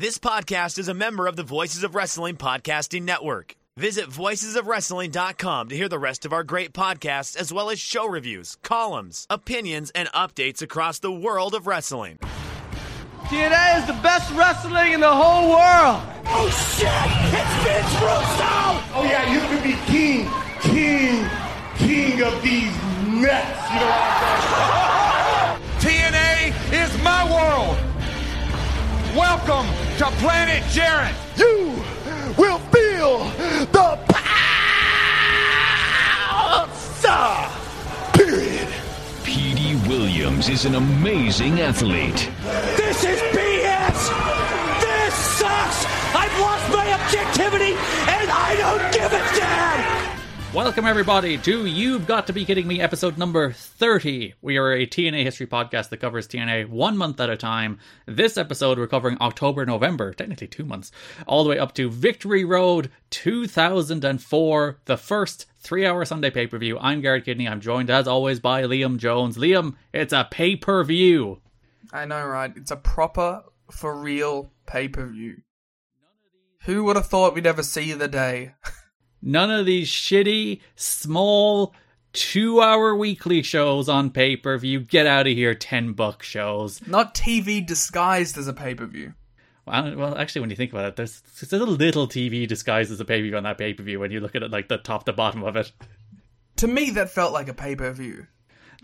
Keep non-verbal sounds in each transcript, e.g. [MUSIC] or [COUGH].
This podcast is a member of the Voices of Wrestling Podcasting Network. Visit voicesofwrestling.com to hear the rest of our great podcasts, as well as show reviews, columns, opinions, and updates across the world of wrestling. TNA is the best wrestling in the whole world. Oh shit! It's Vince Russo! Oh yeah, you could be king, king, king of these nuts. You know what I'm saying? [LAUGHS] TNA is my world. Welcome to Planet Jarrett. You will feel the power. Period. Petey Williams is an amazing athlete. This is BS. This sucks. I've lost my objectivity, and I don't give a damn. Welcome, everybody, to You've Got to Be Kidding Me episode number 30. We are a TNA history podcast that covers TNA one month at a time. This episode, we're covering October, November, technically two months, all the way up to Victory Road 2004, the first three hour Sunday pay per view. I'm Garrett Kidney. I'm joined, as always, by Liam Jones. Liam, it's a pay per view. I know, right? It's a proper, for real pay per view. Who would have thought we'd ever see the day? [LAUGHS] None of these shitty, small, two hour weekly shows on pay per view. Get out of here, 10 buck shows. Not TV disguised as a pay per view. Well, well, actually, when you think about it, there's, there's a little TV disguised as a pay per view on that pay per view when you look at it like the top to bottom of it. To me, that felt like a pay per view.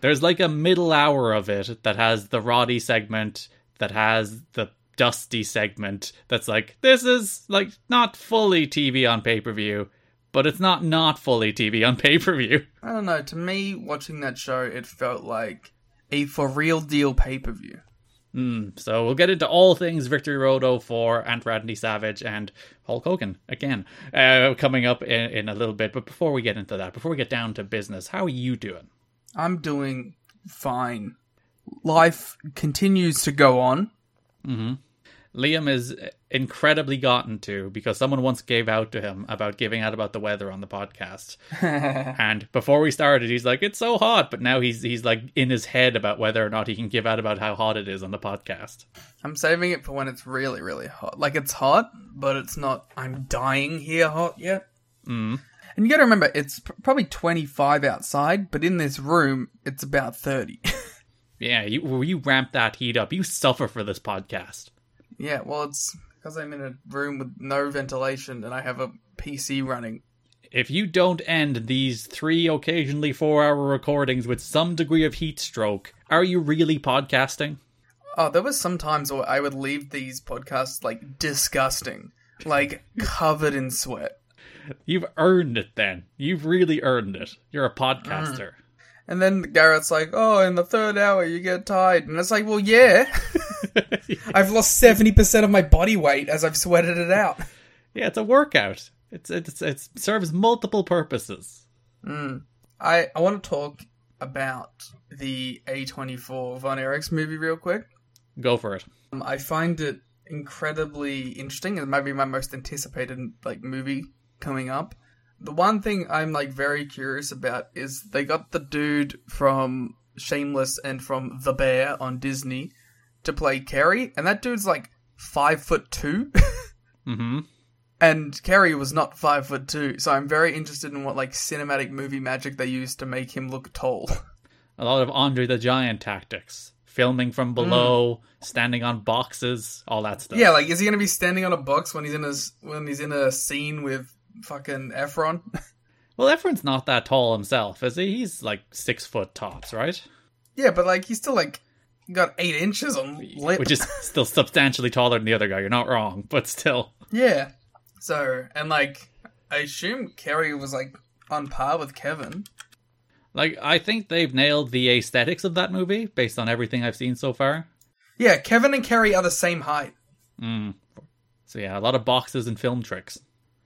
There's like a middle hour of it that has the Roddy segment, that has the Dusty segment, that's like, this is like not fully TV on pay per view, but it's not not fully TV on pay per view. I don't know. To me, watching that show, it felt like a for real deal pay per view. Mm, so we'll get into all things Victory Road 04 and Randy Savage and Hulk Hogan again uh, coming up in, in a little bit. But before we get into that, before we get down to business, how are you doing? I'm doing fine. Life continues to go on. Liam is incredibly gotten to because someone once gave out to him about giving out about the weather on the podcast. [LAUGHS] and before we started, he's like, "It's so hot," but now he's he's like in his head about whether or not he can give out about how hot it is on the podcast. I'm saving it for when it's really, really hot. Like it's hot, but it's not. I'm dying here hot yet. Mm. And you got to remember, it's pr- probably 25 outside, but in this room, it's about 30. [LAUGHS] Yeah, you you ramp that heat up. You suffer for this podcast. Yeah, well, it's because I'm in a room with no ventilation and I have a PC running. If you don't end these three occasionally four hour recordings with some degree of heat stroke, are you really podcasting? Oh, there was some times where I would leave these podcasts like disgusting, like [LAUGHS] covered in sweat. You've earned it then. You've really earned it. You're a podcaster. Mm. And then Garrett's like, "Oh, in the third hour you get tired," and it's like, "Well, yeah, [LAUGHS] [LAUGHS] I've lost seventy percent of my body weight as I've sweated it out." [LAUGHS] Yeah, it's a workout. It's it's it serves multiple purposes. I I want to talk about the A24 Von Erichs movie real quick. Go for it. Um, I find it incredibly interesting. It might be my most anticipated like movie coming up. The one thing I'm like very curious about is they got the dude from Shameless and from The Bear on Disney to play Kerry, and that dude's like five foot 2 [LAUGHS] Mm-hmm. And Kerry was not five foot two, so I'm very interested in what like cinematic movie magic they used to make him look tall. [LAUGHS] A lot of Andre the Giant tactics. Filming from below, standing on boxes, all that stuff. yeah, like is he gonna be standing on a box when he's in a s- when he's in a scene with fucking Efron? [LAUGHS] Well, Efron's not that tall himself, is he? He's like six foot tops, right? yeah, but like he's still like got eight inches on lip. Which is still substantially taller than the other guy. You're not wrong, but still. yeah. So and like I assume Kerry was like on par with Kevin. Like, I think they've nailed the aesthetics of that movie based on everything I've seen so far. Yeah, Kevin and Kerry are the same height. So yeah, a lot of boxes and film tricks.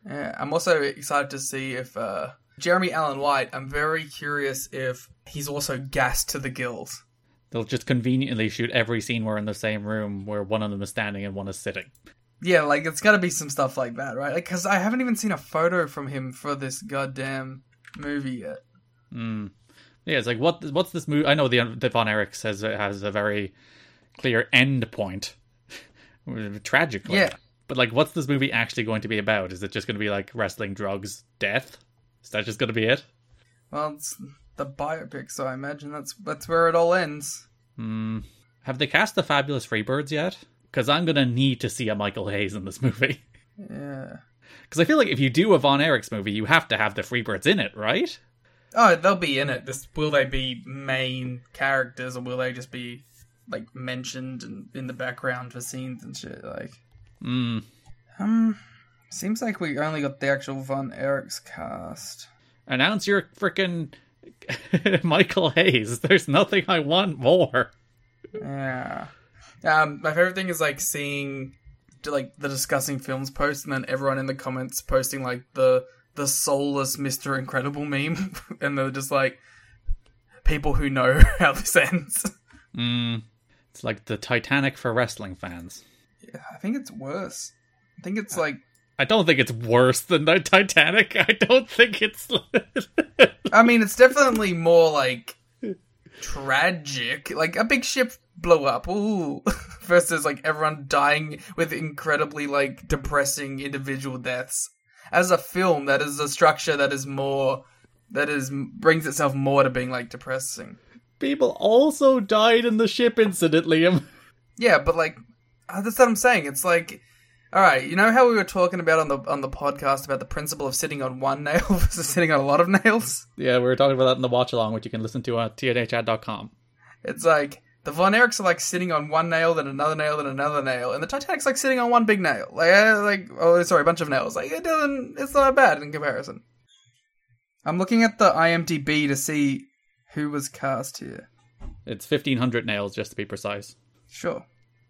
Yeah, I'm also excited to see if uh, Jeremy Allen White. I'm very curious if he's also gassed to the gills. They'll just conveniently shoot every scene where in the same room where one of them is standing and one is sitting. Yeah, like it's got to be some stuff like that, right? Like, because I haven't even seen a photo from him for this goddamn movie yet. Mm. Yeah, it's like what what's this movie? I know the the Von Erich says it has a very clear end point, [LAUGHS] tragically. Yeah. But like, what's this movie actually going to be about? Is it just going to be like wrestling, drugs, death? Is that just going to be it? Well, it's the biopic, so I imagine that's that's where it all ends. Have they cast the Fabulous Freebirds yet? Because I'm going to need to see a Michael Hayes in this [LAUGHS] movie. Yeah. Because I feel like if you do a Von Erichs movie, you have to have the Freebirds in it, right? Oh, they'll be in it. Will they be main characters, or will they just be like mentioned and in the background for scenes and shit? Like, Mm. um, seems like we only got the actual Von Erichs cast. Announce your freaking [LAUGHS] Michael Hayes. There's nothing I want more. Yeah. Um, my favorite thing is like seeing like the discussing films post, and then everyone in the comments posting like the the soulless Mister Incredible meme, [LAUGHS] and they're just like people who know [LAUGHS] how this ends. Mm. It's like the Titanic for wrestling fans. Yeah, I think it's worse. I think it's like I don't think it's worse than the Titanic. [LAUGHS] I don't think it's. [LAUGHS] I mean, it's definitely more like tragic. Like a big ship blow up, ooh, [LAUGHS] versus like everyone dying with incredibly like depressing individual deaths. As a film, that is a structure that is more that is brings itself more to being like depressing. People also died in the ship incident, Liam. Yeah, but like that's what I'm saying. It's like, all right, you know how we were talking about on the on the podcast about the principle of sitting on one [LAUGHS] nail versus sitting on a lot of nails. Yeah, we were talking about that in the watch along, which you can listen to on tnachat.com. It's like the Von Erichs are like sitting on one nail, then another nail, then another nail, and the Titanic's like sitting on one big nail. Like, uh, like oh, sorry, a bunch of nails. Like it doesn't. It's not bad in comparison. I'm looking at the IMDb to see who was cast here. It's 1500 nails, just to be precise. Sure.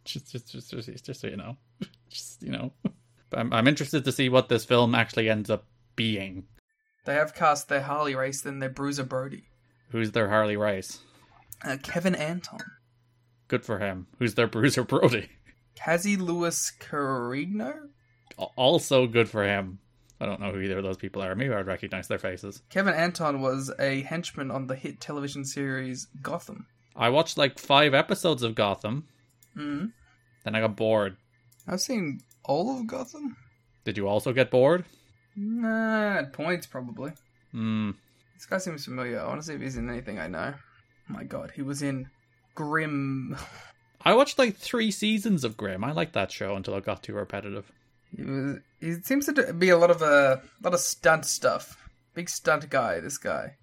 Just, just, just, just, just so you know. [LAUGHS] Just, you know. [LAUGHS] I'm, I'm interested to see what this film actually ends up being. They have cast their Harley Race, then their Bruiser Brody, Who's their Harley Race? uh, Kevin Anton, Good for him. Who's their Bruiser Brody? Cazzey Louis Cereghino, Also good for him. I don't know who either of those people are. Maybe I'd recognize their faces. Kevin Anton was a henchman on the hit television series Gotham. I watched like five episodes of Gotham. Mm-hmm. Then I got bored. I've seen all of Gotham. Did you also get bored? Nah, at points probably. Hmm. This guy seems familiar. I want to see if he's in anything I know. Oh my god, he was in Grimm. [LAUGHS] I watched like three seasons of Grimm. I liked that show until it got too repetitive. He was. He seems to be a lot of uh, lot of stunt stuff. Big stunt guy. This guy.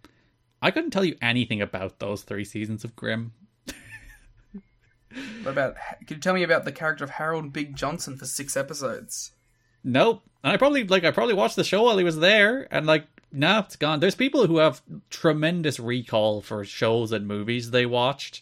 I couldn't tell you anything about those three seasons of Grimm. What about? Could you tell me about the character of Harold Big Johnson for six episodes? Nope. And I probably like I probably watched the show while he was there, and like nah, it's gone. There's people who have tremendous recall for shows and movies they watched,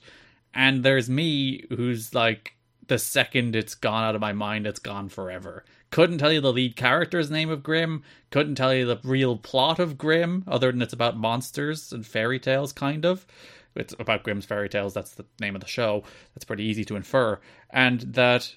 and there's me who's like the second it's gone out of my mind, it's gone forever. Couldn't tell you the lead character's name of Grimm. Couldn't tell you the real plot of Grimm, other than it's about monsters and fairy tales, kind of. It's about Grimm's fairy tales. That's the name of the show. That's pretty easy to infer, and that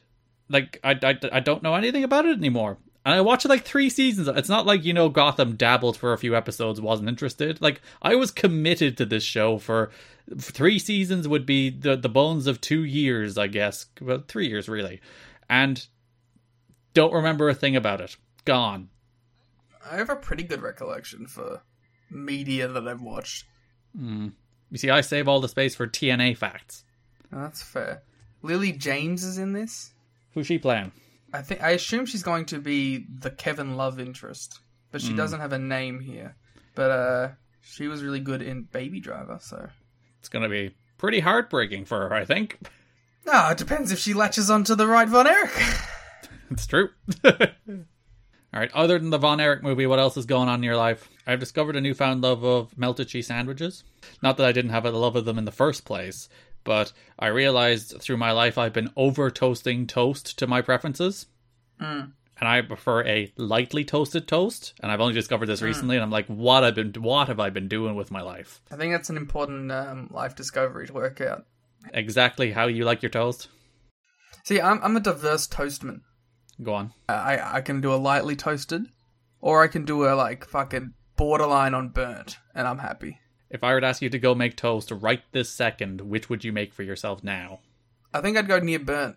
like I, I, I don't know anything about it anymore. And I watched like three seasons. It's not like you know Gotham dabbled for a few episodes, wasn't interested. Like I was committed to this show for three seasons. Would be the the bones of two years, I guess. Well, three years really, and don't remember a thing about it. Gone. I have a pretty good recollection for media that I've watched. Hmm. You see, I save all the space for TNA facts. Oh, that's fair. Lily James is in this. Who's she playing? I think I assume she's going to be the Kevin Love interest, but she doesn't have a name here. But uh, she was really good in Baby Driver, so. It's gonna be pretty heartbreaking for her, I think. No, it depends if she latches onto the right Von Erich. [LAUGHS] It's true. [LAUGHS] All right. Other than the Von Erich movie, what else is going on in your life? I've discovered a newfound love of melted cheese sandwiches. Not that I didn't have a love of them in the first place, but I realized through my life I've been over toasting toast to my preferences. And I prefer a lightly toasted toast. And I've only discovered this recently, and I'm like, what I've been, what have I been doing with my life? I think that's an important um, life discovery to work out. Exactly how you like your toast? See, I'm I'm a diverse toastman. Go on. I I can do a lightly toasted, or I can do a like fucking borderline on burnt, and I'm happy. If I were to ask you to go make toast right this second, which would you make for yourself now? I think I'd go near burnt.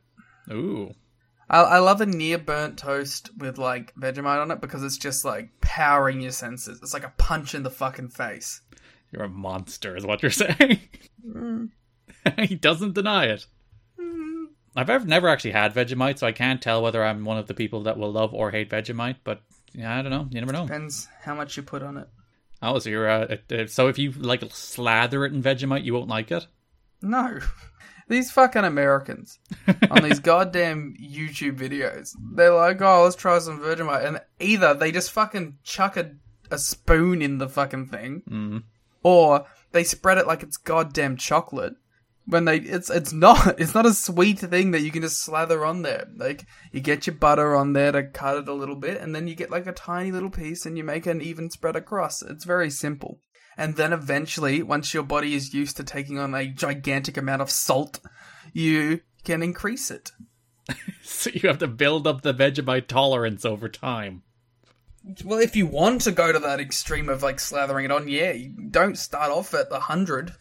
Ooh. I, I love a near burnt toast with like Vegemite on it because it's just like powering your senses. It's like a punch in the fucking face. You're a monster, is what you're [LAUGHS] saying. [LAUGHS] he doesn't deny it. Mm. I've ever, never actually had Vegemite, so I can't tell whether I'm one of the people that will love or hate Vegemite. But I don't know. You never know. Depends how much you put on it. Oh, so you're uh, so if you like slather it in Vegemite, you won't like it. No. [LAUGHS] These fucking Americans on these [LAUGHS] goddamn YouTube videos. They're like, oh, let's try some Vegemite. And either they just fucking chuck a, a spoon in the fucking thing, or they spread it like it's goddamn chocolate. When they, it's it's not [LAUGHS] it's not a sweet thing that you can just slather on there. Like you get your butter on there to cut it a little bit, and then you get like a tiny little piece, and you make an even spread across. It's very simple. And then eventually, once your body is used to taking on a gigantic amount of salt, you can increase it. [LAUGHS] So you have to build up the Vegemite tolerance over time. Well, if you want to go to that extreme of like slathering it on, yeah, you don't start off at the hundred.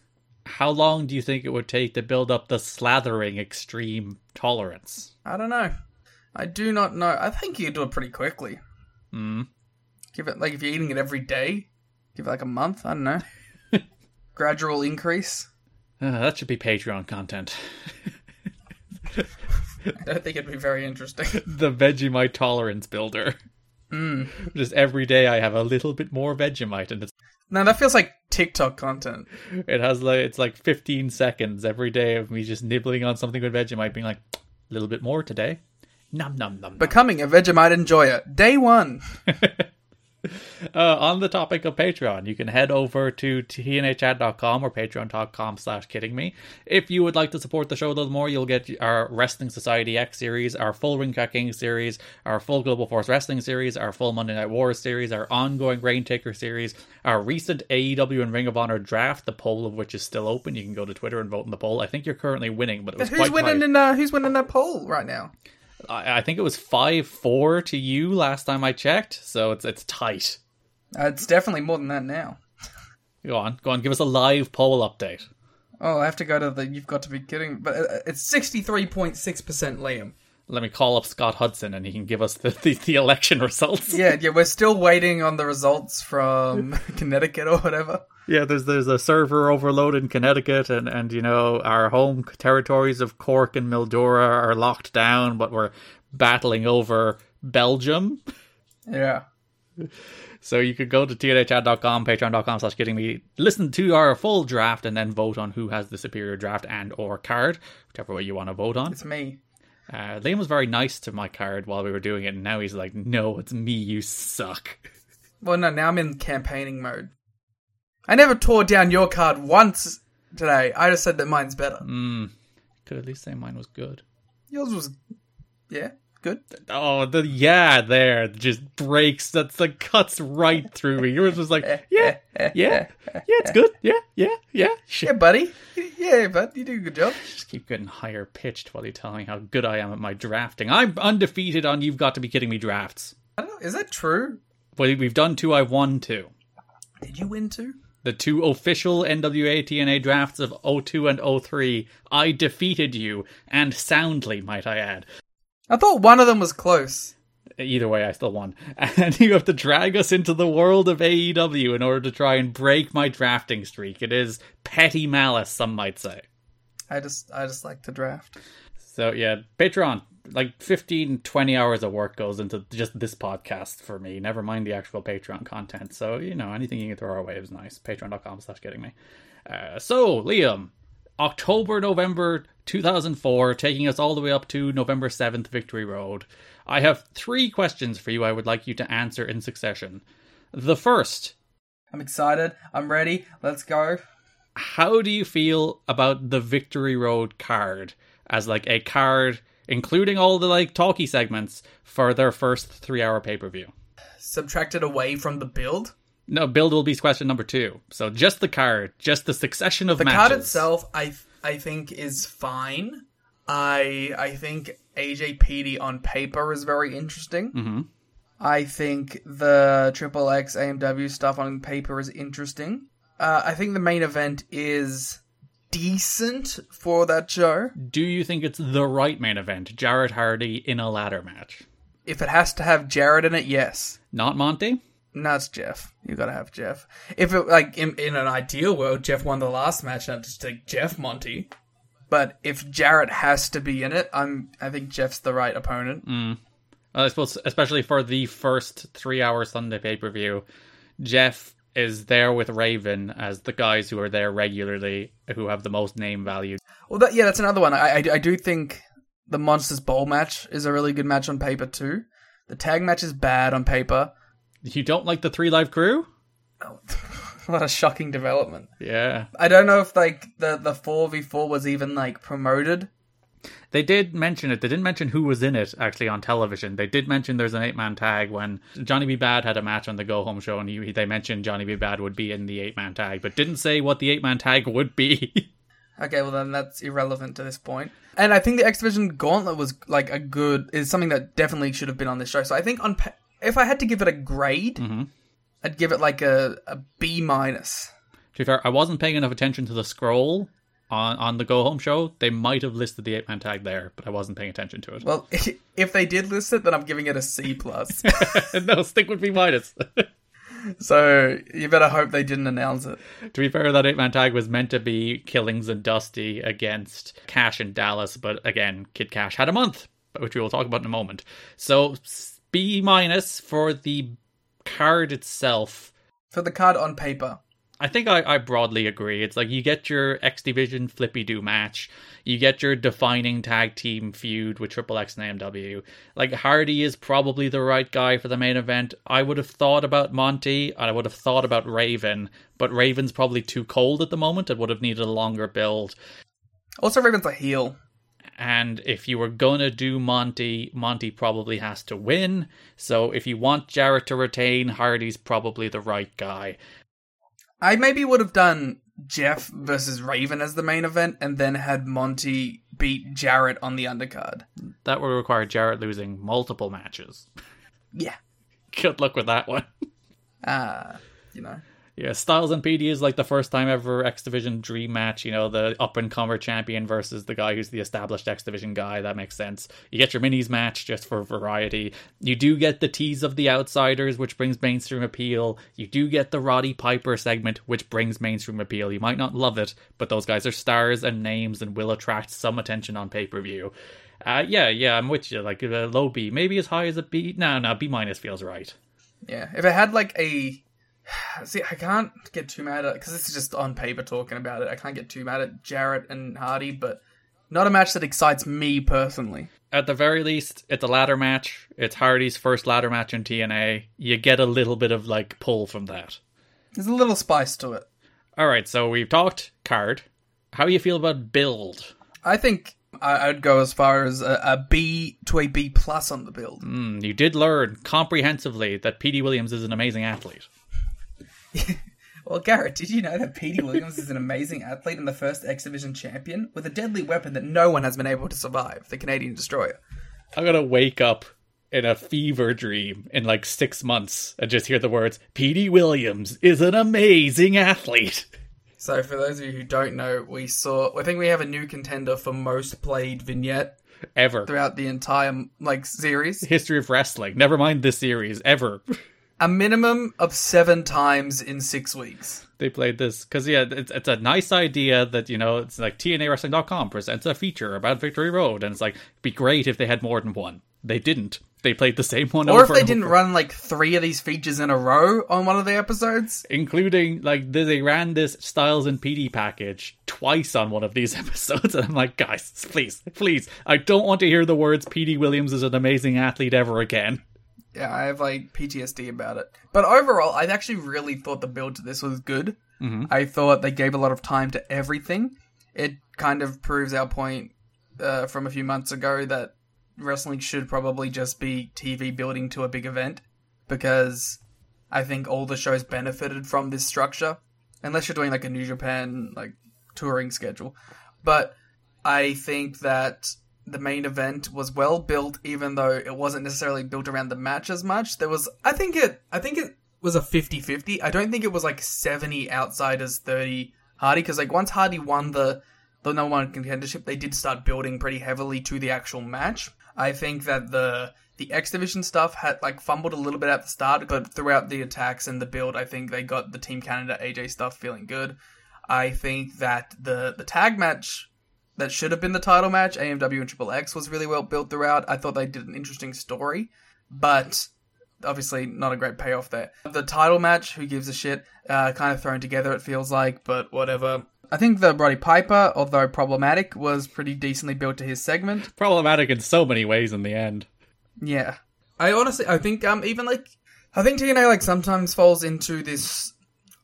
How long do you think it would take to build up the slathering extreme tolerance? I don't know. I do not know. I think you could do it pretty quickly. Hmm. Give it like if you're eating it every day, give it like a month. I don't know. [LAUGHS] Gradual increase. Uh, that should be Patreon content. [LAUGHS] I don't think it'd be very interesting. [LAUGHS] the Vegemite tolerance builder. Mm. Just every day I have a little bit more Vegemite, and it's No, that feels like TikTok content. it has like it's like 15 seconds every day of me just nibbling on something with Vegemite, being like a little bit more today. Num num num. num. Becoming a Vegemite enjoyer. Day one. [LAUGHS] Uh, on the topic of Patreon, you can head over to tnachat.com or patreon.com slash kidding me. If you would like to support the show a little more, you'll get our Wrestling Society X series, our full Ring King series, our full Global Force Wrestling series, our full Monday Night Wars series, our ongoing Rain Taker series, our recent AEW and Ring of Honor draft, the poll of which is still open. You can go to Twitter and vote in the poll. I think you're currently winning, but it was Who's winning tight. in uh, Who's winning that poll right now? I, I think it was 5-4 to you last time I checked, so it's it's tight. Uh, it's definitely more than that now. Go on, go on, give us a live poll update. Oh, I have to go to the. You've got to be kidding! But uh, it's sixty three point six percent Liam. Let me call up Scott Hudson and he can give us the, the, the election [LAUGHS] results. Yeah, yeah, we're still waiting on the results from [LAUGHS] Connecticut or whatever. Yeah, there's there's a server overload in Connecticut and, and you know, our home territories of Cork and Mildura are locked down, but we're battling over Belgium. Yeah. [LAUGHS] So you could go to tnachat.com, patreon.com slash kidding me, listen to our full draft and then vote on who has the superior draft and or card, whichever way you want to vote on. It's me. Uh, Liam was very nice to my card while we were doing it, and now he's like, no, it's me, you suck. [LAUGHS] Well, no, now I'm in campaigning mode. I never tore down your card once today. I just said that mine's better. Hmm. Could at least say mine was good. Yours was, yeah, good. Oh, the yeah there just breaks. That's like cuts right through me. Yours was like, [LAUGHS] yeah, yeah, yeah, it's good. Yeah, yeah, yeah. Shit. Yeah, buddy. Yeah, bud, you do a good job. Just keep getting higher pitched while you tell me how good I am at my drafting. I'm undefeated on You've Got to Be Kidding Me drafts. I don't know, is that true? Well, we've done two. I've won two. Did you win too? The two official NWA TNA drafts of 02 and 03. I defeated you, and soundly, might I add. I thought one of them was close. Either way, I still won. [LAUGHS] And you have to drag us into the world of AEW in order to try and break my drafting streak. It is petty malice, some might say. I just, I just like to draft. So, yeah, Patreon. Like 15, 20 hours of work goes into just this podcast for me, never mind the actual Patreon content. So, you know, anything you can throw our way is nice. Patreon.com slash kidding me. Uh, so, Liam, October, November 2004, taking us all the way up to November 7th, Victory Road. I have three questions for you I would like you to answer in succession. The first, I'm excited. I'm ready. Let's go. how do you feel about the Victory Road card as like a card including all the like talky segments for their first 3-hour pay-per-view? Subtracted away from the build. No, build will be question number 2. So just the card, just the succession of matches The matches. card itself, I I think, is fine. I I think AJ Petey on paper is very interesting. Mhm. I think the Triple X AMW stuff on paper is interesting. Uh, I think the main event is decent for that show. Do you think it's the right main event? Jarrett Hardy in a ladder match. If it has to have Jarrett in it, yes. Not Monty? No, it's Jeff. You gotta have Jeff. If it like in, in an ideal world, Jeff won the last match, and I'd just take Jeff Monty. But if Jarrett has to be in it, I'm I think Jeff's the right opponent. Mm. I suppose, especially for the first three hour Sunday pay per view, Jeff is there with Raven as the guys who are there regularly, who have the most name value. Well, that, yeah, that's another one. I, I I do think the Monsters Bowl match is a really good match on paper too. The tag match is bad on paper. You don't like the Three Live Crew? Oh, [LAUGHS] what a shocking development. Yeah. I don't know if like the the four v four was even like promoted. They did mention it. They didn't mention who was in it actually on television. They did mention there's an eight man tag when Johnny B. Badd had a match on the Go Home show, and he, they mentioned Johnny B. Badd would be in the eight man tag, but didn't say what the eight man tag would be. [LAUGHS] Okay, well then that's irrelevant to this point. And I think the X Division Gauntlet was like a good is something that definitely should have been on this show. So I think on if I had to give it a grade, mm-hmm. I'd give it like a, a B minus. to be fair, I wasn't paying enough attention to the scroll on, on the Go Home show. They might have listed the eight man tag there, but I wasn't paying attention to it. Well, [LAUGHS] if they did list it, then I'm giving it a C plus. [LAUGHS] no, stick with B minus. [LAUGHS] so you better hope they didn't announce it. to be fair, that eight man tag was meant to be Killings and Dusty against Kash and Dallas, but again, Kid Kash had a month, which we will talk about in a moment. So B minus for the card itself. For the card on paper, I think I, I broadly agree. It's like you get your X Division Flippy Doo match, you get your defining tag team feud with Triple X and AMW. Like Hardy is probably the right guy for the main event. I would have thought about Monty, and I would have thought about Raven, but Raven's probably too cold at the moment. It would have needed a longer build. also Raven's a heel. And if you were gonna do Monty, Monty probably has to win. So if you want Jarrett to retain, Hardy's probably the right guy. I maybe would have done Jeff versus Raven as the main event, and then had Monty beat Jarrett on the undercard. That would require Jarrett losing multiple matches. Yeah. [LAUGHS] Good luck with that one. Uh, you know. Yeah, Styles and Petey is like the first time ever X Division dream match. You know, the up and comer champion versus the guy who's the established X Division guy. That makes sense. You get your minis match just for variety. You do get the tease of the outsiders, which brings mainstream appeal. You do get the Roddy Piper segment, which brings mainstream appeal. You might not love it, but those guys are stars and names and will attract some attention on pay per view. Uh, yeah, yeah, I'm with you. Like a low B, maybe as high as a B. No, no, B minus feels right. Yeah. If it had like a. [SIGHS] See, I can't get too mad at because this is just on paper talking about it. I can't get too mad at Jarrett and Hardy, but not a match that excites me personally. at the very least, it's a ladder match. It's Hardy's first ladder match in TNA. You get a little bit of like pull from that. There's a little spice to it. All right, so we've talked card. How do you feel about build? I think I- I'd go as far as a, a B to a B plus on the build. Hmm, you did learn comprehensively that Petey Williams is an amazing athlete. [LAUGHS] Well, Garrett, did you know that Petey Williams is an amazing athlete and the first X Division champion with a deadly weapon that no one has been able to survive, the Canadian Destroyer? I'm gonna wake up in a fever dream in like six months and just hear the words Petey Williams is an amazing athlete. So, for those of you who don't know, we saw. I think we have a new contender for most played vignette Ever. throughout the entire like series. History of wrestling. Never mind this series. Ever. [LAUGHS] A minimum of seven times in six weeks. they played this because yeah it's, it's a nice idea that you know it's like tnawrestling.com presents a feature about victory road and it's like it'd be great if they had more than one they didn't they played the same one Or if they didn't over. run like three of these features in a row on one of the episodes. including like they ran this Styles and Petey package twice on one of these [LAUGHS] episodes, and I'm like, guys, please, please, I don't want to hear the words Petey Williams is an amazing athlete ever again. Yeah, I have like PTSD about it. But overall, I actually really thought the build to this was good. I thought they gave a lot of time to everything. It kind of proves our point uh, from a few months ago that wrestling should probably just be TV building to a big event because I think all the shows benefited from this structure, unless you're doing like a New Japan like touring schedule. But I think that the main event was well built, even though it wasn't necessarily built around the match as much. There was, I think it, I think it was a 50-50. I don't think it was like 70 outsiders, 30 Hardy, because like once Hardy won the, the number one contendership, they did start building pretty heavily to the actual match. I think that the, the X Division stuff had like fumbled a little bit at the start, but throughout the attacks and the build, I think they got the Team Canada AJ stuff feeling good. I think that the, the tag match that should have been the title match, AMW and Triple X, was really well built throughout. I thought they did an interesting story, but obviously not a great payoff there. The title match, who gives a shit, uh, kind of thrown together, it feels like, but whatever. I think the Roddy Piper, although problematic, was pretty decently built to his segment. Problematic in so many ways in the end. Yeah. I honestly, I think, um, even like, I think TNA, like, sometimes falls into this,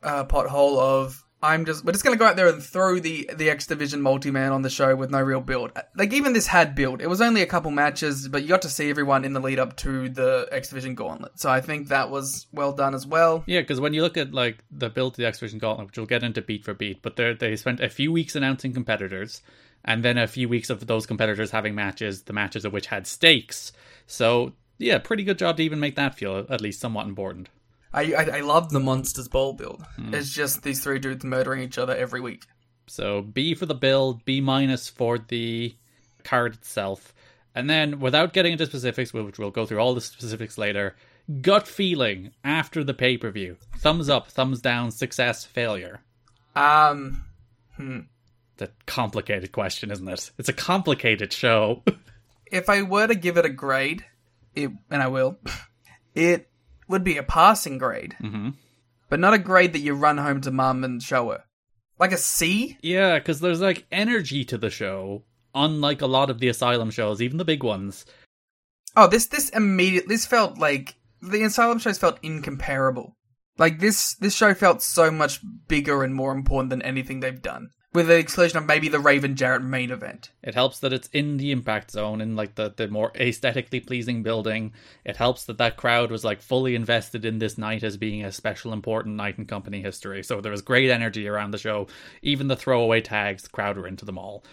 uh, pothole of, I'm just, we're just gonna go out there and throw the, the X Division multi-man on the show with no real build. Like, even this had build. It was only a couple matches, but you got to see everyone in the lead up to the X Division gauntlet. So I think that was well done as well. Yeah, because when you look at like the build to the X Division Gauntlet, which we'll get into beat for beat, but they they spent a few weeks announcing competitors, and then a few weeks of those competitors having matches, the matches of which had stakes. So yeah, pretty good job to even make that feel at least somewhat important. I, I, I love the Monsters Bowl build. It's just these three dudes murdering each other every week. So B for the build, B minus for the card itself. And then, without getting into specifics, which we'll go through all the specifics later, gut feeling after the pay per view. Thumbs up, thumbs down, success, failure. Um, It's a complicated question, isn't it? It's a complicated show. [LAUGHS] if I were to give it a grade, it and I will, [LAUGHS] it would be a passing grade, mm-hmm. but not a grade that you run home to mum and show her. Like a C. yeah, because there's like energy to the show, unlike a lot of the Asylum shows, even the big ones. Oh, this this immediate this felt like the Asylum shows felt incomparable. Like this this show felt so much bigger and more important than anything they've done. With the exclusion of maybe the Raven Jarrett main event. It helps that it's in the impact zone in like the, the more aesthetically pleasing building. It helps that that crowd was like fully invested in this night as being a special important night in company history. So there was great energy around the show. Even the throwaway tags, the crowd were into them all.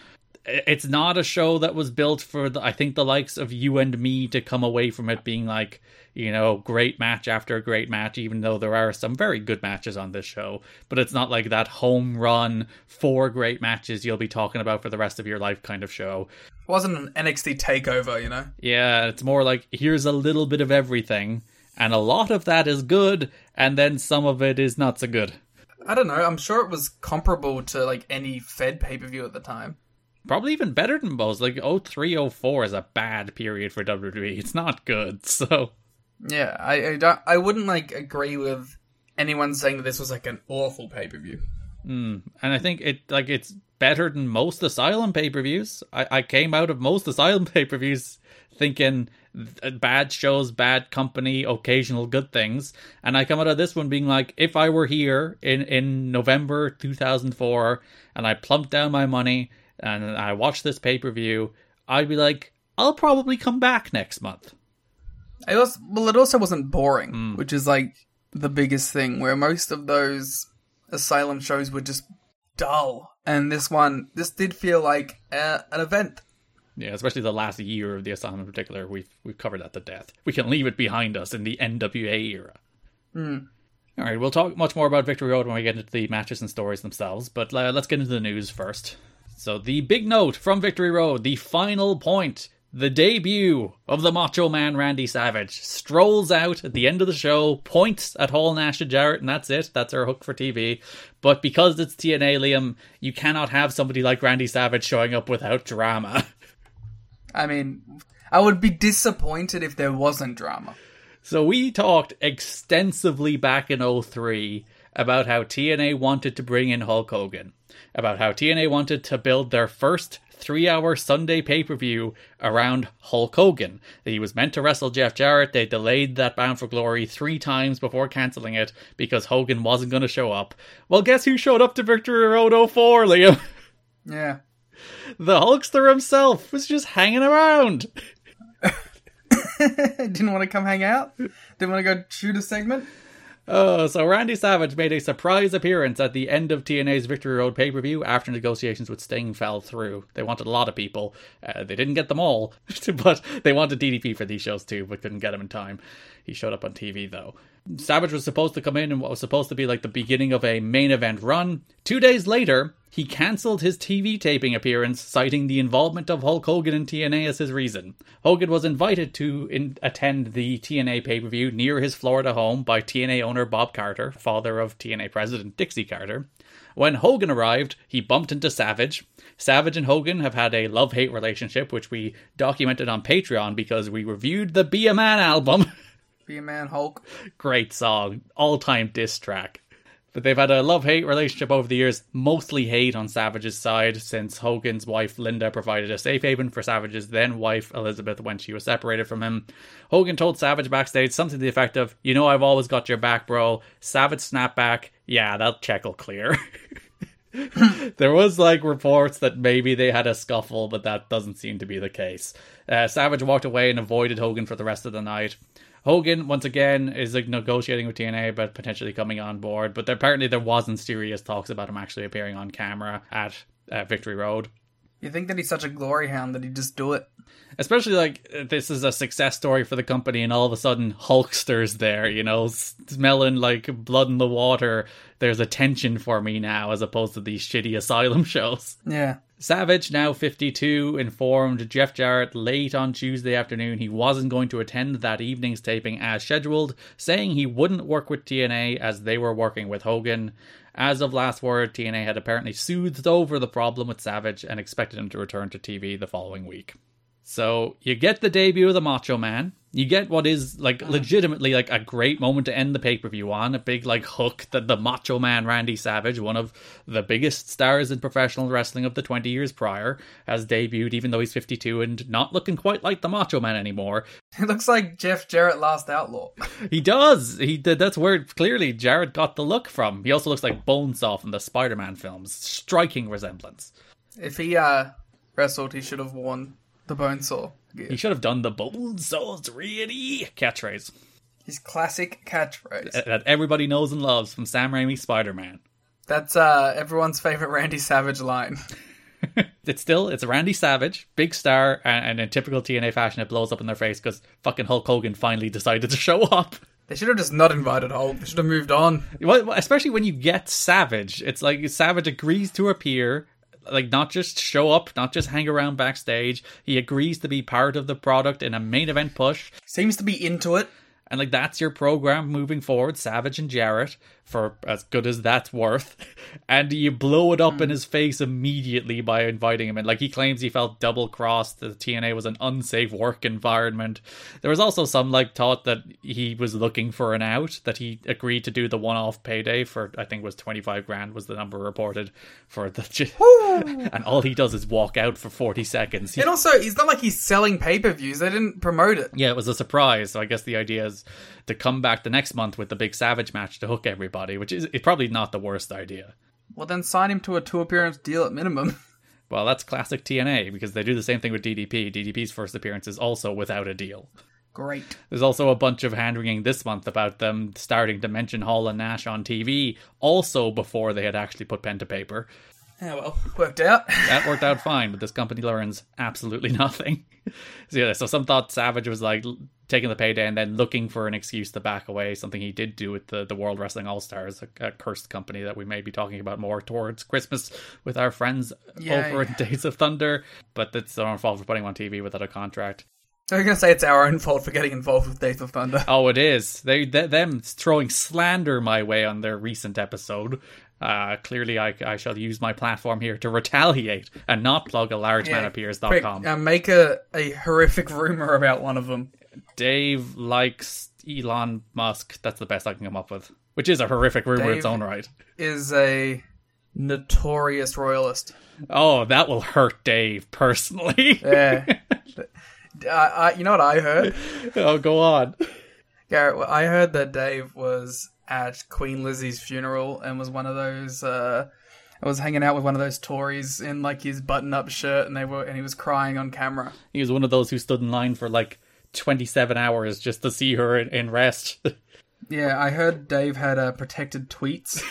It's not a show that was built for the, I think the likes of you and me to come away from it being like, you know, great match after great match, even though there are some very good matches on this show. But it's not like that home run, four great matches you'll be talking about for the rest of your life kind of show. It wasn't an NXT takeover, you know? Yeah, it's more like here's a little bit of everything, and a lot of that is good, and then some of it is not so good. I don't know, I'm sure it was comparable to like any Fed pay per view at the time. Probably even better than most. Like 03, 04 is a bad period for WWE. It's not good. [LAUGHS] So Yeah, I, I don't I wouldn't like agree with anyone saying that this was like an awful pay per view. Hmm, and I think it like it's better than most Asylum pay per views. I, I came out of most Asylum [LAUGHS] pay per views thinking uh, bad shows, bad company, occasional good things, and I come out of this one being like, if I were here in in November two thousand four and I plumped down my money and I watched this pay per view, I'd be like, I'll probably come back next month. It was well. It also wasn't boring, which is like the biggest thing. Where most of those asylum shows were just dull, and this one, this did feel like uh, an event. Yeah, especially the last year of the Asylum in particular, we've we've covered that to death. We can leave it behind us in the NWA era. All right, we'll talk much more about Victory Road when we get into the matches and stories themselves, but uh, let's get into the news first. So, the big note from Victory Road, the final point, the debut of the Macho Man Randy Savage, strolls out at the end of the show, points at Hall Nash and Jarrett, and that's it. That's our hook for TV. But because it's TNA, Liam, you cannot have somebody like Randy Savage showing up without drama. I mean, I would be disappointed if there wasn't drama. So we talked extensively back in 03 about how TNA wanted to bring in Hulk Hogan, about how TNA wanted to build their first three hour Sunday pay per view around Hulk Hogan. He was meant to wrestle Jeff Jarrett. They delayed that Bound for Glory three times before cancelling it because Hogan wasn't going to show up. Well, guess who showed up to Victory Road 04, Liam? [LAUGHS] Yeah. The Hulkster himself was just hanging around. [LAUGHS] Didn't want to come hang out? Didn't want to go shoot a segment? Oh, so Randy Savage made a surprise appearance at the end of TNA's Victory Road pay per view after negotiations with Sting fell through. They wanted a lot of people. Uh, they didn't get them all, [LAUGHS] but they wanted DDP for these shows too, but couldn't get them in time. He showed up on TV though. Savage was supposed to come in in what was supposed to be like the beginning of a main event run. Two days later, he cancelled his TV taping appearance, citing the involvement of Hulk Hogan in TNA as his reason. Hogan was invited to in- attend the TNA pay per view near his Florida home by TNA owner Bob Carter, father of TNA president Dixie Carter. When Hogan arrived, he bumped into Savage. Savage and Hogan have had a love hate relationship, which we documented on Patreon because we reviewed the Be a Man album. [LAUGHS] Be a man, Hulk. Great song, all time diss track. But they've had a love hate relationship over the years, mostly hate on Savage's side, since Hogan's wife Linda provided a safe haven for Savage's then wife Elizabeth when she was separated from him. Hogan told Savage backstage something to the effect of, You know, I've always got your back, bro. Savage snapped back, Yeah, that check will clear. [LAUGHS] there was like reports that maybe they had a scuffle, but that doesn't seem to be the case. Uh, Savage walked away and avoided Hogan for the rest of the night. Hogan once again is like negotiating with TNA about potentially coming on board, but apparently there wasn't serious talks about him actually appearing on camera at uh, Victory Road. You think that he's such a glory hound that he'd just do it? Especially like this is a success story for the company, and all of a sudden Hulkster's there, you know, smelling like blood in the water. There's attention for me now, as opposed to these shitty asylum [LAUGHS] shows. Yeah. Savage, now 52, informed Jeff Jarrett late on Tuesday afternoon he wasn't going to attend that evening's taping as scheduled, saying he wouldn't work with TNA as they were working with Hogan. As of last word, TNA had apparently soothed over the problem with Savage and expected him to return to TV the following week. So you get the debut of the Macho Man. You get what is like legitimately like a great moment to end the pay per view on. A big like hook that the Macho Man Randy Savage, one of the biggest stars in professional wrestling of the 20 years prior, has debuted even though he's 52 and not looking quite like the Macho Man anymore. [LAUGHS] It looks like Jeff Jarrett Last Outlaw. [LAUGHS] He does. He. That's where clearly Jarrett got the look from. He also looks like Bonesaw from the Spider Man films. Striking resemblance. If he uh wrestled, he should have worn the bone saw. He should have done the bone saw's really catchphrase. His classic catchphrase. That everybody knows and loves from Sam Raimi's Spider Man. That's uh everyone's favorite Randy Savage line. [LAUGHS] [LAUGHS] it's still it's Randy Savage, big star, and, and in typical TNA fashion, it blows up in their face because fucking Hulk Hogan finally decided to [LAUGHS] show up. They should have just not invited Hulk. They should have moved on. Well, especially when you get Savage, it's like Savage agrees to appear, like not just show up, not just hang around backstage. He agrees to be part of the product in a main event push. Seems to be into it. And like that's your program moving forward, Savage and Jarrett, for as good as that's worth. [LAUGHS] And you blow it up mm. in his face immediately by inviting him in. Like he claims he felt double crossed, the TNA was an unsafe work environment. There was also some like thought that he was looking for an out, that he agreed to do the one off payday for I think was twenty five grand was the number reported for the [LAUGHS] and all he does is walk out for forty seconds. And also it's not like he's selling pay per views, they didn't promote it. Yeah, it was a surprise. So I guess the idea is to come back the next month with the big Savage match to hook everybody, which is probably not the worst idea. Well, then sign him to a two appearance deal at minimum. [LAUGHS] Well, that's classic TNA because they do the same thing with DDP. DDP's first appearance is also without a deal. Great. There's also a bunch of hand wringing this month about them starting to mention Hall and Nash on TV, also before they had actually put pen to paper. Yeah, well, worked out. [LAUGHS] that worked out fine, but this company learns absolutely [LAUGHS] nothing. so yeah, so some thought Savage was like taking the payday and then looking for an excuse to back away. Something he did do with the the World Wrestling All Stars, a, a, cursed company that we may be talking about more towards Christmas with our friends yeah, over yeah. in Days of Thunder. But that's our own fault for putting him on TV without a contract. I was gonna say it's our own fault for getting involved with Days of Thunder. [LAUGHS] Oh, it is. They th- them throwing slander my way on their recent episode. Uh, clearly, I, I shall use my platform here to retaliate and not plug a Quick, largemanappears.com. uh, make a, a horrific rumor about one of them. Dave likes Elon Musk. That's the best I can come up with. Which is a horrific rumor in its own right. Is a notorious royalist. Oh, that will hurt Dave personally. [LAUGHS] Yeah. uh, uh, you know what I heard? oh, go on. Garrett, I heard that Dave was at Queen Lizzie's funeral and was one of those. Uh, I was hanging out with one of those Tories in like his button-up shirt, and they were, and he was crying on camera. He was one of those who stood in line for like 27 hours just to see her in, in rest. [LAUGHS] Yeah, I heard Dave had uh, protected tweets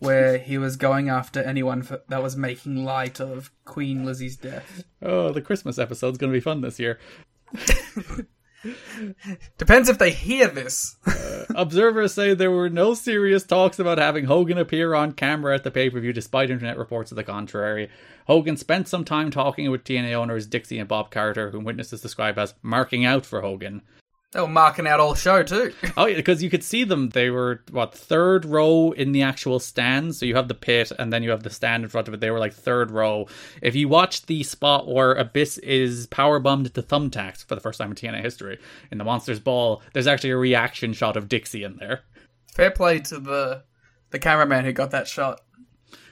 where he was going after anyone for, that was making light of Queen Lizzie's death. oh, the Christmas episode's going to be fun this year. [LAUGHS] Depends if they hear this. [LAUGHS] Observers say there were no serious talks about having Hogan appear on camera at the pay per view, despite internet reports of the contrary. Hogan spent some time talking with TNA owners Dixie and Bob Carter, whom witnesses describe as marking out for Hogan. They were marking out all show too. [LAUGHS] Oh, yeah, because you could see them. They were what third row in the actual stand. So you have the pit, and then you have the stand in front of it. They were like third row. If you watch the spot where Abyss is power bombed to thumbtacks for the first time in TNA history in the Monsters Ball, there's actually a reaction shot of Dixie in there. Fair play to the the cameraman who got that shot.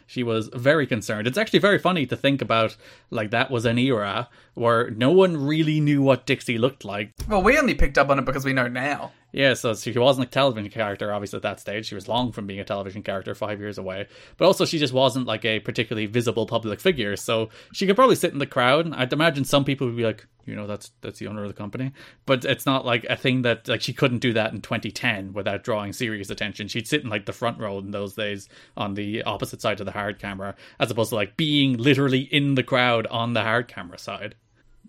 She was very concerned. It's actually very funny to think about. Like that was an era where no one really knew what Dixie looked like. Well, we only picked up on it because we know now. Yeah, so she wasn't a television character, obviously, at that stage. She was long from being a television character, five years away. But also, she just wasn't like a particularly visible public figure. So she could probably sit in the crowd. And I'd imagine some people would be like, you know, that's that's the owner of the company. But it's not like a thing that like she couldn't do that in 2010 without drawing serious attention. She'd sit in like the front row in those days on the opposite side of the hard camera, as opposed to like being literally in the crowd on the hard camera side.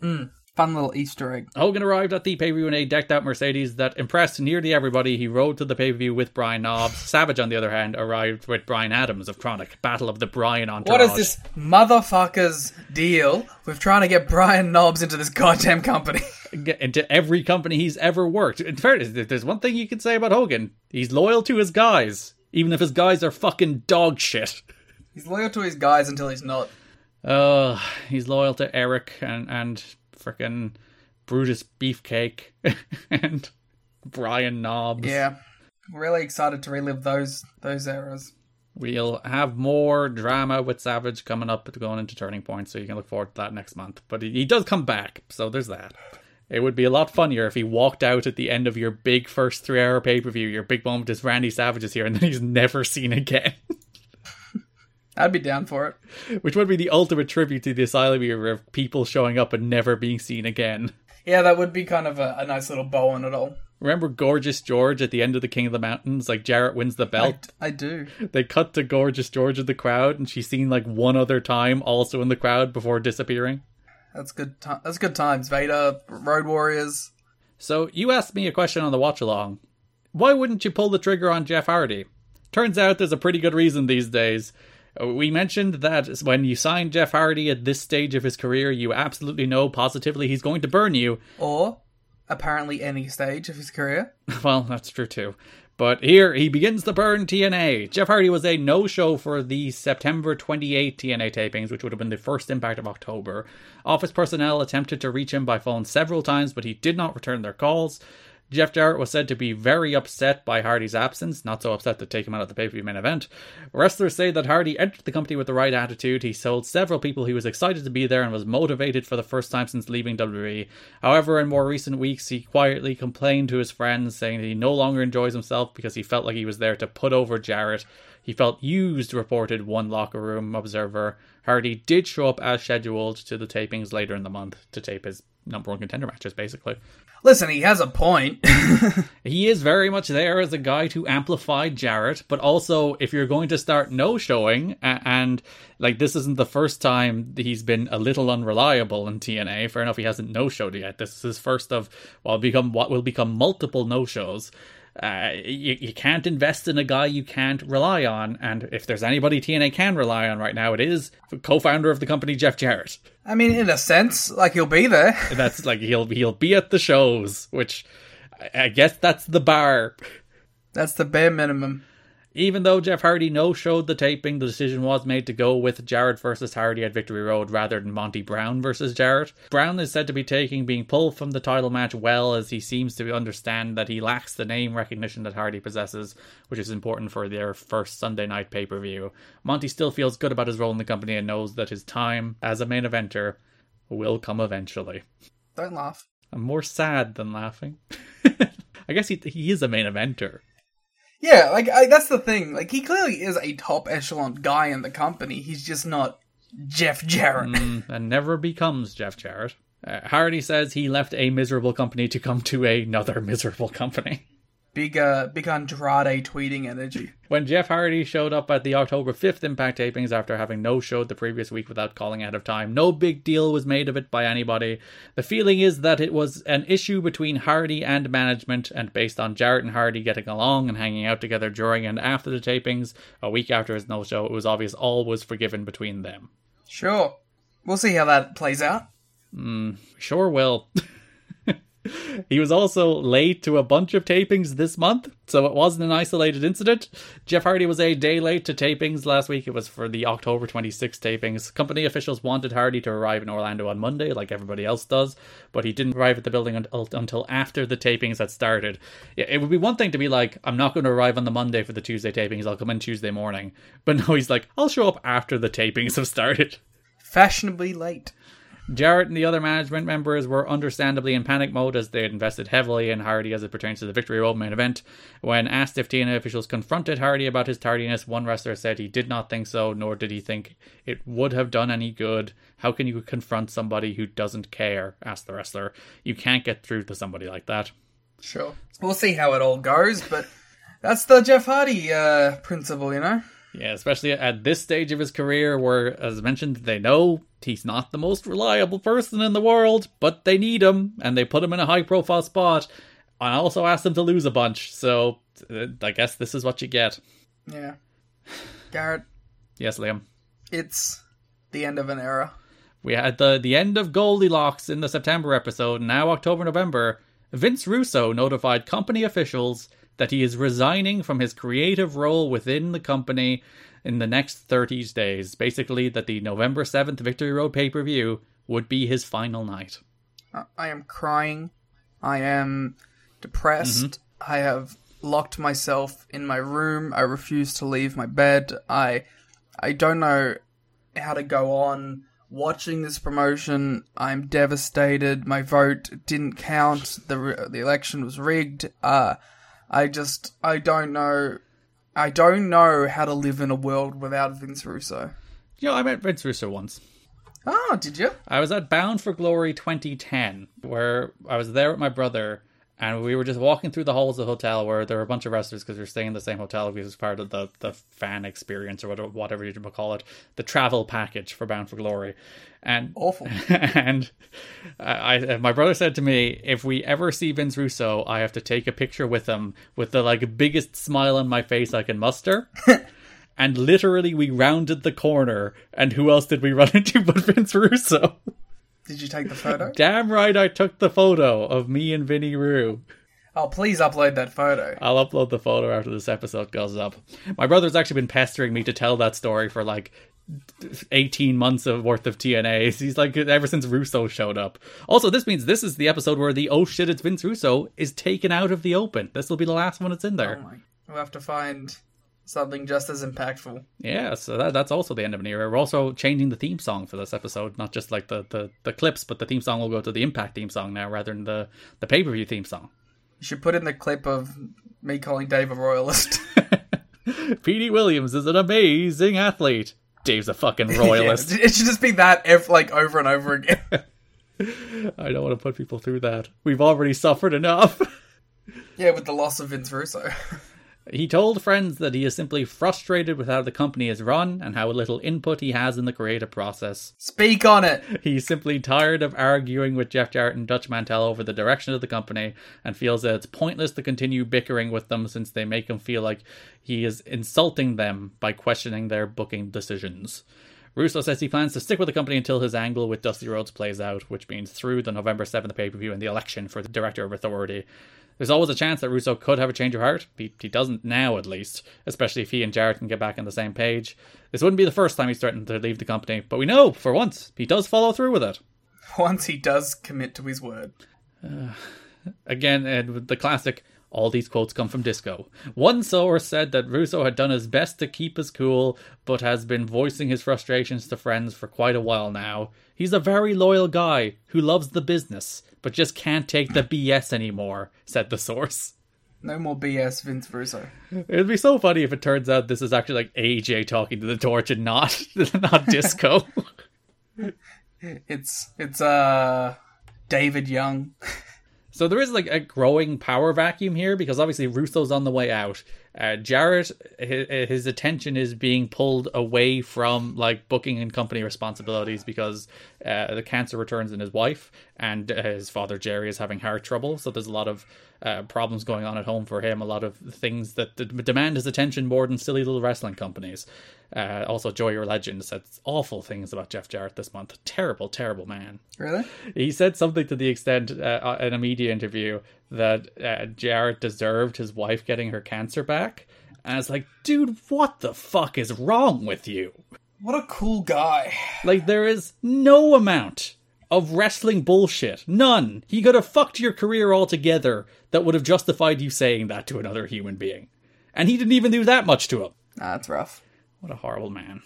Hmm. Fun little Easter egg. Hogan arrived at the pay per view in a decked out Mercedes that impressed nearly everybody. He rode to the pay per view with Brian Knobbs. [SIGHS] Savage, on the other hand, arrived with Brian Adams of Kronik. Battle of the Brian entourage. What is this motherfucker's deal with trying to get Brian Knobbs into this goddamn company? [LAUGHS] Into every company he's ever worked. In fairness, there's one thing you can say about Hogan. He's loyal to his guys, even if his guys are fucking dog shit. He's loyal to his guys until he's not. Uh, he's loyal to Eric and and frickin' Brutus Beefcake [LAUGHS] and Brian Knobbs. Yeah. Really excited to relive those those eras. We'll have more drama with Savage coming up going into Turning Point, so you can look forward to that next month. But he, he does come back, so there's that. It would be a lot funnier if he walked out at the end of your big first three hour pay per view. Your big moment is Randy Savage is here, and then he's never seen again. [LAUGHS] I'd be down for it. Which would be the ultimate tribute to the Asylum era of people showing up and never being seen again. Yeah, that would be kind of a, a nice little bow on it all. Remember Gorgeous George at the end of the King of the Mountains? Like Jarrett wins the I, belt. I do. They cut to Gorgeous George in the crowd, and she's seen like one other time also in the crowd before disappearing. That's good. Ti- that's good times. Vader, Road Warriors. So you asked me a question on the watch along. Why wouldn't you pull the trigger on Jeff Hardy? Turns out there's a pretty good reason these days. We mentioned that when you sign Jeff Hardy at this stage of his career, you absolutely know positively he's going to burn you. Or apparently any stage of his career. [LAUGHS] Well, that's true too. But here he begins to burn TNA. Jeff Hardy was a no show for the September 28 TNA tapings, which would have been the first impact of October. Office personnel attempted to reach him by phone several times, but he did not return their calls. Jeff Jarrett was said to be very upset by Hardy's absence, not so upset to take him out of the pay per view main event. Wrestlers say that Hardy entered the company with the right attitude. He told several people he was excited to be there and was motivated for the first time since leaving WWE. However, in more recent weeks, he quietly complained to his friends, saying that he no longer enjoys himself because he felt like he was there to put over Jarrett. He felt used, reported one locker room observer. Hardy did show up as scheduled to the tapings later in the month to tape his number one contender matches, basically. Listen, he has a point. [LAUGHS] He is very much there as a guy to amplify Jarrett, but also if you're going to start no showing, a- and like this isn't the first time he's been a little unreliable in TNA. Fair enough, he hasn't no showed yet. This is his first of what will become what will become multiple no shows. Uh, you, you can't invest in a guy you can't rely on, and if there's anybody TNA can rely on right now, it is co-founder of the company Jeff Jarrett. I mean, in a sense, like he'll be there. [LAUGHS] That's like he'll he'll be at the shows, which I- I guess that's the bar. That's the bare minimum. Even though Jeff Hardy no showed the taping, the decision was made to go with Jarrett versus Hardy at Victory Road rather than Monty Brown versus Jarrett. Brown is said to be taking being pulled from the title match well as he seems to understand that he lacks the name recognition that Hardy possesses, which is important for their first Sunday night pay per view. Monty still feels good about his role in the company and knows that his time as a main eventer will come eventually. Don't laugh. I'm more sad than laughing. [LAUGHS] I guess he he is a main eventer. Yeah, like I, that's the thing. Like he clearly is a top echelon guy in the company. He's just not Jeff Jarrett. Mm, and never becomes Jeff Jarrett. Uh, Hardy says he left a miserable company to come to another miserable company. Big, uh, big Andrade tweeting energy. When Jeff Hardy showed up at the October 5th Impact tapings after having no showed the previous week without calling ahead of time, no big deal was made of it by anybody. The feeling is that it was an issue between Hardy and management, and based on Jarrett and Hardy getting along and hanging out together during and after the tapings, a week after his no show, it was obvious all was forgiven between them. Sure, we'll see how that plays out. Mm, Sure will. [LAUGHS] he was also late to a bunch of tapings this month, so it wasn't an isolated incident. Jeff Hardy was a day late to tapings last week. It was for the October 26 tapings. Company officials wanted Hardy to arrive in Orlando on Monday, like everybody else does, but he didn't arrive at the building until, after the tapings had started. It would be one thing to be like, I'm not going to arrive on the Monday for the Tuesday tapings, I'll come in Tuesday morning. But no, he's like, I'll show up after the tapings have started. Fashionably late. Jarrett and the other management members were understandably in panic mode as they had invested heavily in Hardy as it pertains to the Victory Road main event. When asked if TNA officials confronted Hardy about his tardiness, one wrestler said he did not think so, nor did he think it would have done any good. How can you confront somebody who doesn't care? asked the wrestler. You can't get through to somebody like that. Sure, we'll see how it all goes. But [LAUGHS] that's the Jeff Hardy uh, principle, you know. Yeah, especially at this stage of his career where, as mentioned, they know he's not the most reliable person in the world, but they need him, and they put him in a high profile spot. I also asked him to lose a bunch, so uh, I guess this is what you get. Yeah, Garrett, Yes, Liam. it's the end of an era. We had the, the end of Goldylocks in the September episode, now October November. Vince Russo notified company officials that he is resigning from his creative role within the company in the next 30 days. Basically, that the November 7th Victory Road pay per view would be his final night. I- am crying. I am depressed. I have locked myself in my room. I refuse to leave my bed. I I don't know how to go on watching this promotion. I'm devastated. My vote didn't count. The the election was rigged. Uh I just I don't know I don't know how to live in a world without Vince Russo. Know, I met Vince Russo once. Oh, did you? I was at Bound for Glory 2010, where I was there with my brother, and we were just walking through the halls of the hotel where there were a bunch of wrestlers because we were staying in the same hotel because it was part of the, the fan experience or whatever, whatever you call it, the travel package for Bound for Glory. And Awful. [LAUGHS] and uh, I, I, my brother said to me, if we ever see Vince Russo, I have to take a picture with him with the like biggest smile on my face I can muster. [LAUGHS] and literally, we rounded the corner, and who else did we [LAUGHS] run into but Vince Russo? Did you take the photo? Damn right, I took the photo of me and Vinny Rue. Oh, please upload that photo. I'll upload the photo after this episode goes up. My brother's actually been pestering me to tell that story for like 18 months of worth of TNA. He's like ever since Russo showed up. Also, this means this is the episode where the oh shit it's Vince Russo is taken out of the open. This will be the last one that's in there. Oh. We'll have to find something just as impactful. Yeah, so that, that's also the end of an era. We're also changing the theme song for this episode, not just like the, the, the clips, but the theme song will go to the Impact theme song now rather than the, the pay per view theme song. You should put in the clip of me calling Dave a royalist. [LAUGHS] Petey Williams is an amazing athlete. Dave's a fucking [LAUGHS] royalist. Yeah, it should just be that ev- like over and over again. [LAUGHS] I don't want to put people through that. We've already suffered enough. yeah, with the loss of Vince Russo. [LAUGHS] He told friends that he is simply frustrated with how the company is run and how little input he has in the creative process. Speak on it. [LAUGHS] He's simply tired of arguing with Jeff Jarrett and Dutch Mantell over the direction of the company and feels that it's pointless to continue bickering with them since they make him feel like he is insulting them by questioning their booking decisions. Russo says he plans to stick with the company until his angle with Dusty Rhodes plays out, which means through the November 7th pay per view and the election for the Director of Authority. There's always a chance that Russo could have a change of heart. He, he doesn't now, at least, especially if he and Jarrett can get back on the same page. This wouldn't be the first time he's threatened to leave the company, but we know, for once, he does follow through with it. Once he does commit to his word. Uh, again, and with the classic, all these quotes come from Disco. One source said that Russo had done his best to keep his cool, but has been voicing his frustrations to friends for quite a while now. He's a very loyal guy who loves the business, but just can't take the BS anymore, said the source. No more BS, Vince Russo. It'd be so funny if it turns out this is actually like AJ talking to the torch and not [LAUGHS] not Disco. [LAUGHS] It's it's uh David Young. [LAUGHS] So there is like a growing power vacuum here because obviously Russo's on the way out. Uh, Jarrett, his, his attention is being pulled away from like booking and company responsibilities because uh, the cancer returns in his wife, and uh, his father Jerry is having heart trouble. So there's a lot of uh, problems going on at home for him. A lot of things that, that demand his attention more than silly little wrestling companies. Uh, also, Joy Your Legend said awful things about Jeff Jarrett this month. Terrible, terrible man. Really? He said something to the extent uh, in a media interview that uh, Jarrett deserved his wife getting her cancer back. And I was like, dude, what the fuck is wrong with you? What a cool guy. Like, there is no amount of wrestling bullshit. None. He could have fucked your career altogether that would have justified you saying that to another human being. And he didn't even do that much to him. Nah, that's rough. What a horrible man.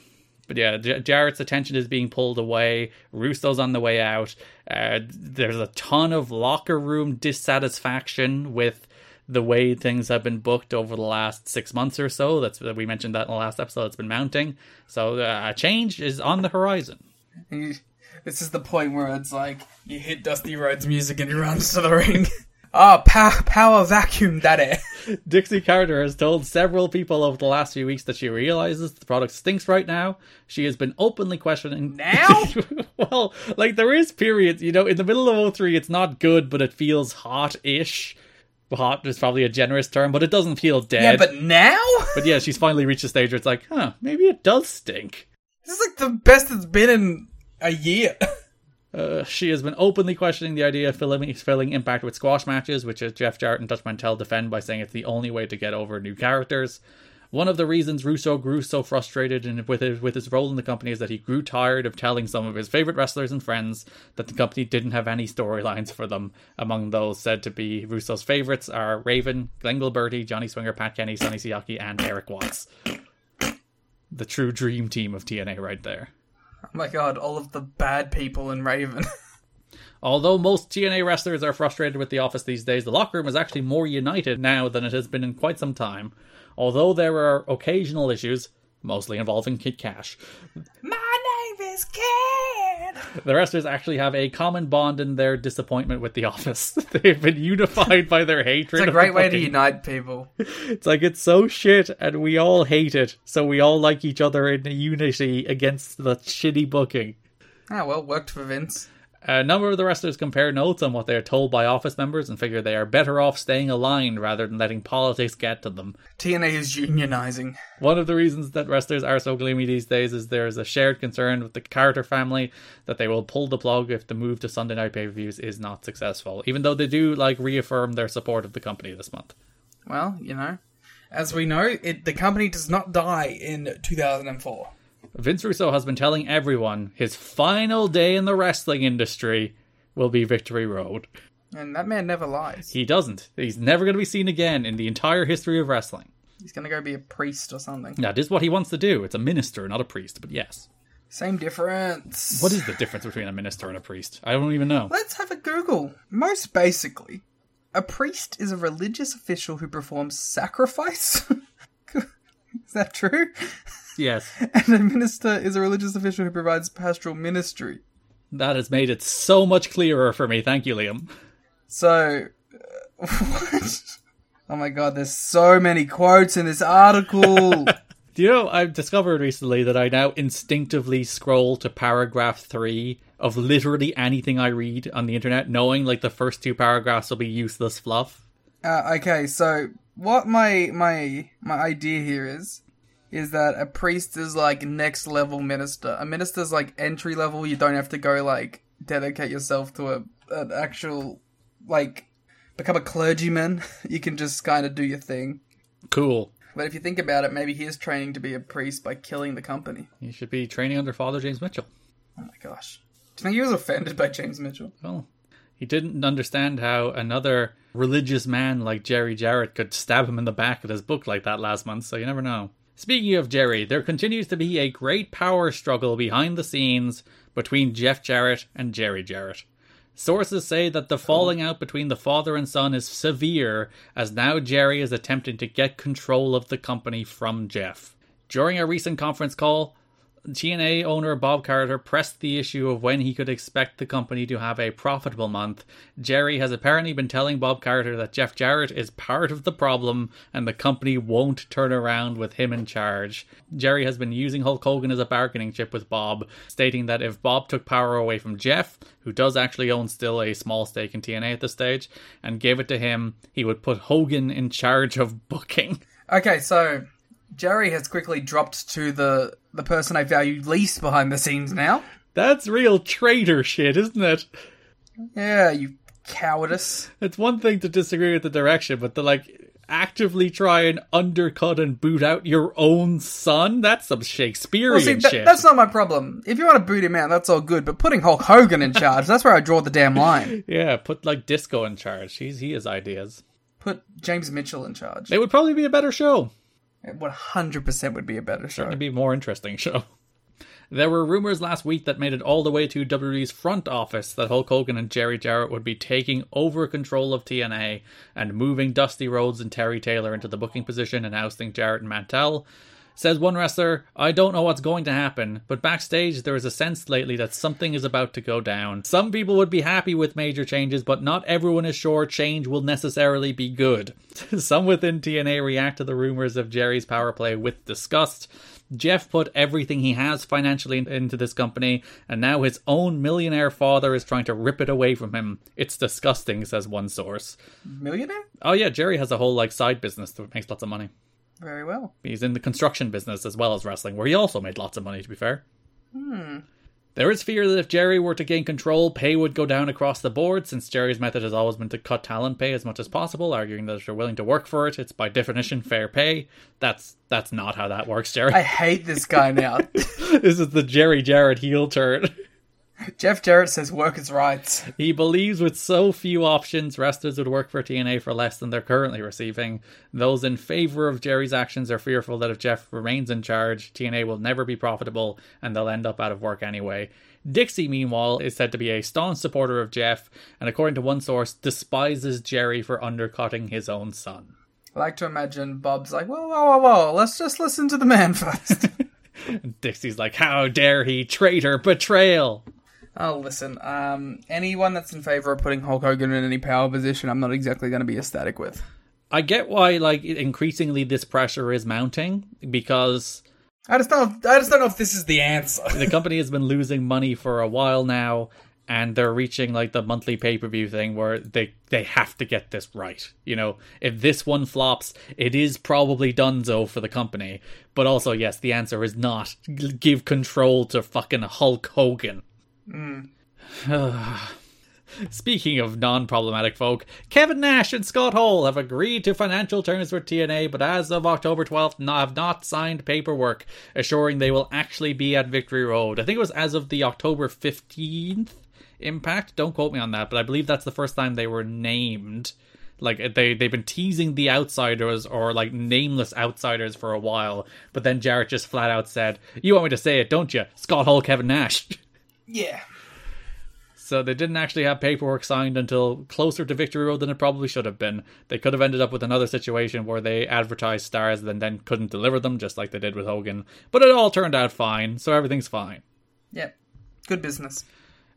But yeah, J- Jarrett's attention is being pulled away. Russo's on the way out. Uh, there's a ton of locker room dissatisfaction with the way things have been booked over the last six months or so. That's we mentioned that in the last episode. It's been mounting, so uh, a change is on the horizon. [LAUGHS] This is the point where it's like you hit Dusty Rhodes music and he runs to the ring. [LAUGHS] Ah, power, power vacuum, daddy. [LAUGHS] Dixie Carter has told several people over the last few weeks that she realizes the product stinks right now. She has been openly questioning. [LAUGHS] Now? well, like there is periods, you know, in the middle of 03, it's not good, but it feels hot ish. Hot is probably a generous term, but it doesn't feel dead. Yeah, but now? But yeah, she's finally reached a stage where it's like, huh, maybe it does stink. This is like the best it's been in a year. [LAUGHS] Uh, she has been openly questioning the idea of filling, Impact with squash matches, which Jeff Jarrett and Dutch Mantell defend by saying it's the only way to get over new characters. One of the reasons Russo grew so frustrated in, with, his, with his role in the company is that he grew tired of telling some of his favorite wrestlers and friends that the company didn't have any storylines for them. Among those said to be Russo's favorites are Raven, Glenn Gilberti, Johnny Swinger, Pat Kenny, Sonny Siaki, and Erik Watts. The true dream team of TNA right there. [LAUGHS] oh my god, all of the bad people in Raven. [LAUGHS] Although most TNA wrestlers are frustrated with the office these days, the locker room is actually more united now than it has been in quite some time. Although there are occasional issues, mostly involving Kid Kash, My name is [LAUGHS] the wrestlers actually have a common bond in their disappointment with the office. [LAUGHS] They've been unified by their hatred. It's a great way to unite people. [LAUGHS] It's like it's so shit, and we all hate it, so we all like each other in unity against the shitty booking. Ah, well, worked for Vince. Uh, a number of the wrestlers compare notes on what they are told by office members and figure they are better off staying aligned rather than letting politics get to them. TNA is unionizing. One of the reasons that wrestlers are so gloomy these days is there is a shared concern with the Carter family that they will pull the plug if the move to Sunday night pay per views is not successful, even though they do like reaffirm their support of the company this month. Well, you know, as we know, it the company does not die in 2004. Vince Russo has been telling everyone his final day in the wrestling industry will be Victory Road. And that man never lies. He doesn't. He's never going to be seen again in the entire history of wrestling. He's gonna go be a priest or something. This is what he wants to do. It's a minister, not a priest, but yes. Same difference. What is the difference between a minister and a priest? I don't even know. Let's have a Google. Most basically, a priest is a religious official who performs sacrifice. [LAUGHS] is that true? Yes. [LAUGHS] And a minister is a religious official who provides pastoral ministry. That has made it so much clearer for me. Thank you, Liam. So, uh, [LAUGHS] what? Oh my god, there's so many quotes in this article. [LAUGHS] Do you know, I've discovered recently that I now instinctively scroll to paragraph three of literally anything I read on the internet, knowing like the first two paragraphs will be useless fluff. Uh, okay, so what my my my idea here is is that a priest is like next level minister. A minister's like entry level. You don't have to go like dedicate yourself to a an actual like become a clergyman. [LAUGHS] You can just kind of do your thing. Cool. But if you think about it, maybe he is training to be a priest by killing the company. You should be training under Father James Mitchell. Oh my gosh. Do you think he was offended by James Mitchell? Well, he didn't understand how another religious man like Jerry Jarrett could stab him in the back with his book like that last month, so you never know. Speaking of Jerry, there continues to be a great power struggle behind the scenes between Jeff Jarrett and Jerry Jarrett. Sources say that the falling out between the father and son is severe, as now Jerry is attempting to get control of the company from Jeff. During a recent conference call, TNA owner Bob Carter pressed the issue of when he could expect the company to have a profitable month. Jerry has apparently been telling Bob Carter that Jeff Jarrett is part of the problem and the company won't turn around with him in charge. Jerry has been using Hulk Hogan as a bargaining chip with Bob, stating that if Bob took power away from Jeff, who does actually own still a small stake in TNA at this stage, and gave it to him, he would put Hogan in charge of booking. Okay, so Jerry has quickly dropped to the the person I value least behind the scenes now. That's real traitor shit, isn't it? Yeah, you cowardice. It's one thing to disagree with the direction, but to like actively try and undercut and boot out your own son, that's some Shakespearean Well, see, that- shit. that's not my problem. If you want to boot him out, that's all good. But putting Hulk Hogan in charge, that's where I draw the damn line. [LAUGHS] Yeah, put like Disco in charge. He's he has ideas. Put James Mitchell in charge. It would probably be a better show. It 100% would be a better show. It'd be a more interesting show. [LAUGHS] There were rumors last week that made it all the way to WWE's front office that Hulk Hogan and Jerry Jarrett would be taking over control of TNA and moving Dusty Rhodes and Terry Taylor into the booking position and ousting Jarrett and Mantell. Says one wrestler, I don't know what's going to happen, but backstage there is a sense lately that something is about to go down. Some people would be happy with major changes, but not everyone is sure change will necessarily be good. [LAUGHS] Some within TNA react to the rumors of Jerry's power play with disgust. Jeff put everything he has financially into this company, and now his own millionaire father is trying to rip it away from him. It's disgusting, says one source. Millionaire? Oh yeah, Jerry has a whole like side business that makes lots of money. Very well. He's in the construction business as well as wrestling, where he also made lots of money, to be fair. Hmm. There is fear that if Jerry were to gain control, pay would go down across the board, since Jerry's method has always been to cut talent pay as much as possible, arguing that if you're willing to work for it, it's by definition fair pay. That's that's not how that works, Jerry. I hate this guy now. [LAUGHS] this is the Jerry Jarrett heel turn. [LAUGHS] Jeff Jarrett says workers' rights. He believes with so few options, wrestlers would work for TNA for less than they're currently receiving. Those in favor of Jerry's actions are fearful that if Jeff remains in charge, TNA will never be profitable and they'll end up out of work anyway. Dixie, meanwhile, is said to be a staunch supporter of Jeff, and according to one source, despises Jerry for undercutting his own son. I like to imagine Bob's like, whoa, whoa, whoa, whoa, let's just listen to the man [LAUGHS] first. And [LAUGHS] Dixie's like, How dare he, traitor, betrayal! Oh, listen, um, anyone that's in favor of putting Hulk Hogan in any power position, I'm not exactly going to be ecstatic with. I get why, like, increasingly this pressure is mounting, because I just don't. I just don't know if this is the answer. the company has been losing money for a while now and they're reaching like the monthly pay-per-view thing where they they have to get this right you know if this one flops it is probably donezo for the company but also yes the answer is not give control to fucking hulk hogan Hmm. [SIGHS] Speaking of non problematic folk, Kevin Nash and Scott Hall have agreed to financial terms with TNA, but as of October 12th, no- have not signed paperwork assuring they will actually be at Victory Road. I think it was as of the October 15th impact. Don't quote me on that, but I believe that's the first time they were named. Like uh, they they've been teasing the outsiders or like nameless outsiders for a while, but then Jarrett just flat out said, "You want me to say it, don't you? Scott Hall, Kevin Nash." [LAUGHS] Yeah. So they didn't actually have paperwork signed until closer to Victory Road than it probably should have been. They could have ended up with another situation where they advertised stars and then couldn't deliver them, just like they did with Hogan. But it all turned out fine, so everything's fine. Yep. Good business.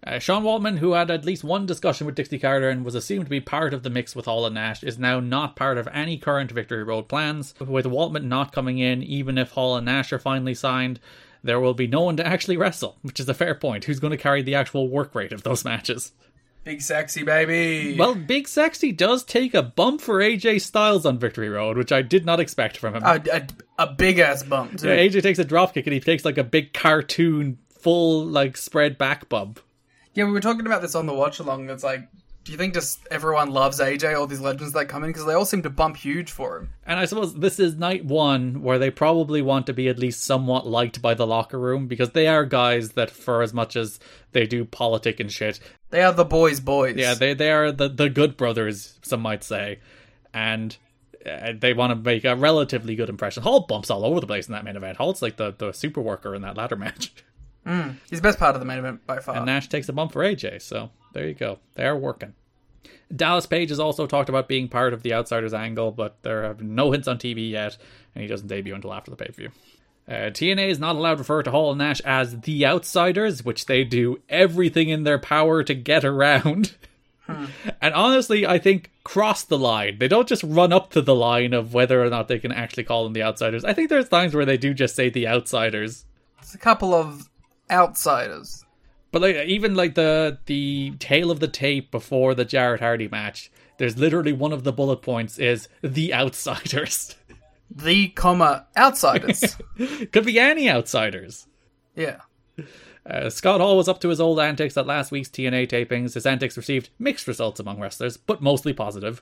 Uh, Sean Waltman, who had at least one discussion with Dixie Carter and was assumed to be part of the mix with Hall and Nash, is now not part of any current Victory Road plans. With Waltman not coming in, even if Hall and Nash are finally signed, there will be no one to actually wrestle, which is a fair point. Who's going to carry the actual work rate of those matches? Big sexy baby. Well, Big Sexy does take a bump for AJ Styles on Victory Road, which I did not expect from him. a, a, a big ass bump. Too. Yeah, AJ takes a dropkick and he takes like a big cartoon, full like spread back bump. Yeah, we were talking about this on the watch along. It's like, do you think just everyone loves AJ, all these legends that come in? Because they all seem to bump huge for him. And I suppose this is night one where they probably want to be at least somewhat liked by the locker room because they are guys that, for as much as they do politic and shit, They are the boys' boys. yeah, they they are the the good brothers, some might say, and. uh, They want to make a relatively good impression. Hall bumps all over the place in that main event. Hall's like the, the super worker in that ladder match. He's the best part of the main event by far. And Nash takes a bump for AJ, so there you go. They are working. Dallas Page has also talked about being part of the Outsiders angle, but there have no hints on TV yet, and he doesn't debut until after the pay per view. Uh, TNA is not allowed to refer to Hall and Nash as the Outsiders, which they do everything in their power to get around. [LAUGHS] And honestly, I think cross the line. They don't just run up to the line of whether or not they can actually call them the Outsiders. I think there's times where they do just say the Outsiders. It's a couple of outsiders. But like even like the the tale of the tape before the Jarrett Hardy match, there's literally one of the bullet points is the outsiders. [LAUGHS] The comma outsiders. [LAUGHS] Could be any outsiders. yeah. Uh, Scott Hall was up to his old antics at last week's TNA tapings. His antics received mixed results among wrestlers, but mostly positive.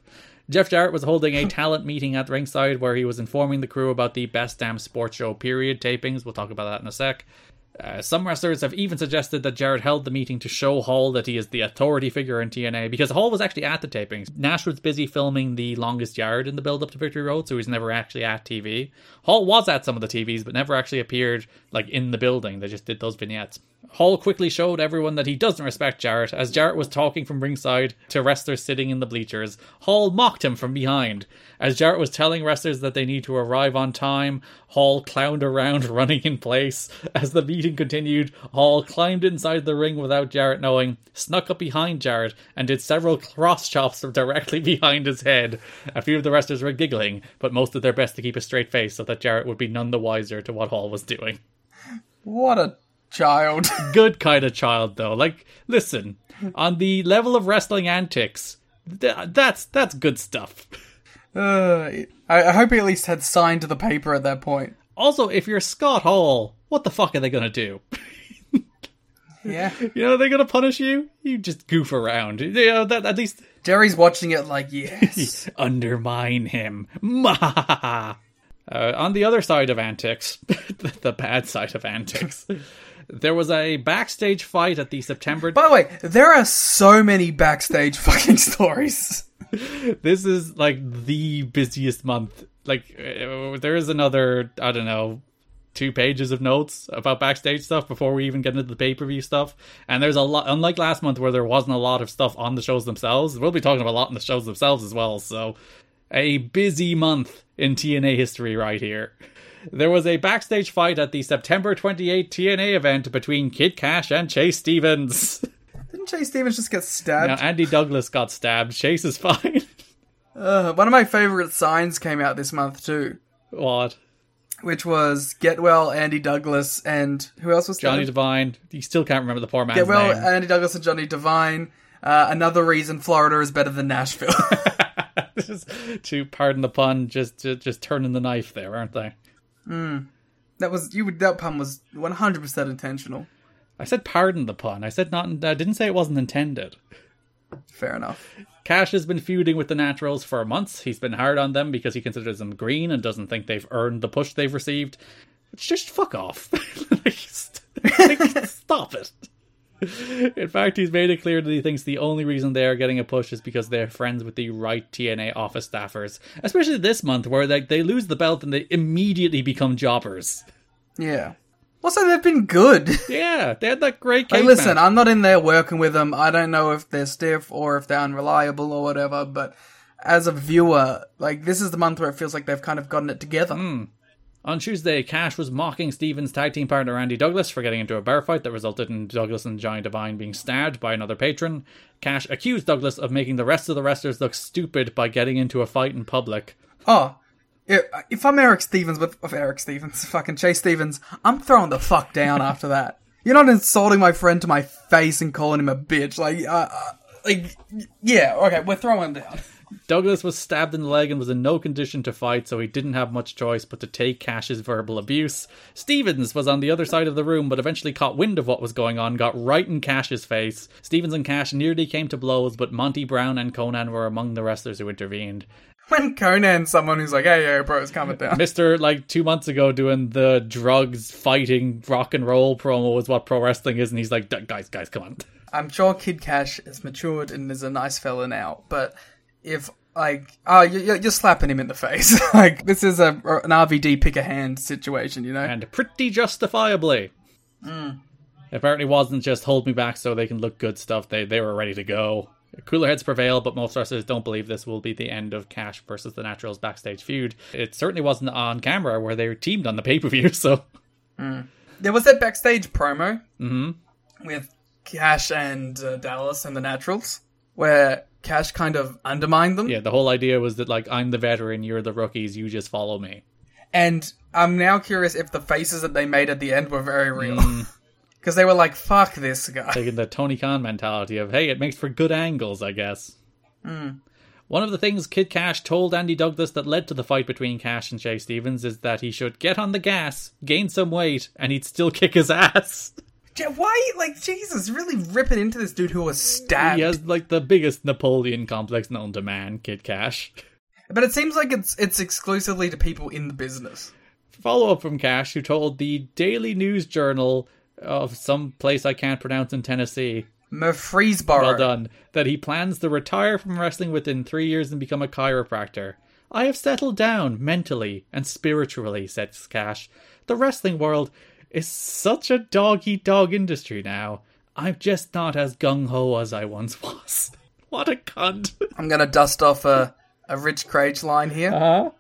Jeff Jarrett was holding a [LAUGHS] talent meeting at ringside where he was informing the crew about the Best Damn Sports Show period tapings. We'll talk about that in a sec. Uh, some wrestlers have even suggested that Jarrett held the meeting to show Hall that he is the authority figure in TNA because Hall was actually at the tapings. Nash was busy filming the longest yard in the build up to Victory Road, so he was never actually at TV. Hall was at some of the TVs, but never actually appeared like in the building. They just did those vignettes. Hall quickly showed everyone that he doesn't respect Jarrett as Jarrett was talking from ringside to wrestlers sitting in the bleachers. Hall mocked him from behind. As Jarrett was telling wrestlers that they need to arrive on time, Hall clowned around [LAUGHS] running in place. As the meeting continued, Hall climbed inside the ring without Jarrett knowing, snuck up behind Jarrett, and did several cross chops [LAUGHS] directly behind his head. A few of the wrestlers were giggling, but most did their best to keep a straight face so that Jarrett would be none the wiser to what Hall was doing. What a child. [LAUGHS] good kind of child though. Like, listen, on the level of wrestling antics, th- that's that's good stuff. Uh, I, I hope he at least had signed the paper at that point. Also, if you're Scott Hall, what the fuck are they gonna do? Yeah. [LAUGHS] You know, they're gonna punish you. You just goof around. You know, that at least Jerry's watching it like, yes. [LAUGHS] undermine him. Uh, on the other side of antics, the bad side of antics, there was a backstage fight at the September. By the way, there are so many backstage fucking stories. this is like the busiest month. Like uh, there is another, I don't know, two pages of notes about backstage stuff before we even get into the pay per view stuff. And there's a lot, unlike last month where there wasn't a lot of stuff on the shows themselves. We'll be talking about a lot in the shows themselves as well. So a busy month in TNA history right here. [LAUGHS] There was a backstage fight at the September 28 TNA event between Kid Kash and Chase Stevens. [LAUGHS] Didn't Chase Stevens just get stabbed? now, Andy Douglas got stabbed. Chase is fine. [LAUGHS] Uh, one of my favorite signs came out this month too, what? which was Get Well, Andy Douglas, and who else was Johnny? Devine. You still can't remember the poor man's Get Well, name. Andy Douglas, and Johnny Devine. Uh, another reason Florida is better than Nashville. [LAUGHS] To pardon the pun, just, just just turning the knife there, aren't they? Mm. that was you. would That pun was one hundred percent intentional. I said pardon the pun. I said not. I didn't say it wasn't intended. Fair enough. Kash has been feuding with the Naturals for months. He's been hard on them because he considers them green and doesn't think they've earned the push they've received. It's Just fuck off. [LAUGHS] Like, [LAUGHS] stop it. [LAUGHS] In fact, he's made it clear that he thinks the only reason they are getting a push is because they're friends with the right TNA office staffers. Especially this month, where like they lose the belt and they immediately become jobbers. Yeah. Also, they've been good. [LAUGHS] Yeah, they had that great. Hey, listen, match. I'm not in there working with them. I don't know if they're stiff or if they're unreliable or whatever, but as a viewer, like, this is the month where it feels like they've kind of gotten it together. Hmm. On Tuesday, Kash was mocking Stevens' tag team partner Andy Douglas for getting into a bar fight that resulted in Douglas and Johnny Devine being stabbed by another patron. Kash accused Douglas of making the rest of the wrestlers look stupid by getting into a fight in public. Oh, if I'm Eric Stevens with Eric Stevens, [LAUGHS] fucking Chase Stevens, I'm throwing the fuck down after that. You're not insulting my friend to my face and calling him a bitch. Like, uh, uh, like, yeah, okay, we're throwing down. Douglas was stabbed in the leg and was in no condition to fight, so he didn't have much choice but to take Kash's verbal abuse. Stevens was on the other side of the room, but eventually caught wind of what was going on, got right in Kash's face. Stevens and Kash nearly came to blows, but Monty Brown and Konnan were among the wrestlers who intervened. When Konnan, someone who's like, hey, hey, bros, calm it down. [LAUGHS] Mister, like two months ago, doing the drugs fighting rock and roll promo was what pro wrestling is, and he's like, guys, guys, come on. I'm sure Kid Kash has matured and is a nice fella now, but if like oh you're, you're slapping him in the face. [LAUGHS] Like this is a an RVD pick a hand situation you know? And pretty justifiably. Mm. apparently wasn't just hold me back so they can look good stuff. They they were ready to go. Cooler heads prevail but most sources don't believe this will be the end of Kash versus the Naturals backstage feud. It certainly wasn't on camera where they were teamed on the pay-per-view [LAUGHS] so. Mm. there was that backstage promo mm-hmm. with Kash and uh, Dallas and the Naturals where Kash kind of undermined them. Yeah, the whole idea was that like I'm the veteran, you're the rookies, you just follow me. And I'm now curious if the faces that they made at the end were very real. Because mm. [LAUGHS] they were like, fuck this guy. Taking the Tony Khan mentality of, hey, it makes for good angles, I guess. Mm. One of the things Kid Kash told Andy Douglas that led to the fight between Kash and Chase Stevens is that he should get on the gas, gain some weight, and he'd still kick his [LAUGHS] ass. Why, like, Jesus, really ripping into this dude who was stabbed? He has, like, the biggest Napoleon complex known to man, Kid Kash. But it seems like it's it's exclusively to people in the business. Follow up from Kash, who told the Daily News Journal of some place I can't pronounce in Tennessee. Murfreesboro. Well done. That he plans to retire from wrestling within three years and become a chiropractor. I have settled down mentally and spiritually, said Kash. The wrestling world is such a dog eat dog industry now. I'm just not as gung ho as I once was. [LAUGHS] what a cunt. I'm gonna dust off a, a Rich Kraetsch line here. Uh-huh.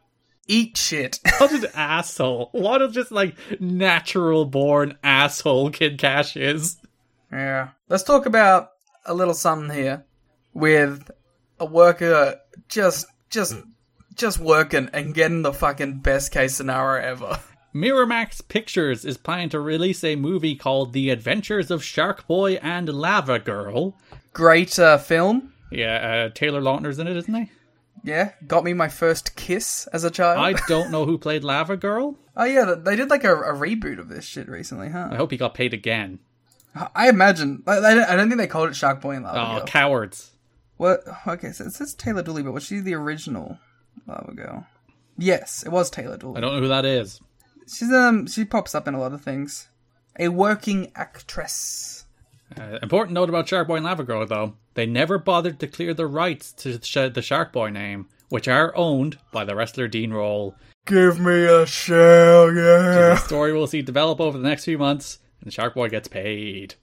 Eat shit. [LAUGHS] what an asshole. What a just like natural born asshole Kid Kash is. Yeah. Let's talk about a little something here with a worker just just just working and getting the fucking best case scenario ever. [LAUGHS] Miramax Pictures is planning to release a movie called The Adventures of Shark Boy and Lava Girl. Great uh, film. Yeah, uh, Taylor Lautner's in it, isn't he? Yeah, got me my first kiss as a child. I [LAUGHS] don't know who played Lava Girl. Oh yeah, they did like a, a reboot of this shit recently, huh? I hope he got paid again. I imagine. I, I don't think they called it Shark Boy and Lava oh, Girl. cowards. What? Okay, so it says Taylor Dooley, but was she the original Lava Girl? Yes, it was Taylor Dooley. I don't know who that is. She's um she pops up in a lot of things. A working actress. Uh, important note about Shark Boy and Lava Girl, though. They never bothered to clear the rights to the Shark Boy name, which are owned by the wrestler Dean Roll. Give me a shell, yeah. The story we'll see develop over the next few months, and Shark Boy gets paid.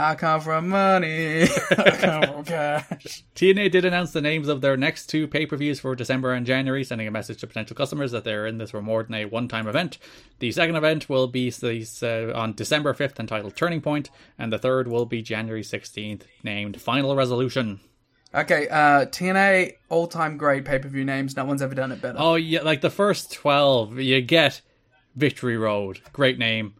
I come from money. [LAUGHS] I come from cash. [LAUGHS] TNA did announce the names of their next two pay per views for December and January, sending a message to potential customers that they're in this for more than a one time event. The second event will be uh, on December 5th, entitled Turning Point, and the third will be January 16th, named Final Resolution. Okay, uh, TNA all time great pay per view names. No one's ever done it better. Oh, yeah, like the first 12, you get Victory Road. Great name.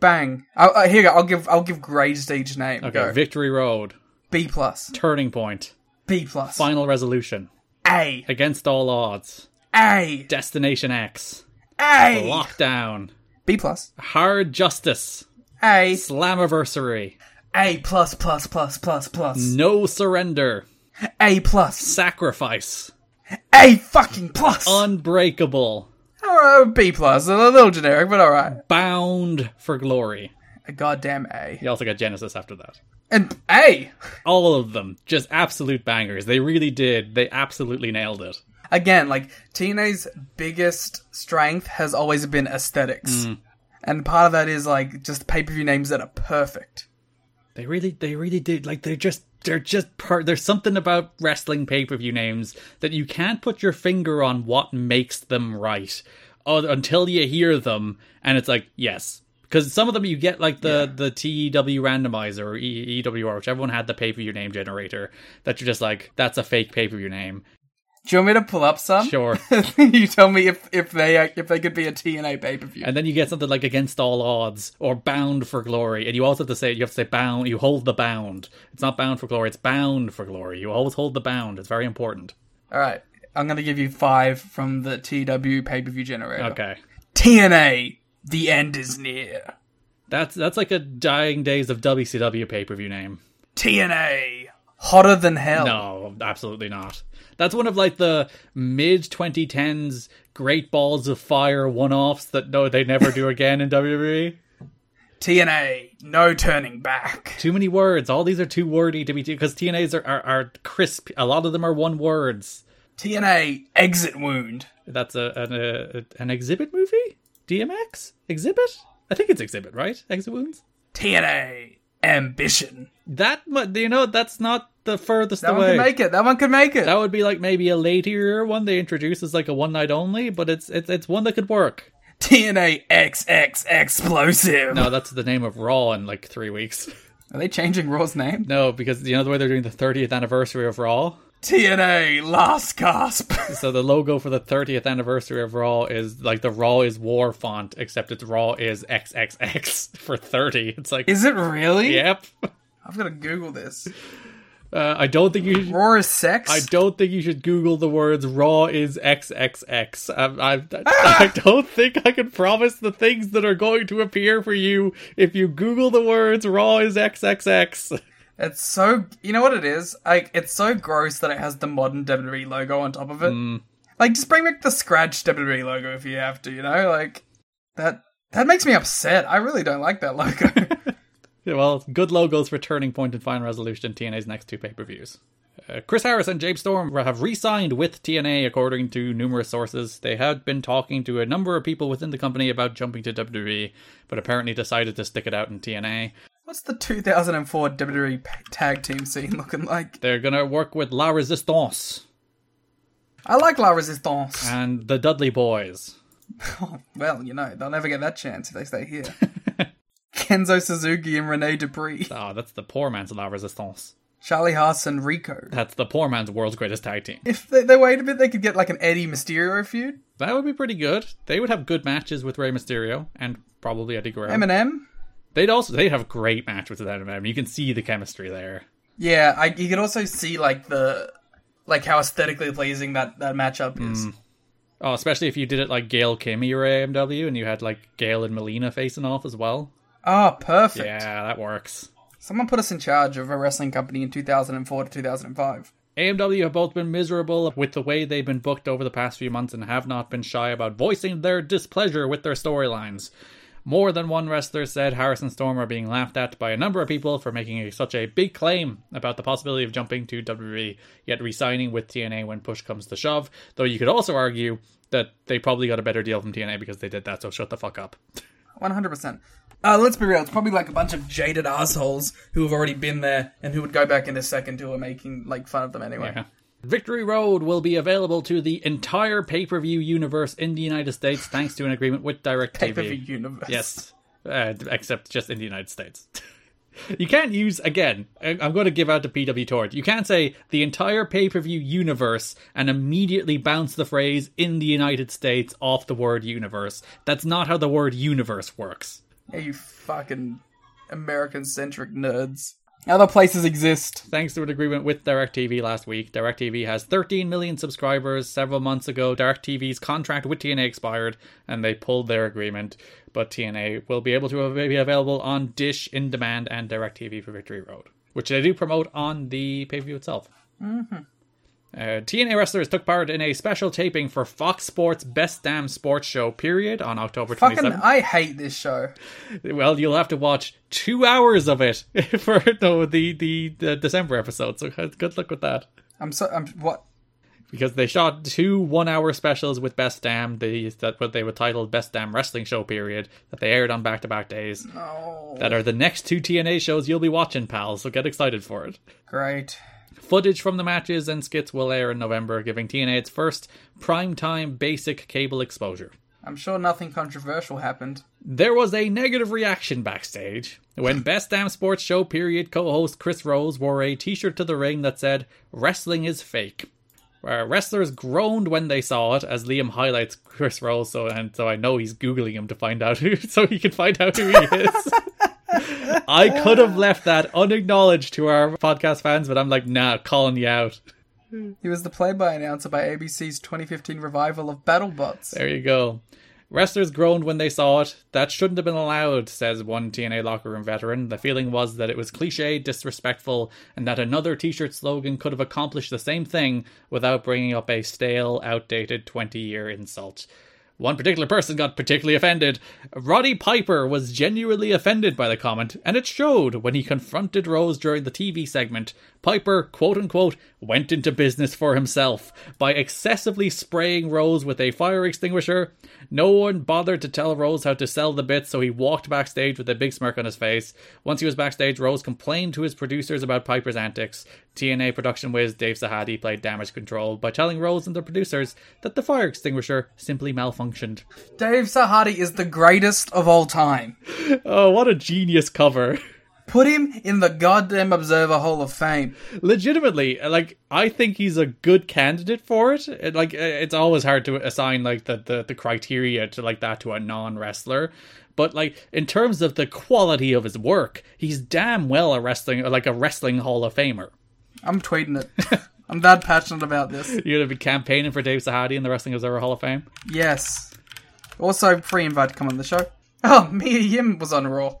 Bang. I'll, uh, here you go. I'll give I'll give grades each name. Okay. Go. Victory Road. B plus. Turning Point. B plus. Final Resolution. A. Against All Odds. A. Destination X. A. Lockdown. B plus. Hard Justice. A. Slammiversary. A plus plus plus plus plus. No Surrender. A plus. Sacrifice. A fucking plus. Unbreakable. Alright, B plus. A little generic, but alright. Bound for Glory. A goddamn A. You also got Genesis after that. And A! All of them. Just absolute bangers. They really did. They absolutely nailed it. Again, like, TNA's biggest strength has always been aesthetics. Mm. And part of that is, like, just pay per view names that are perfect. They really, they really did. Like, they're just they're just part there's something about wrestling pay-per-view names that you can't put your finger on what makes them right until you hear them, and it's like yes, because some of them you get like the the TEW randomizer or e- EWR, whichever one had the pay per view name generator. That you're just like that's a fake pay per view name. Do you want me to pull up some? Sure. [LAUGHS] you tell me if if they uh, if they could be a TNA pay per view. And then you get something like Against All Odds or Bound for Glory. And you also have to say, you have to say bound, you hold the bound. It's not bound for glory, it's bound for glory. You always hold the bound. It's very important. All right, I'm gonna give you five from the TW pay per view generator. Okay. TNA, the end is near. That's that's like a dying days of WCW pay per view name. TNA, hotter than hell. No, absolutely not. That's one of like the mid 2010s Great Balls of Fire one offs that no, they never do again in WWE. TNA, no turning back. Too many words. All these are too wordy to be because TNAs are, are, are crisp. A lot of them are one words. TNA, exit wound. That's a an, a, an exhibit movie? DMX? Exhibit? I think it's exhibit, right? Exit wounds? TNA, ambition. That you know, that's not the furthest away. That one could make it. That one could make it. that would be like maybe a later one they introduce as like a one night only, but it's it's it's one that could work. TNA XX explosive. No, that's the name of Raw in like three weeks. [LAUGHS] Are they changing Raw's name? No, because you know the way they're doing the 30th anniversary of Raw. TNA last gasp. [LAUGHS] So the logo for the 30th anniversary of Raw is like the Raw is War font, except it's Raw is XXX [LAUGHS] for 30. It's like, is it really? yep. I've got to Google this. Uh, I don't think you. Should, Raw is sex. I don't think you should Google the words "raw is XXX." I, I, [LAUGHS] I don't think I can promise the things that are going to appear for you if you Google the words "raw is XXX." It's so you know what it is. Like it's so gross that it has the modern WWE logo on top of it. Mm. Like just bring back the scratch WWE logo if you have to. You know, like that. That makes me upset. I really don't like that logo. [LAUGHS] Yeah, well, good logos for Turning Point and Final Resolution TNA's next two pay per views. Uh, Chris Harris and James Storm have re signed with TNA, according to numerous sources. They had been talking to a number of people within the company about jumping to WWE, but apparently decided to stick it out in TNA. What's the 2004 WWE tag team scene looking like? They're going to work with La Resistance I like La Resistance. and the Dudley Boys. [LAUGHS] Well, you know, they'll never get that chance if they stay here. [LAUGHS] Kenzo Suzuki and Rene Dupree. Oh, [LAUGHS] that's the poor man's La Resistance. Charlie Haas and Rico. That's the poor man's world's greatest tag team. If they, they wait a bit, they could get like an Eddie Mysterio feud. That would be pretty good. They would have good matches with Rey Mysterio and probably Eddie Guerrero. MNM. They'd also they'd have a great match with MNM. You can see the chemistry there. Yeah, I, you could also see like the like how aesthetically pleasing that that matchup is. Mm. Oh, especially if you did it like Gail Kim era AMW and you had like Gail and Melina facing off as well. Oh, perfect. Yeah, that works. Someone put us in charge of a wrestling company in 2004 to 2005. AMW have both been miserable with the way they've been booked over the past few months and have not been shy about voicing their displeasure with their storylines. More than one wrestler said Harris and Storm are being laughed at by a number of people for making a, such a big claim about the possibility of jumping to WWE, yet resigning with TNA when push comes to shove. Though you could also argue that they probably got a better deal from TNA because they did that, so shut the fuck up. [LAUGHS] 100%. Uh, let's be real, it's probably like a bunch of jaded assholes who have already been there and who would go back in a second who are making like fun of them anyway. Yeah. Victory Road will be available to the entire pay per view universe in the United States thanks to an agreement with DirecTV. Pay-per-view universe. Yes, uh, except just in the United States. [LAUGHS] you can't use again. I'm going to give out the PW Tort. You can't say the entire pay per view universe and immediately bounce the phrase "in the United States" off the word universe. That's not how the word universe works. Yeah, you fucking American centric nerds. Other places exist. Thanks to an agreement with DirecTV last week, DirecTV has 13 million subscribers. Several months ago, DirecTV's contract with TNA expired and they pulled their agreement. But TNA will be able to be available on Dish, In Demand, and DirecTV for Victory Road, which they do promote on the pay per view itself. Mm-hmm. Uh, TNA wrestlers took part in a special taping for Fox Sports Best Damn Sports Show period on October Fucking, 27th. I hate this show. Well, you'll have to watch two hours of it [LAUGHS] for no, the, the the December episode. So good luck with that. I'm so. I'm what? Because they shot two one-hour specials with Best Damn, the that what they were titled Best Damn Wrestling Show period that they aired on back-to-back days. That are the next two TNA shows you'll be watching, pals. So get excited for it. Great. Footage from the matches and skits will air in November, giving TNA its first primetime basic cable exposure. I'm sure nothing controversial happened. There was a negative reaction backstage when [LAUGHS] Best Damn Sports Show period co-host Chris Rose wore a t-shirt to the ring that said "Wrestling is fake." Where wrestlers groaned when they saw it, as Liam highlights Chris Rose, so and so I know he's googling him to find out who, [LAUGHS] so he can find out who he is. [LAUGHS] I could have left that unacknowledged to our podcast fans, but I'm like, nah, calling you out. He was the play-by announcer by ABC's 2015 revival of BattleBots. There you go. Wrestlers groaned when they saw it. That shouldn't have been allowed, says one TNA locker room veteran. The feeling was that it was cliche, disrespectful, and that another t shirt slogan could have accomplished the same thing without bringing up a stale, outdated 20 year insult. One particular person got particularly offended. Roddy Piper was genuinely offended by the comment, and it showed when he confronted Rose during the TV segment. Piper, quote unquote, went into business for himself by excessively spraying Rose with a fire extinguisher. No one bothered to tell Rose how to sell the bits, so he walked backstage with a big smirk on his face. Once he was backstage, Rose complained to his producers about Piper's antics. TNA production whiz Dave Sahadi played damage control by telling Rose and the producers that the fire extinguisher simply malfunctioned. Dave Sahadi is the greatest of all time. Oh, what a genius cover. [LAUGHS] Put him in the goddamn Observer Hall of Fame. legitimately like i think he's a good candidate for it It- like it's always hard to assign like the, the the criteria to like that to a non-wrestler but like in terms of the quality of his work he's damn well a wrestling like a wrestling hall of famer I'm tweeting it. [LAUGHS] I'm that passionate about this. [LAUGHS] you're gonna be campaigning for dave sahadi in the wrestling observer hall of fame Yes. Also, free invite to come on the show. [LAUGHS] Oh, Mia Yim was on Raw.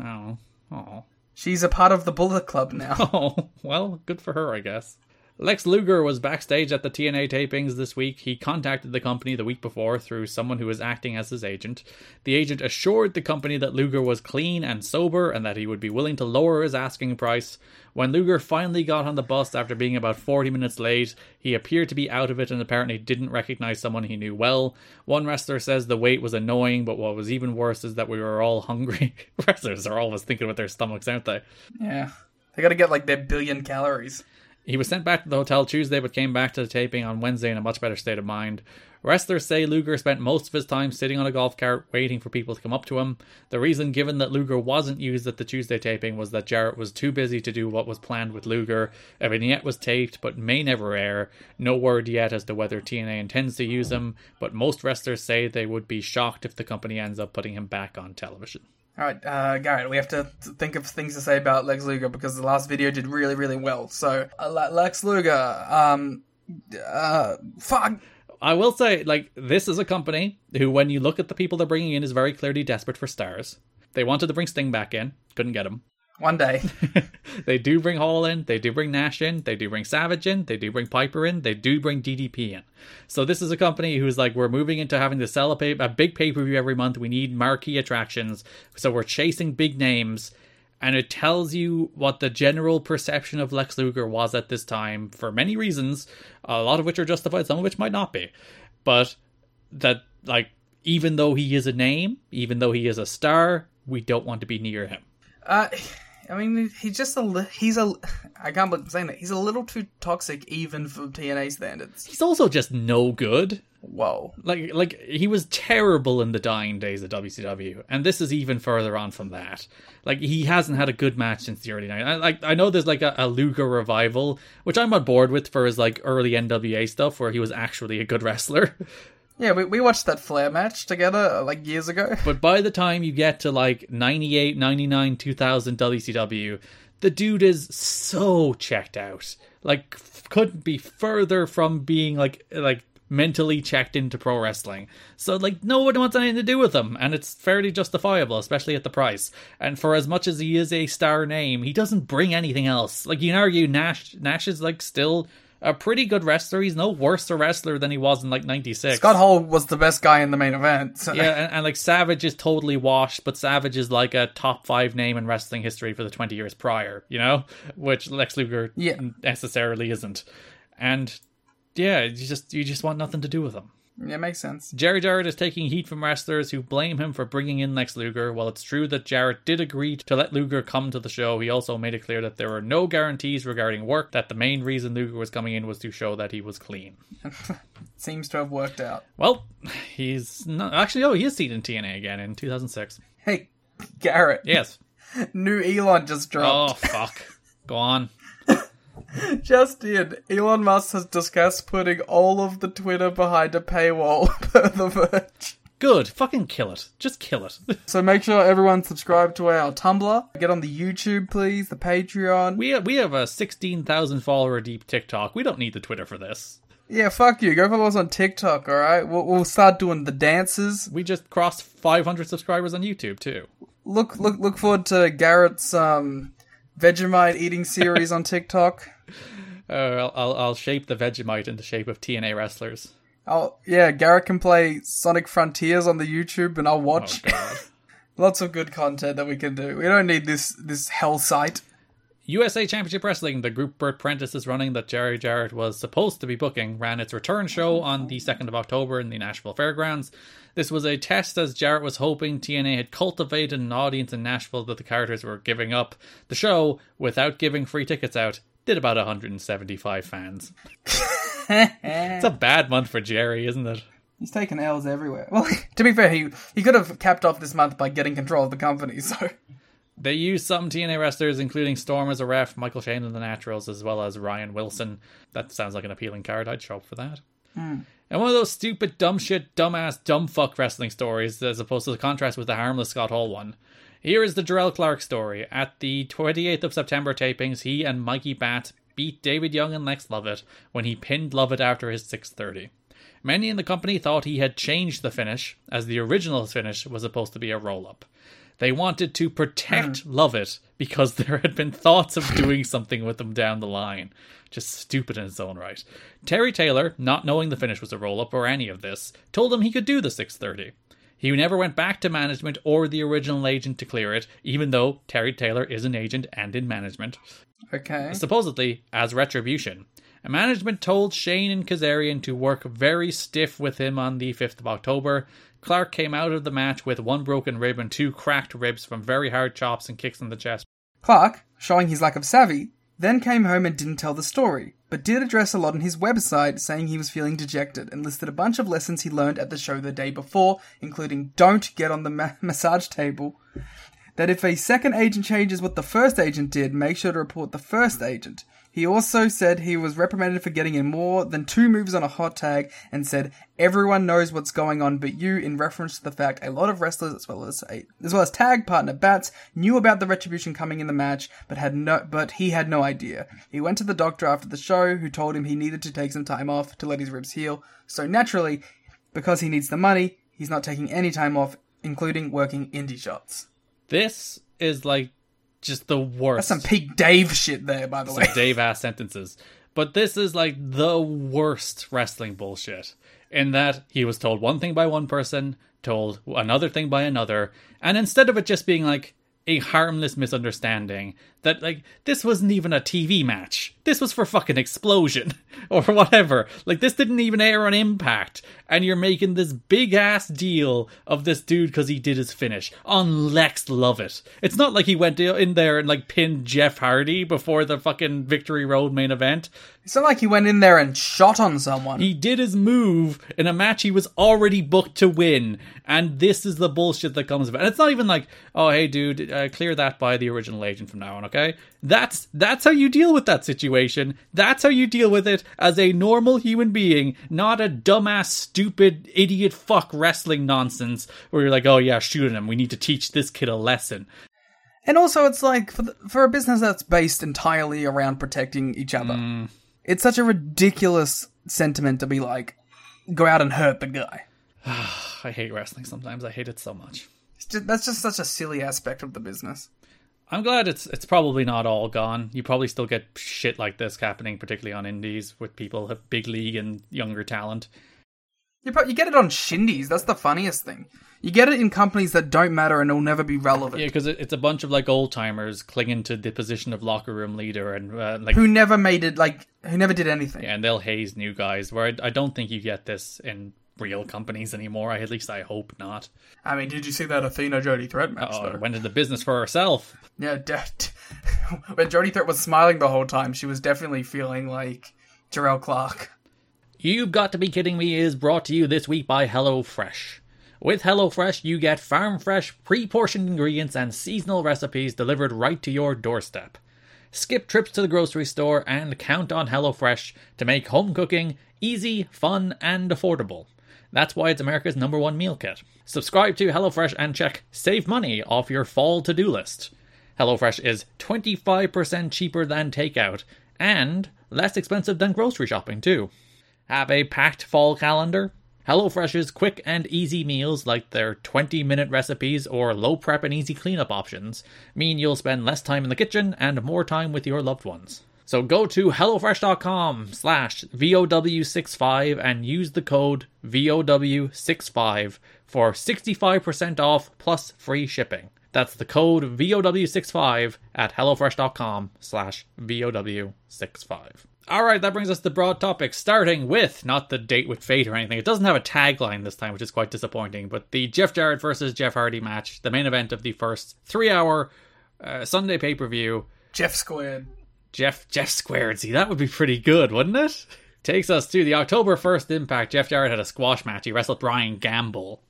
oh oh She's a part of the Bullet Club now. Oh, [LAUGHS] well, good for her, I guess. Lex Luger was backstage at the TNA tapings this week. He contacted the company the week before through someone who was acting as his agent. The agent assured the company that Luger was clean and sober and that he would be willing to lower his asking price. When Luger finally got on the bus after being about 40 minutes late, he appeared to be out of it and apparently didn't recognize someone he knew well. One wrestler says the wait was annoying, but what was even worse is that we were all hungry. [LAUGHS] Wrestlers are always thinking with their stomachs, aren't they? Yeah. They gotta get like their billion calories. He was sent back to the hotel Tuesday but came back to the taping on Wednesday in a much better state of mind. Wrestlers say Luger spent most of his time sitting on a golf cart waiting for people to come up to him. The reason given that Luger wasn't used at the Tuesday taping was that Jarrett was too busy to do what was planned with Luger. A vignette was taped but may never air. No word yet as to whether TNA intends to use him, but most wrestlers say they would be shocked if the company ends up putting him back on television. All right, uh, Garrett, we have to think of things to say about Lex Luger because the last video did really, really well. So, uh, Lex Luger, um, uh, fuck. I will say, like, this is a company who, when you look at the people they're bringing in, is very clearly desperate for stars. They wanted to bring Sting back in, couldn't get him. One day. [LAUGHS] they do bring Hall in, they do bring Nash in, they do bring Savage in, they do bring Piper in, they do bring DDP in. So this is a company who's like, we're moving into having to sell a, pay- a big pay per view every month. We need marquee attractions, so we're chasing big names. And it tells you what the general perception of Lex Luger was at this time for many reasons, a lot of which are justified, some of which might not be. But that, like, even though he is a name, even though he is a star, we don't want to be near him. Uh, I mean, he's just a li- he's a I can't believe I'm saying that he's a little too toxic even for TNA standards. He's also just no good. Whoa. Like like he was terrible in the dying days of WCW, and this is even further on from that. Like he hasn't had a good match since the early 90s. I, like I know there's like a, a Luger revival, which I'm on board with for his like early NWA stuff, where he was actually a good wrestler. [LAUGHS] Yeah, we, we watched that Flair match together uh, like years ago. [LAUGHS] But by the time you get to like 98, 99, 2000 WCW, the dude is so checked out. Like couldn't be further from being like like mentally checked into pro wrestling. So like no one wants anything to do with him and it's fairly justifiable, especially at the price. And for as much as he is a star name, he doesn't bring anything else. Like you can argue Nash Nash is like still a pretty good wrestler. He's no worse a wrestler than he was in like 96. Scott Hall was the best guy in the main event. So. [LAUGHS] Yeah, and, and like Savage is totally washed, but Savage is like a top five name in wrestling history for the 20 years prior, you know? Which Lex Luger Yeah. necessarily isn't. And yeah, you just you just want nothing to do with him. Yeah, makes sense. Jerry Jarrett is taking heat from wrestlers who blame him for bringing in Lex Luger. While it's true that Jarrett did agree to let Luger come to the show, he also made it clear that there were no guarantees regarding work, that the main reason Luger was coming in was to show that he was clean. [LAUGHS] Seems to have worked out. Well, he's not. Actually, oh, he is seen in TNA again in 2006. Hey, Garrett. Yes. [LAUGHS] New Elon just dropped. Oh, fuck. Go on. Just in. Elon Musk has discussed putting all of the Twitter behind a paywall [LAUGHS] per The Verge. Good. Fucking kill it. Just kill it. [LAUGHS] So make sure everyone subscribe to our Tumblr. Get on the YouTube, please. The Patreon. we, have, we have a 16,000 follower deep TikTok. We don't need the Twitter for this. Yeah, fuck you. Go follow us on TikTok, alright? We'll, we'll start doing the dances. We just crossed 500 subscribers on YouTube, too. Look look look forward to Garrett's um Vegemite eating series on TikTok. [LAUGHS] Uh, I'll, I'll, I'll shape the Vegemite in the shape of TNA wrestlers. Oh yeah, Garrett can play Sonic Frontiers on the YouTube and I'll Oh, watch. God. [LAUGHS] Lots of good content that we can do. We don't need this this hell site. USA Championship Wrestling, the group Bert Prentice is running that Jerry Jarrett was supposed to be booking, ran its return show on the 2nd of October in the Nashville Fairgrounds. This was a test as Jarrett was hoping TNA had cultivated an audience in Nashville that the characters were giving up. The show, without giving free tickets out, did about 175 fans. it's a bad month for Jerry, isn't it? He's taken L's everywhere. Well, [LAUGHS] to be fair, he he could have capped off this month by getting control of the company. [LAUGHS] So They used some TNA wrestlers, including Storm as a ref, Michael Shane and the Naturals, as well as Ryan Wilson. That sounds like an appealing card. I'd show up for that. Hmm. And one of those stupid, dumb shit, dumbass, dumb fuck wrestling stories, as opposed to the contrast with the harmless Scott Hall one. Here is the Jerrelle Clark story. At the 28th of September tapings, he and Mikey Bat beat David Young and Lex Lovett when he pinned Lovett after his 630. Many in the company thought he had changed the finish, as the original finish was supposed to be a roll up. They wanted to protect hmm. Lovett because [LAUGHS] there had been thoughts of doing something with him down the line. Just stupid in its own right. Terry Taylor, not knowing the finish was a roll up or any of this, told him he could do the 630. He never went back to management or the original agent to clear it, even though Terry Taylor is an agent and in management okay, supposedly as retribution. And management told Shane and Kazarian to work very stiff with him on the 5th of October. Clark came out of the match with one broken rib and two cracked ribs from very hard chops and kicks in the chest. Clark, showing his lack of savvy, then came home and didn't tell the story, but did address a lot on his website, saying he was feeling dejected and listed a bunch of lessons he learned at the show the day before, including don't get on the ma- [LAUGHS] massage table. That if a second agent changes what the first agent did, make sure to report the first agent. He also said he was reprimanded for getting in more than two moves on a hot tag and said everyone knows what's going on but you in reference to the fact a lot of wrestlers as well as a, as well as tag partner Batts knew about the retribution coming in the match but had no but he had no idea. He went to the doctor after the show who told him he needed to take some time off to let his ribs heal. So naturally, because he needs the money, he's not taking any time off including working indie shots. This is like just the worst. That's some peak Dave shit there by the way. some Dave ass sentences. But this is like the worst wrestling bullshit. In that he was told one thing by one person, told another thing by another, and instead of it just being like a harmless misunderstanding, that like this wasn't even a TV match. This was for fucking Xplosion [LAUGHS] or whatever. Like this didn't even air on Impact, and you're making this big ass deal of this dude because he did his finish on Lex Lovett. It's not like he went in there and like pinned Jeff Hardy before the fucking Victory Road main event. It's not like he went in there and shot on someone. He did his move in a match he was already booked to win, and this is the bullshit that comes of it. And it's not even like, oh hey dude, uh, clear that by the original agent from now on, okay? That's that's how you deal with that situation. That's how you deal with it as a normal human being, not a dumbass, stupid, idiot fuck wrestling nonsense where you're like, oh yeah, shoot him. We need to teach this kid a lesson. And also, it's like for, the, for a business that's based entirely around protecting each other, Mm. it's such a ridiculous sentiment to be like, go out and hurt the guy. [SIGHS] I hate wrestling sometimes. I hate it so much. Just, that's just such a silly aspect of the business. I'm glad it's it's probably not all gone. You probably still get shit like this happening, particularly on indies with people have big league and younger talent. You, pro- you get it on shindies. That's the funniest thing. You get it in companies that don't matter and will never be relevant. Yeah, because it, it's a bunch of like old timers clinging to the position of locker room leader and uh, like Who never made it like who never did anything. yeah, and they'll haze new guys. Where I, I don't think you get this in real companies anymore. I, At least I hope not. I mean, did you see that Athena Jody Threat match Oh, went into business for herself. Yeah, de- [LAUGHS] when Jody Threat was smiling the whole time, she was definitely feeling like Jerrelle Clark. You've Got to Be Kidding Me is brought to you this week by HelloFresh. With HelloFresh, you get farm fresh, pre portioned ingredients and seasonal recipes delivered right to your doorstep. Skip trips to the grocery store and count on HelloFresh to make home cooking easy, fun, and affordable. That's why it's America's number one meal kit. Subscribe to HelloFresh and check Save Money off your fall to do list. HelloFresh is 25% cheaper than takeout and less expensive than grocery shopping, too. Have a packed fall calendar? HelloFresh's quick and easy meals, like their 20 minute recipes or low prep and easy cleanup options, mean you'll spend less time in the kitchen and more time with your loved ones. So go to HelloFresh.com slash VOW65 and use the code VOW65 for 65% off plus free shipping. That's the code VOW65 at HelloFresh.com slash VOW65. All right, that brings us to broad topics, starting with not the date with fate or anything. It doesn't have a tagline this time, which is quite disappointing, but the Jeff Jarrett versus Jeff Hardy match, the main event of the first three hour uh, Sunday pay per view. Jeff squared. Jeff Jeff squared. See, that would be pretty good, wouldn't it? Takes us to the October 1st Impact. Jeff Jarrett had a squash match. He wrestled Brian Gamble.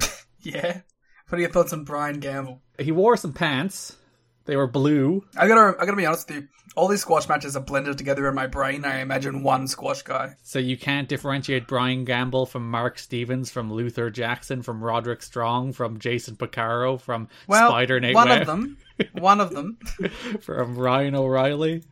[LAUGHS] Yeah. What are your thoughts on Brian Gamble? He wore some pants. They were blue. I gotta, I gotta be honest with you. All these squash matches are blended together in my brain. I imagine one squash guy. So you can't differentiate Brian Gamble from Mark Stevens, from Luther Jackson, from Roderick Strong, from Jason Picaro, from Well, Spider Nate one of them. [LAUGHS] One of them. [LAUGHS] from Ryan O'Reilly.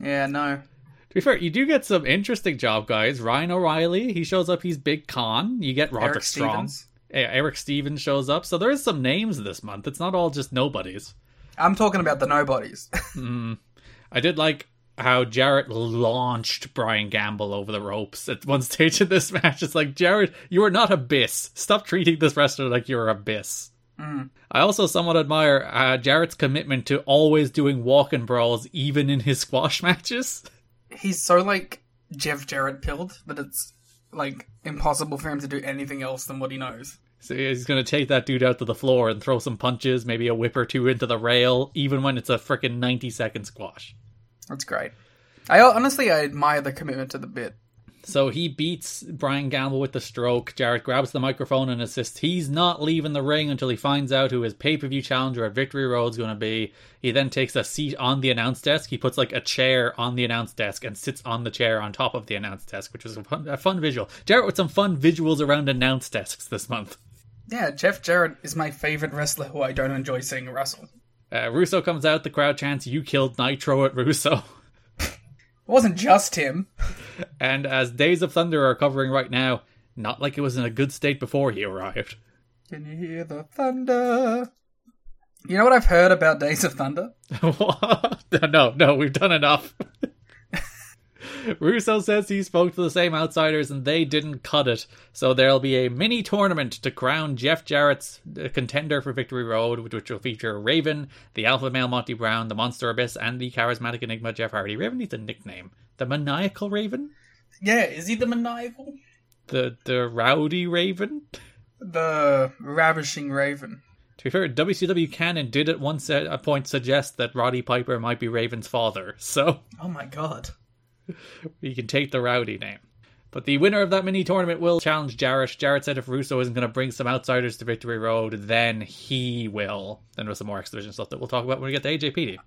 Yeah, no. To be fair, you do get some interesting job guys. Ryan O'Reilly, he shows up, he's Big Con. You get Roderick Eric Strong. Stevens. Eric Stevens shows up. So there's some names this month. It's not all just nobodies. I'm talking about the nobodies. [LAUGHS] I did like how Jarrett launched Brian Gamble over the ropes at one [LAUGHS] stage in this match. It's like, Jarrett, you are not Abyss. Stop treating this wrestler like you're Abyss. I also somewhat admire uh, Jarrett's commitment to always doing walk and brawls, even in his [LAUGHS] squash matches. He's so like Jeff Jarrett pilled that it's like impossible for him to do anything else than what he knows. So he's going to take that dude out to the floor and throw some punches, maybe a whip or two into the rail, even when it's a freaking 90 second squash. That's great. I honestly I admire the commitment to the bit. So he beats Brian Gamble with the stroke. Jarrett grabs the microphone and insists he's not leaving the ring until he finds out who his pay per view challenger at Victory Road is going to be. He then takes a seat on the announce desk. He puts like a chair on the announce desk and sits on the chair on top of the announce desk, which was a fun, a fun visual. Jarrett with some fun visuals around announce desks this month. Yeah, Jeff Jarrett is my favorite wrestler who I don't enjoy seeing wrestle. Uh, Russo comes out. The crowd chants, "You killed Nitro at Russo." It wasn't just him. [LAUGHS] And as Days of Thunder are covering right now, not like it was in a good state before he arrived. Can you hear the thunder? You know what I've heard about Days of Thunder? [LAUGHS] [LAUGHS] No, no, we've done enough. Russo says he spoke to the same outsiders and they didn't cut it. So there'll be a mini tournament to crown Jeff Jarrett's uh, contender for Victory Road, which, which will feature Raven, the alpha male Monty Brown, the Monster Abyss, and the charismatic enigma Jeff Hardy. Raven needs a nickname. The Maniacal Raven? Yeah, is he the maniacal? The the Rowdy Raven? The ravishing raven. To be fair, WCW canon did at one set, a point suggest that Roddy Piper might be Raven's father, so Oh my god. You can take the Rowdy name. But the winner of that mini tournament will challenge Jarrett. Jarrett said if Russo isn't going to bring some outsiders to Victory Road, then he will. Then there's some more exhibition stuff that we'll talk about when we get to AJPD.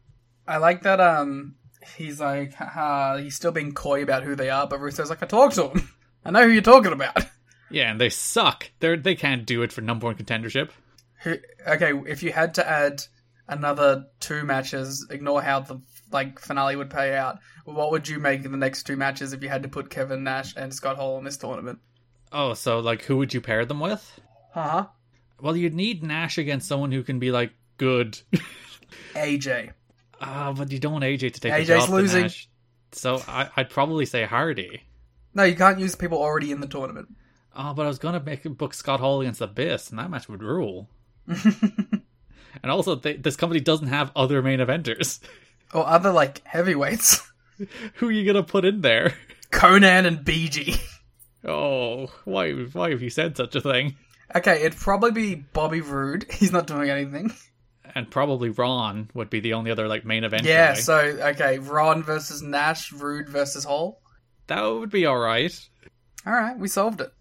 I like that um he's like uh, he's still being coy about who they are, but Russo's like, I talked to him. I know who you're talking about. [LAUGHS] Yeah, and they suck. They're they can't do it for number one contendership. Who, okay, if you had to add another two matches, ignore how the like finale would pay out. What would you make in the next two matches if you had to put Kevin Nash and Scott Hall in this tournament? Oh, so like who would you pair them with? Uh huh. Well, you'd need Nash against someone who can be like good. [LAUGHS] AJ. Ah, but you don't want AJ to take the AJ's job to losing. Nash. So I, I'd probably say Hardy. No, you can't use people already in the tournament. Oh, but I was gonna make book Scott Hall against Abyss, and that match would rule. [LAUGHS] and also, they, this company doesn't have other main eventers. [LAUGHS] Or other like heavyweights. [LAUGHS] Who are you gonna put in there? Konnan and BG. Oh, why? Why have you said such a thing? Okay, it'd probably be Bobby Roode. [LAUGHS] He's not doing anything. And probably Ron would be the only other like main event. Yeah, guy. so okay, Ron versus Nash, Roode versus Hall. that would be all right. All right, we solved it.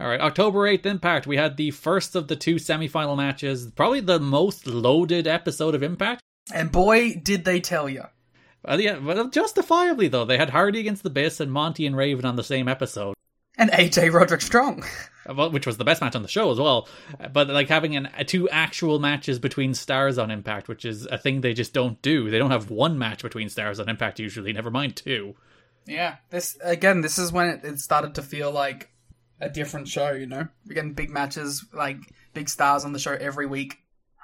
All right, October 8th Impact. We had the first of the two semifinal matches, probably the most loaded episode of Impact. And boy, did they tell you. Uh, yeah, well, justifiably though, they had Hardy against Abyss and Monty and Raven on the same episode, And AJ Roderick Strong. [LAUGHS] which was the best match on the show as well. But like having an, uh, two actual matches between stars on Impact, which is a thing they just don't do. They don't have one match between stars on Impact usually. Never mind two. Yeah, this again. This is when it, it started to feel like a different show. You know, we're getting big matches, like big stars on the show every week.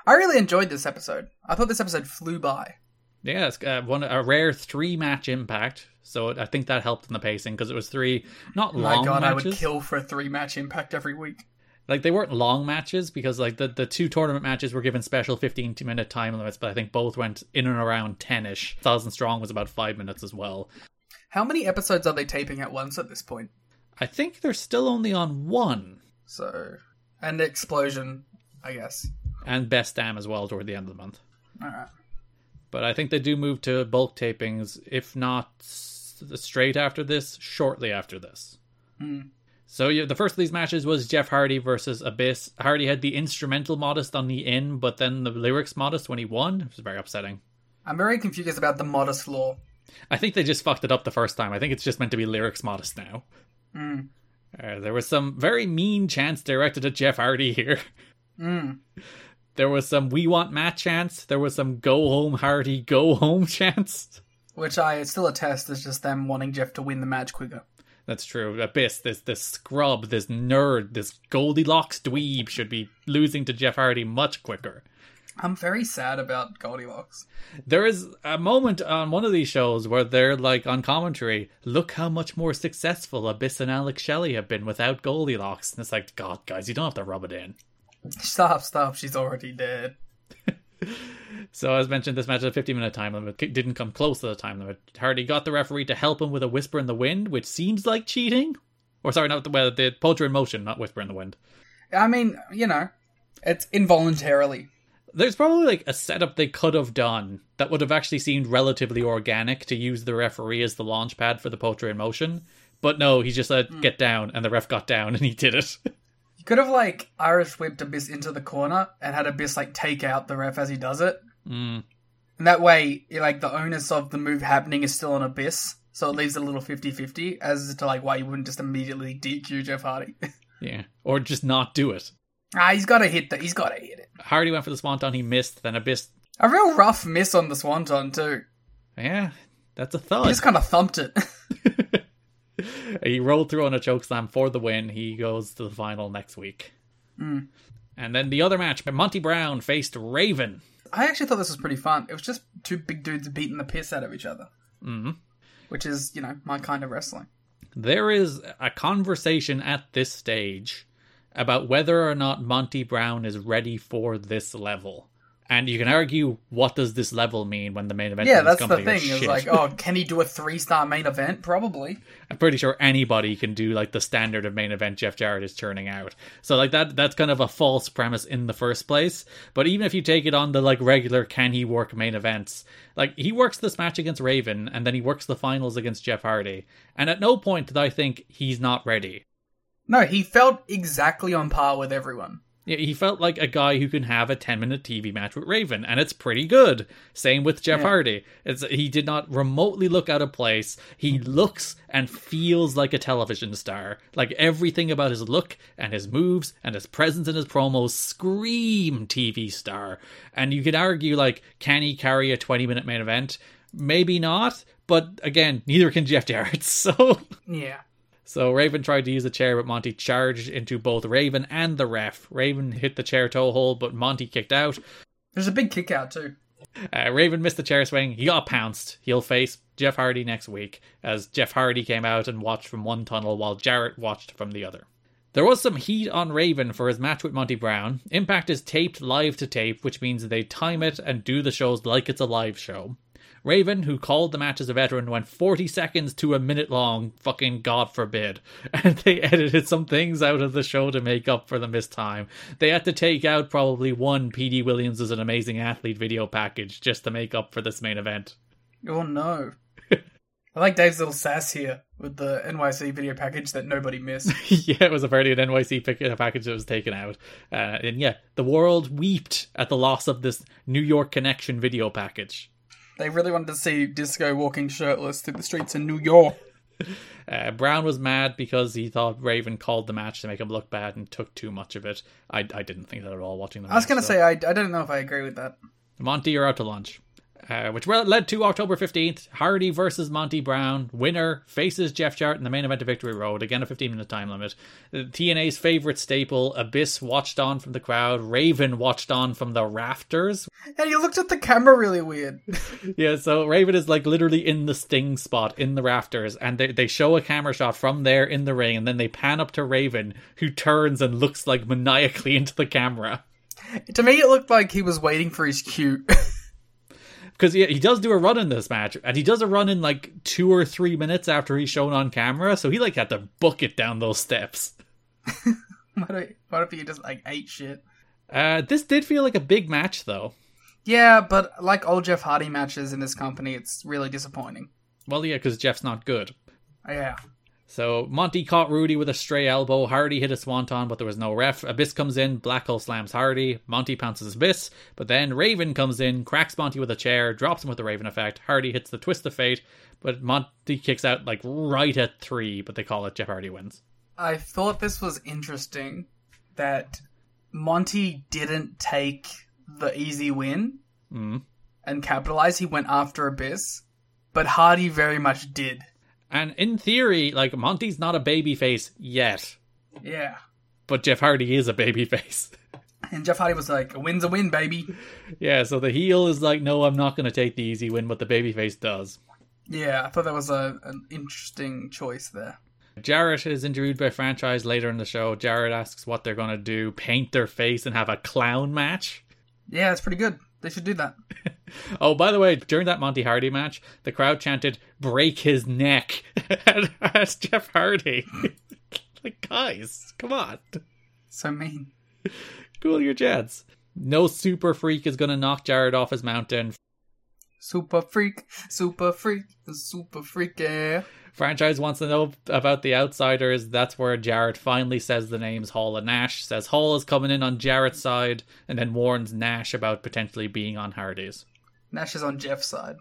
I really enjoyed this episode. I thought this episode flew by. Yeah, it's uh, one a rare three match Impact. So I think that helped in the pacing because it was three not long. Matches. My God, I would kill for a three match impact every week. like they weren't long matches because like the, the two tournament matches were given special 15 minute time limits but i think both went in and around 10ish thousand strong was about five minutes as well How many episodes are they taping at once at this point? i think they're still only on one So, and Xplosion, I guess. And best damn as well toward the end of the month All right. but i think they do move to bulk tapings if not s- straight after this shortly after this hmm. So yeah, the first of these matches was Jeff Hardy versus Abyss. Hardy had the instrumental modest on the in, but then the lyrics modest when he won. It was very upsetting. I'm very confused about the modest law. I think they just fucked it up the first time. I think it's just meant to be lyrics modest now. Hmm. Uh, there was some very mean chants directed at Jeff Hardy here. Hmm. [LAUGHS] There was some "We want Matt" chants. There was some "Go home, Hardy, go home" [LAUGHS] chants. Which I still attest is just them wanting Jeff to win the match quicker. That's true. Abyss, this this scrub, this nerd, this Goldylocks dweeb should be losing to Jeff Hardy much quicker. I'm very sad about Goldylocks. There is a moment on one of these shows where they're like on commentary, look how much more successful Abyss and Alex Shelley have been without Goldylocks. And it's like, God, guys, you don't have to rub it in. Stop, stop, she's already dead. [LAUGHS] So, as mentioned, this match had a 50 minute time limit. It didn't come close to the time limit. Hardy got the referee to help him with a whisper in the wind, which seems like cheating. Or, sorry, not the, well, the poetry in motion, not whisper in the wind. I mean, you know, it's involuntarily. There's probably like a setup they could have done that would have actually seemed relatively organic to use the referee as the launch pad for the poetry in motion. But no, he just said, hmm. get down, and the ref got down and he did it. [LAUGHS] You could have, like, Irish whipped Abyss into the corner and had Abyss, like, take out the ref as he does it. Mm. And that way, like, the onus of the move happening is still on Abyss. So it leaves it a little 50 50 as to, like, why you wouldn't just immediately DQ Jeff Hardy. [LAUGHS] Yeah. Or just not do it. ah, he's gotta hit that. He's gotta hit it. Hardy went for the swanton, he missed, then Abyss. A real rough miss on the Swanton, too. Yeah, that's a He thud. just kind of thumped it. [LAUGHS] [LAUGHS] He rolled through on a chokeslam for the win. He goes to the final next week. And then the other match, Monty Brown faced Raven. I actually thought this was pretty fun. It was just two big dudes beating the piss out of each other. Mm-hmm. Which is, you know, my kind of wrestling. There is a conversation at this stage about whether or not Monty Brown is ready for this level. And you can argue, what does this level mean when the main event Yeah, that's the is thing. It's shit? like, oh, can he do a three star main event? Probably. I'm pretty sure anybody can do like the standard of main event Jeff Jarrett is turning out. So like that that's kind of a false premise in the first place. But even if you take it on the like regular can he work main events, like he works this match against Raven and then he works the finals against Jeff Hardy. And at no point did I think he's not ready. No, he felt exactly on par with everyone. He felt like a guy who can have a 10 minute TV match with Raven, and it's pretty good. Same with Jeff Yeah. Hardy. It's, he did not remotely look out of place. He looks and feels like a television star. Like everything about his look and his moves and his presence in his promos scream TV star. And you could argue, like, can he carry a 20 minute main event? Maybe not, but again, neither can Jeff Jarrett, [LAUGHS] so. Yeah. So Raven tried to use the chair, but Monty charged into both Raven and the ref. Raven hit the chair toe hold, but Monty kicked out. There's a big kick out, too. Uh, Raven missed the chair swing. He got pounced. He'll face Jeff Hardy next week, as Jeff Hardy came out and watched from one tunnel while Jarrett watched from the other. There was some heat on Raven for his match with Monty Brown. Impact is taped live to tape, which means they time it and do the shows like it's a live show. Raven, who called the match as a veteran, went 40 seconds to a minute long, fucking God forbid. [LAUGHS] And they edited some things out of the show to make up for the missed time. They had to take out probably one Petey Williams is an amazing athlete video package just to make up for this main event. Oh no. [LAUGHS] I like Dave's little sass here with the NYC video package that nobody missed. [LAUGHS] yeah, it was apparently an NYC uh, package that was taken out. Uh, and yeah, the world wept at the loss of this New York Connection video package. They really wanted to see Disco walking shirtless through the streets in New York. [LAUGHS] Uh, Brown was mad because he thought Raven called the match to make him look bad and took too much of it. I, I didn't think that at all watching the I was going to so. say, I, I don't know if I agree with that. Monty, you're out to lunch. Uh, which led to October 15th. Hardy versus Monty Brown. Winner faces Jeff Jarrett in the main event of Victory Road. Again, a 15 minute time limit. Uh, TNA's favorite staple. Abyss watched on from the crowd. Raven watched on from the rafters. And you looked at the camera really weird. [LAUGHS] Yeah, so Raven is like literally in the sting spot in the rafters, and they, they show a camera shot from there in the ring, and then they pan up to Raven, who turns and looks like maniacally into the camera. to me, it looked like he was waiting for his cue. [LAUGHS] Because he, he does do a run in this match, and he does a run in like two or three minutes after he's shown on camera, so he like had to book it down those steps. what, if, what if he just like ate shit? Uh, this did feel like a big match, though. Yeah, but like all Jeff Hardy matches in this company, it's really disappointing. Well, yeah, because Jeff's not good. Yeah. So Monty caught Rudy with a stray elbow. Hardy hit a swanton, but there was no ref. Abyss comes in. Black Hole slams Hardy. Monty pounces Abyss, but then Raven comes in, cracks Monty with a chair, drops him with the Raven effect. Hardy hits the twist of fate, but Monty kicks out like right at three, but they call it Jeff Hardy wins. I thought this was interesting that Monty didn't take the easy win Mm. and capitalize. He went after Abyss, but Hardy very much did. And in theory, like Monty's not a babyface yet, Yeah. but Jeff Hardy is a babyface. [LAUGHS] And Jeff Hardy was like, a win's a win, baby. yeah, so the heel is like, no, I'm not going to take the easy win, but the babyface does. Yeah, I thought that was a, an interesting choice there. Jarrett is interviewed by franchise later in the show. Jarrett asks what they're going to do paint their face and have a clown match. Yeah, it's pretty good. They should do that. [LAUGHS] Oh, by the way, during that Monty Hardy match, the crowd chanted, break his neck [LAUGHS] at Jeff Hardy. [LAUGHS] like, guys, come on. So mean. Cool your jets. No super freak is going to knock Jarrett off his mountain. Super freak, super freak, super freak, yeah. Franchise wants to know about the outsiders. That's where Jarrett finally says the names Hall and Nash. Says Hall is coming in on Jarrett's side, and then warns Nash about potentially being on Hardy's. Nash is on Jeff's side.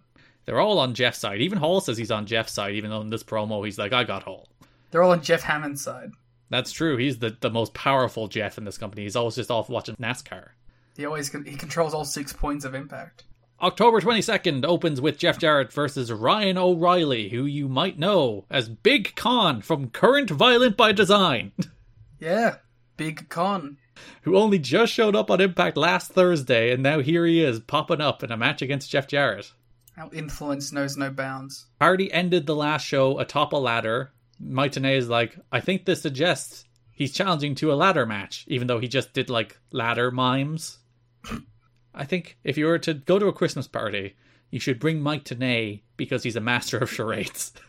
They're all on Jeff's side. Even Hall says he's on Jeff's side, even though in this promo he's like, I got Hall. They're all on Jeff Hammond's side. That's true. He's the, the most powerful Jeff in this company. He's always just off watching NASCAR. He always he controls all six points of impact. October 22nd opens with Jeff Jarrett versus Ryan O'Reilly, who you might know as Big Con from Current Violent by Design, [LAUGHS] Yeah, big con. who only just showed up on Impact last Thursday, and now here he is popping up in a match against Jeff Jarrett. Our influence knows no bounds. Hardy ended the last show atop a ladder. Tenay is like, I think this suggests he's challenging to a ladder match, even though he just did like ladder mimes. [LAUGHS] I think if you were to go to a Christmas party, you should bring Mike Tenay because he's a master of charades. [LAUGHS]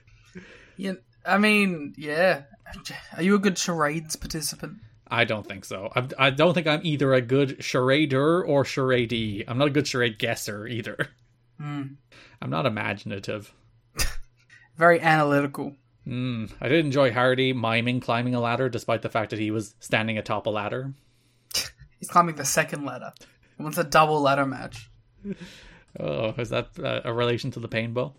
Yeah, I mean, yeah. Are you a good charades participant? I don't think so. I, I don't think I'm either a good charader or charadee. I'm not a good charade guesser either. I'm not imaginative. [LAUGHS] Very analytical. Mm, I did enjoy Hardy miming climbing a ladder despite the fact that he was standing atop a ladder. [LAUGHS] He's climbing the second ladder. He wants a double ladder match. Oh, is that uh, a relation to the painbow?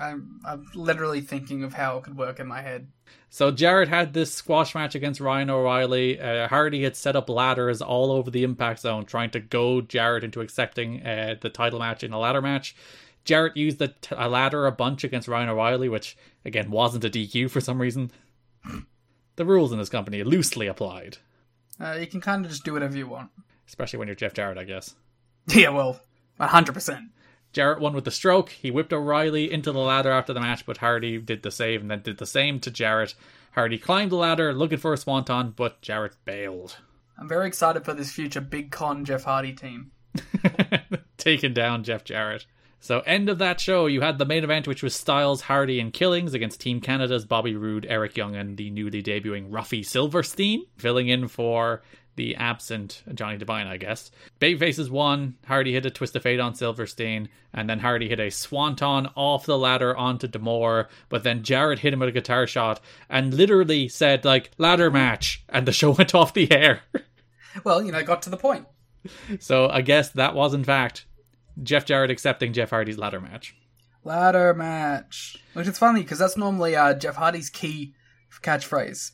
I'm, I'm literally thinking of how it could work in my head. So Jarrett had this squash match against Ryan O'Reilly. Uh, Hardy had set up ladders all over the impact zone, trying to goad Jarrett into accepting uh, the title match in a ladder match. Jarrett used the t- a ladder a bunch against Ryan O'Reilly, which again wasn't a DQ for some reason. the rules in this company are loosely applied, Uh, you can kind of just do whatever you want. Especially when you're Jeff Jarrett, I guess. [LAUGHS] Yeah, well, 100%. Jarrett won with the stroke. He whipped O'Reilly into the ladder after the match, but Hardy did the save and then did the same to Jarrett. Hardy climbed the ladder looking for a swanton, but Jarrett bailed. I'm very excited for this future Big Con Jeff Hardy team. [LAUGHS] Taking down Jeff Jarrett. So, end of that show, you had the main event, which was Styles, Hardy, and Killings against Team Canada's Bobby Roode, Eric Young, and the newly debuting Ruffy Silverstein, filling in for the absent Johnny Devine, I guess. Babyfaces won. Hardy hit a twist of fate on Silverstein, and then Hardy hit a swanton off the ladder onto D'Amore. But then Jarrett hit him with a guitar shot and literally said like ladder match, and the show [LAUGHS] went off the air. Well, you know, it got to the point. so I guess that was in fact Jeff Jarrett accepting Jeff Hardy's ladder match. Ladder match. Which is funny because that's normally uh, Jeff Hardy's key catchphrase.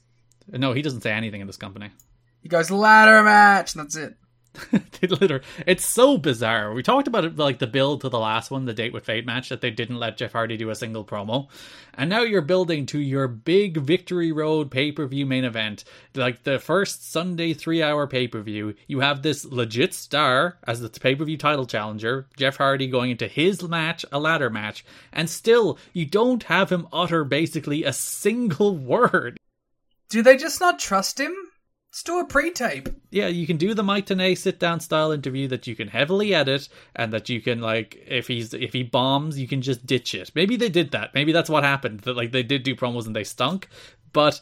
No, he doesn't say anything in this company. He goes ladder match, and that's it. [LAUGHS] they literally, it's so bizarre. We talked about it like the build to the last one, the date with Fate match, that they didn't let Jeff Hardy do a single promo, and now you're building to your big Victory Road pay per view main event, like the first Sunday three hour pay per view. You have this legit star as the pay per view title challenger, Jeff Hardy, going into his match, a ladder match, and still you don't have him utter basically a single [LAUGHS] word. Do they just not trust him? Let's do a pre-tape. yeah, you can do the Mike Tenay sit down style interview that you can heavily edit and that you can like if he's if he bombs, you can just ditch it. Maybe they did that. Maybe that's what happened. That like they did do promos and they stunk. But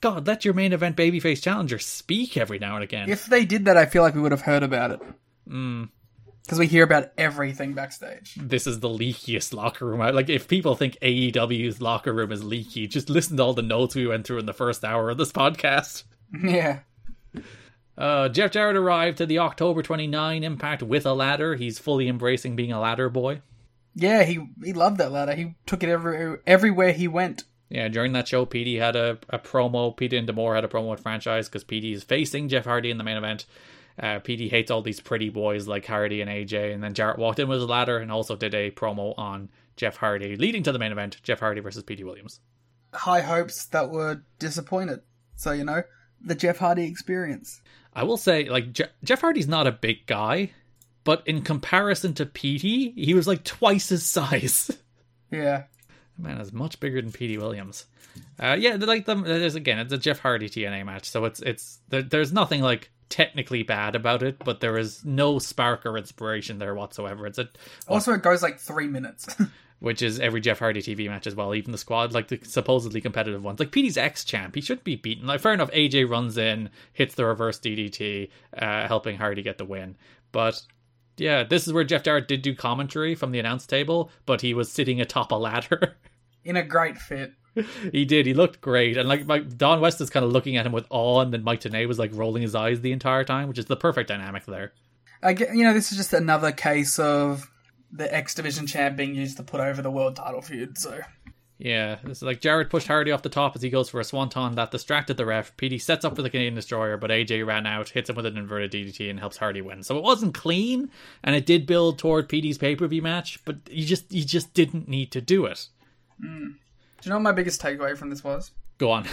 God, let your main event babyface challenger speak every now and again. If they did that, I feel like we would have heard about it. Hmm. Because we hear about everything backstage. this is the leakiest locker room. Like if people think AEW's locker room is leaky, just listen to all the notes we went through in the first hour of this podcast. [LAUGHS] Yeah. Uh, Jeff Jarrett arrived to the October 29 Impact with a ladder. He's fully embracing being a ladder boy. Yeah, he he loved that ladder. He took it every, everywhere he went. Yeah, during that show, Petey had a, a promo. Petey and D'Amore had a promo with franchise because Petey is facing Jeff Hardy in the main event. Uh, Petey hates all these pretty boys like Hardy and AJ, and then Jarrett walked in with a ladder and also did a promo on Jeff Hardy, leading to the main event: Jeff Hardy versus Petey Williams. High hopes that were disappointed. So, you know, the Jeff Hardy experience. I will say, like Je- Jeff Hardy's not a big guy, but in comparison to Petey, he was like twice his size. [LAUGHS] Yeah. Man is much bigger than Petey Williams. Uh, yeah, like them. There's again, it's a Jeff Hardy TNA match, so it's it's there, there's nothing like technically bad about it, but there is no spark or inspiration there whatsoever. It's a Also, it goes like three minutes. [LAUGHS] which is every Jeff Hardy TV match as well. Even the squad, like the supposedly competitive ones, like Petey's ex champ, he shouldn't be beaten. Like fair enough, AJ runs in, hits the reverse DDT, uh, helping Hardy get the win, but. Yeah, this is where Jeff Jarrett did do commentary from the announce table, but he was sitting atop a ladder. [LAUGHS] in a great fit. He did. He looked great, and like, like Don West is kind of looking at him with awe, and then Mike Tenay was like rolling his eyes the entire time, which is the perfect dynamic there. I get, you know, this is just another case of the X Division champ being used to put over the world title feud. So Yeah, it's like Jarrett pushed Hardy off the top as he goes for a swanton that distracted the ref. Petey sets up for the Canadian Destroyer, but AJ ran out, hits him with an inverted DDT, and helps Hardy win. So it wasn't clean, and it did build toward Petey's pay per view match, but you just you just didn't need to do it. Mm. do you know what my biggest takeaway from this was? Go on.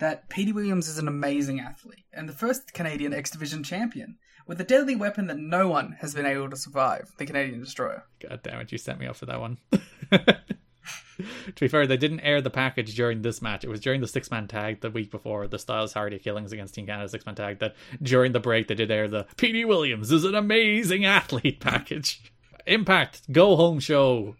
That Petey Williams is an amazing athlete and the first Canadian X Division champion with a deadly weapon that no one has been able to survive: the Canadian Destroyer. God damn it, you sent me up for that one. [LAUGHS] to be fair, they didn't air the package during this match. It was during the six man tag the week before the Styles Hardy killings against Team Canada six man tag that during the break they did air the Petey Williams is an amazing athlete [LAUGHS] package. Impact Go Home Show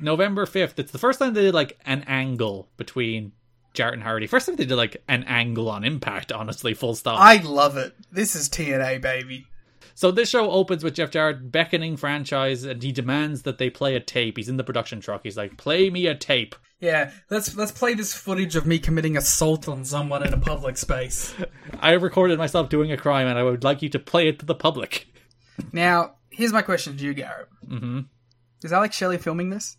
November 5th. It's the first time they did like an angle between Jarrett and Hardy. First time they did like an angle on Impact, honestly, full stop. I love it. This is TNA, baby. So this show opens with Jeff Jarrett beckoning franchise, and he demands that they play a tape. He's in the production truck. He's like, "Play me a tape." Yeah, let's let's play this footage of me committing assault on someone in a public space. [LAUGHS] I recorded myself doing a crime, and I would like you to play it to the public. [LAUGHS] Now, here's my question to you, Garrett. Mm-hmm. Is Alex Shelley filming this?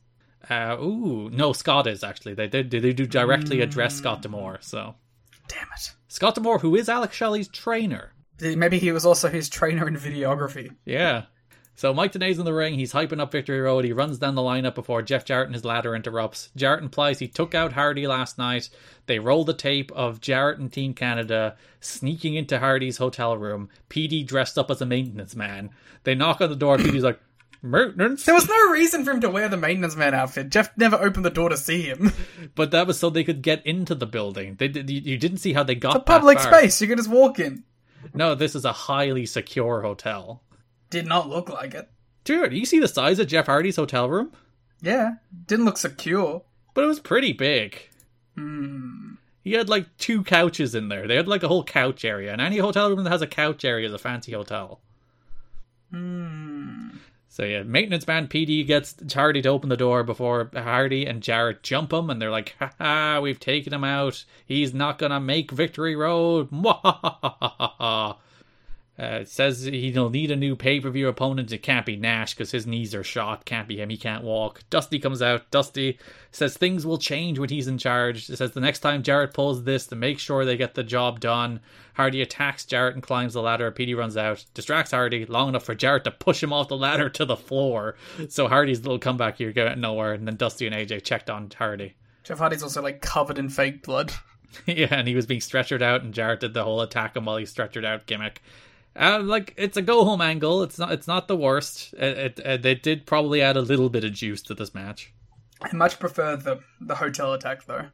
Uh, ooh, no, Scott is actually. They did. They do directly address Scott D'Amore. So Damn it. Scott D'Amore, who is Alex Shelley's trainer. Maybe he was also his trainer in videography. Yeah. So Mike Tenay's in the ring. He's hyping up Victory Road. He runs down the lineup before Jeff Jarrett and his ladder interrupts. Jarrett implies he took out Hardy last night. They roll the tape of Jarrett and Team Canada sneaking into Hardy's hotel room. Petey dressed up as a maintenance man. They knock on the door. Petey's like, maintenance? There was no reason for him to wear the maintenance man outfit. Jeff never opened the door to see him. But that was so they could get into the building. They you didn't see how they got A public space, you can just walk in. No, this is a highly secure hotel. Did not look like it. Dude, do you see the size of Jeff Hardy's hotel room? Yeah, didn't look secure. But it was pretty big. Hmm. He had like two couches in there. They had like a whole couch area, and any hotel room that has a couch area is a fancy hotel. Hmm. So yeah, maintenance man Petey gets Hardy to open the door before Hardy and Jarrett jump him, and they're like, "Ha ha, we've taken him out. He's not gonna make Victory Road." [LAUGHS] Uh, says he'll need a new pay per view opponent. It can't be Nash because his knees are shot. Can't be him. He can't walk. Dusty comes out. Dusty says things will change when he's in charge. It says the next time Jarrett pulls this to make sure they get the job done. Hardy attacks Jarrett and climbs the ladder. Petey runs out, distracts Hardy long enough for Jarrett to push him off the ladder to the floor. So Hardy's little comeback here got nowhere. And then Dusty and AJ checked on Hardy. Jeff Hardy's also like covered in fake blood. [LAUGHS] yeah, and he was being stretchered out, and Jarrett did the whole attack him while he's stretchered out gimmick. Uh, like it's a go home angle. It's not. It's not the worst. It, it, it they did probably add a little bit of juice to this match. I much prefer the the hotel attack though.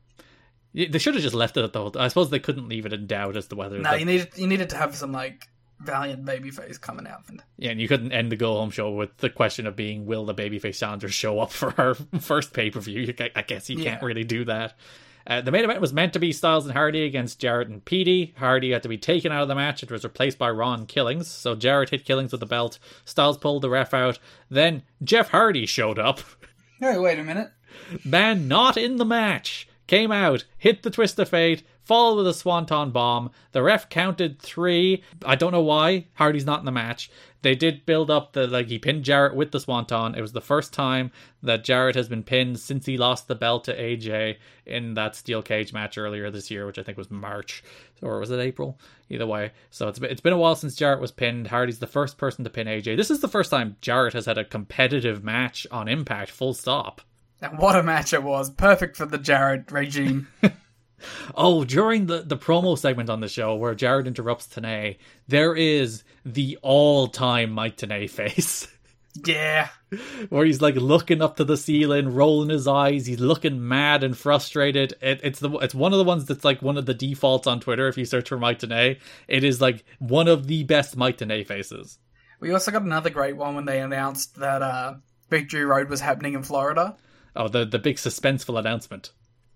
Yeah, They should have just left it at the. Hotel. I suppose they couldn't leave it in doubt as to whether. No, the- you needed you needed to have some like valiant babyface coming out. And Yeah, and you couldn't end the go home show with the question of being will the babyface challengers show up for our [LAUGHS] first pay per view? I guess you can't really do that. Uh, the main event was meant to be Styles and Hardy against Jarrett and Petey. Hardy had to be taken out of the match. It was replaced by Ron Killings. So Jarrett hit Killings with the belt. Styles pulled the ref out. Then Jeff Hardy showed up. [LAUGHS] hey, wait a minute. Man not in the match. Came out, hit the twist of fate, followed with a swanton bomb. The ref counted three. I don't know why. Hardy's not in the match. They did build up the like he pinned Jarrett with the swanton. It was the first time that Jarrett has been pinned since he lost the belt to AJ in that steel cage match earlier this year, which I think was March or was it April? Either way. So it's been, it's been a while since Jarrett was pinned. Hardy's the first person to pin AJ. This is the first time Jarrett has had a competitive match on Impact. Full stop. And what a match it was. Perfect for the Jarrett regime. [LAUGHS] Oh, during the, the promo segment on the show where Jarrett interrupts Tenay, there is the all time Mike Tenay face. [LAUGHS] yeah. where he's like looking up to the ceiling, rolling his eyes. He's looking mad and frustrated. It, it's the it's one of the ones that's like one of the defaults on Twitter. If you search for Mike Tenay, it is like one of the best Mike Tenay faces. We also got another great one when they announced that uh, Victory Road was happening in Florida. Oh, the the big suspenseful announcement.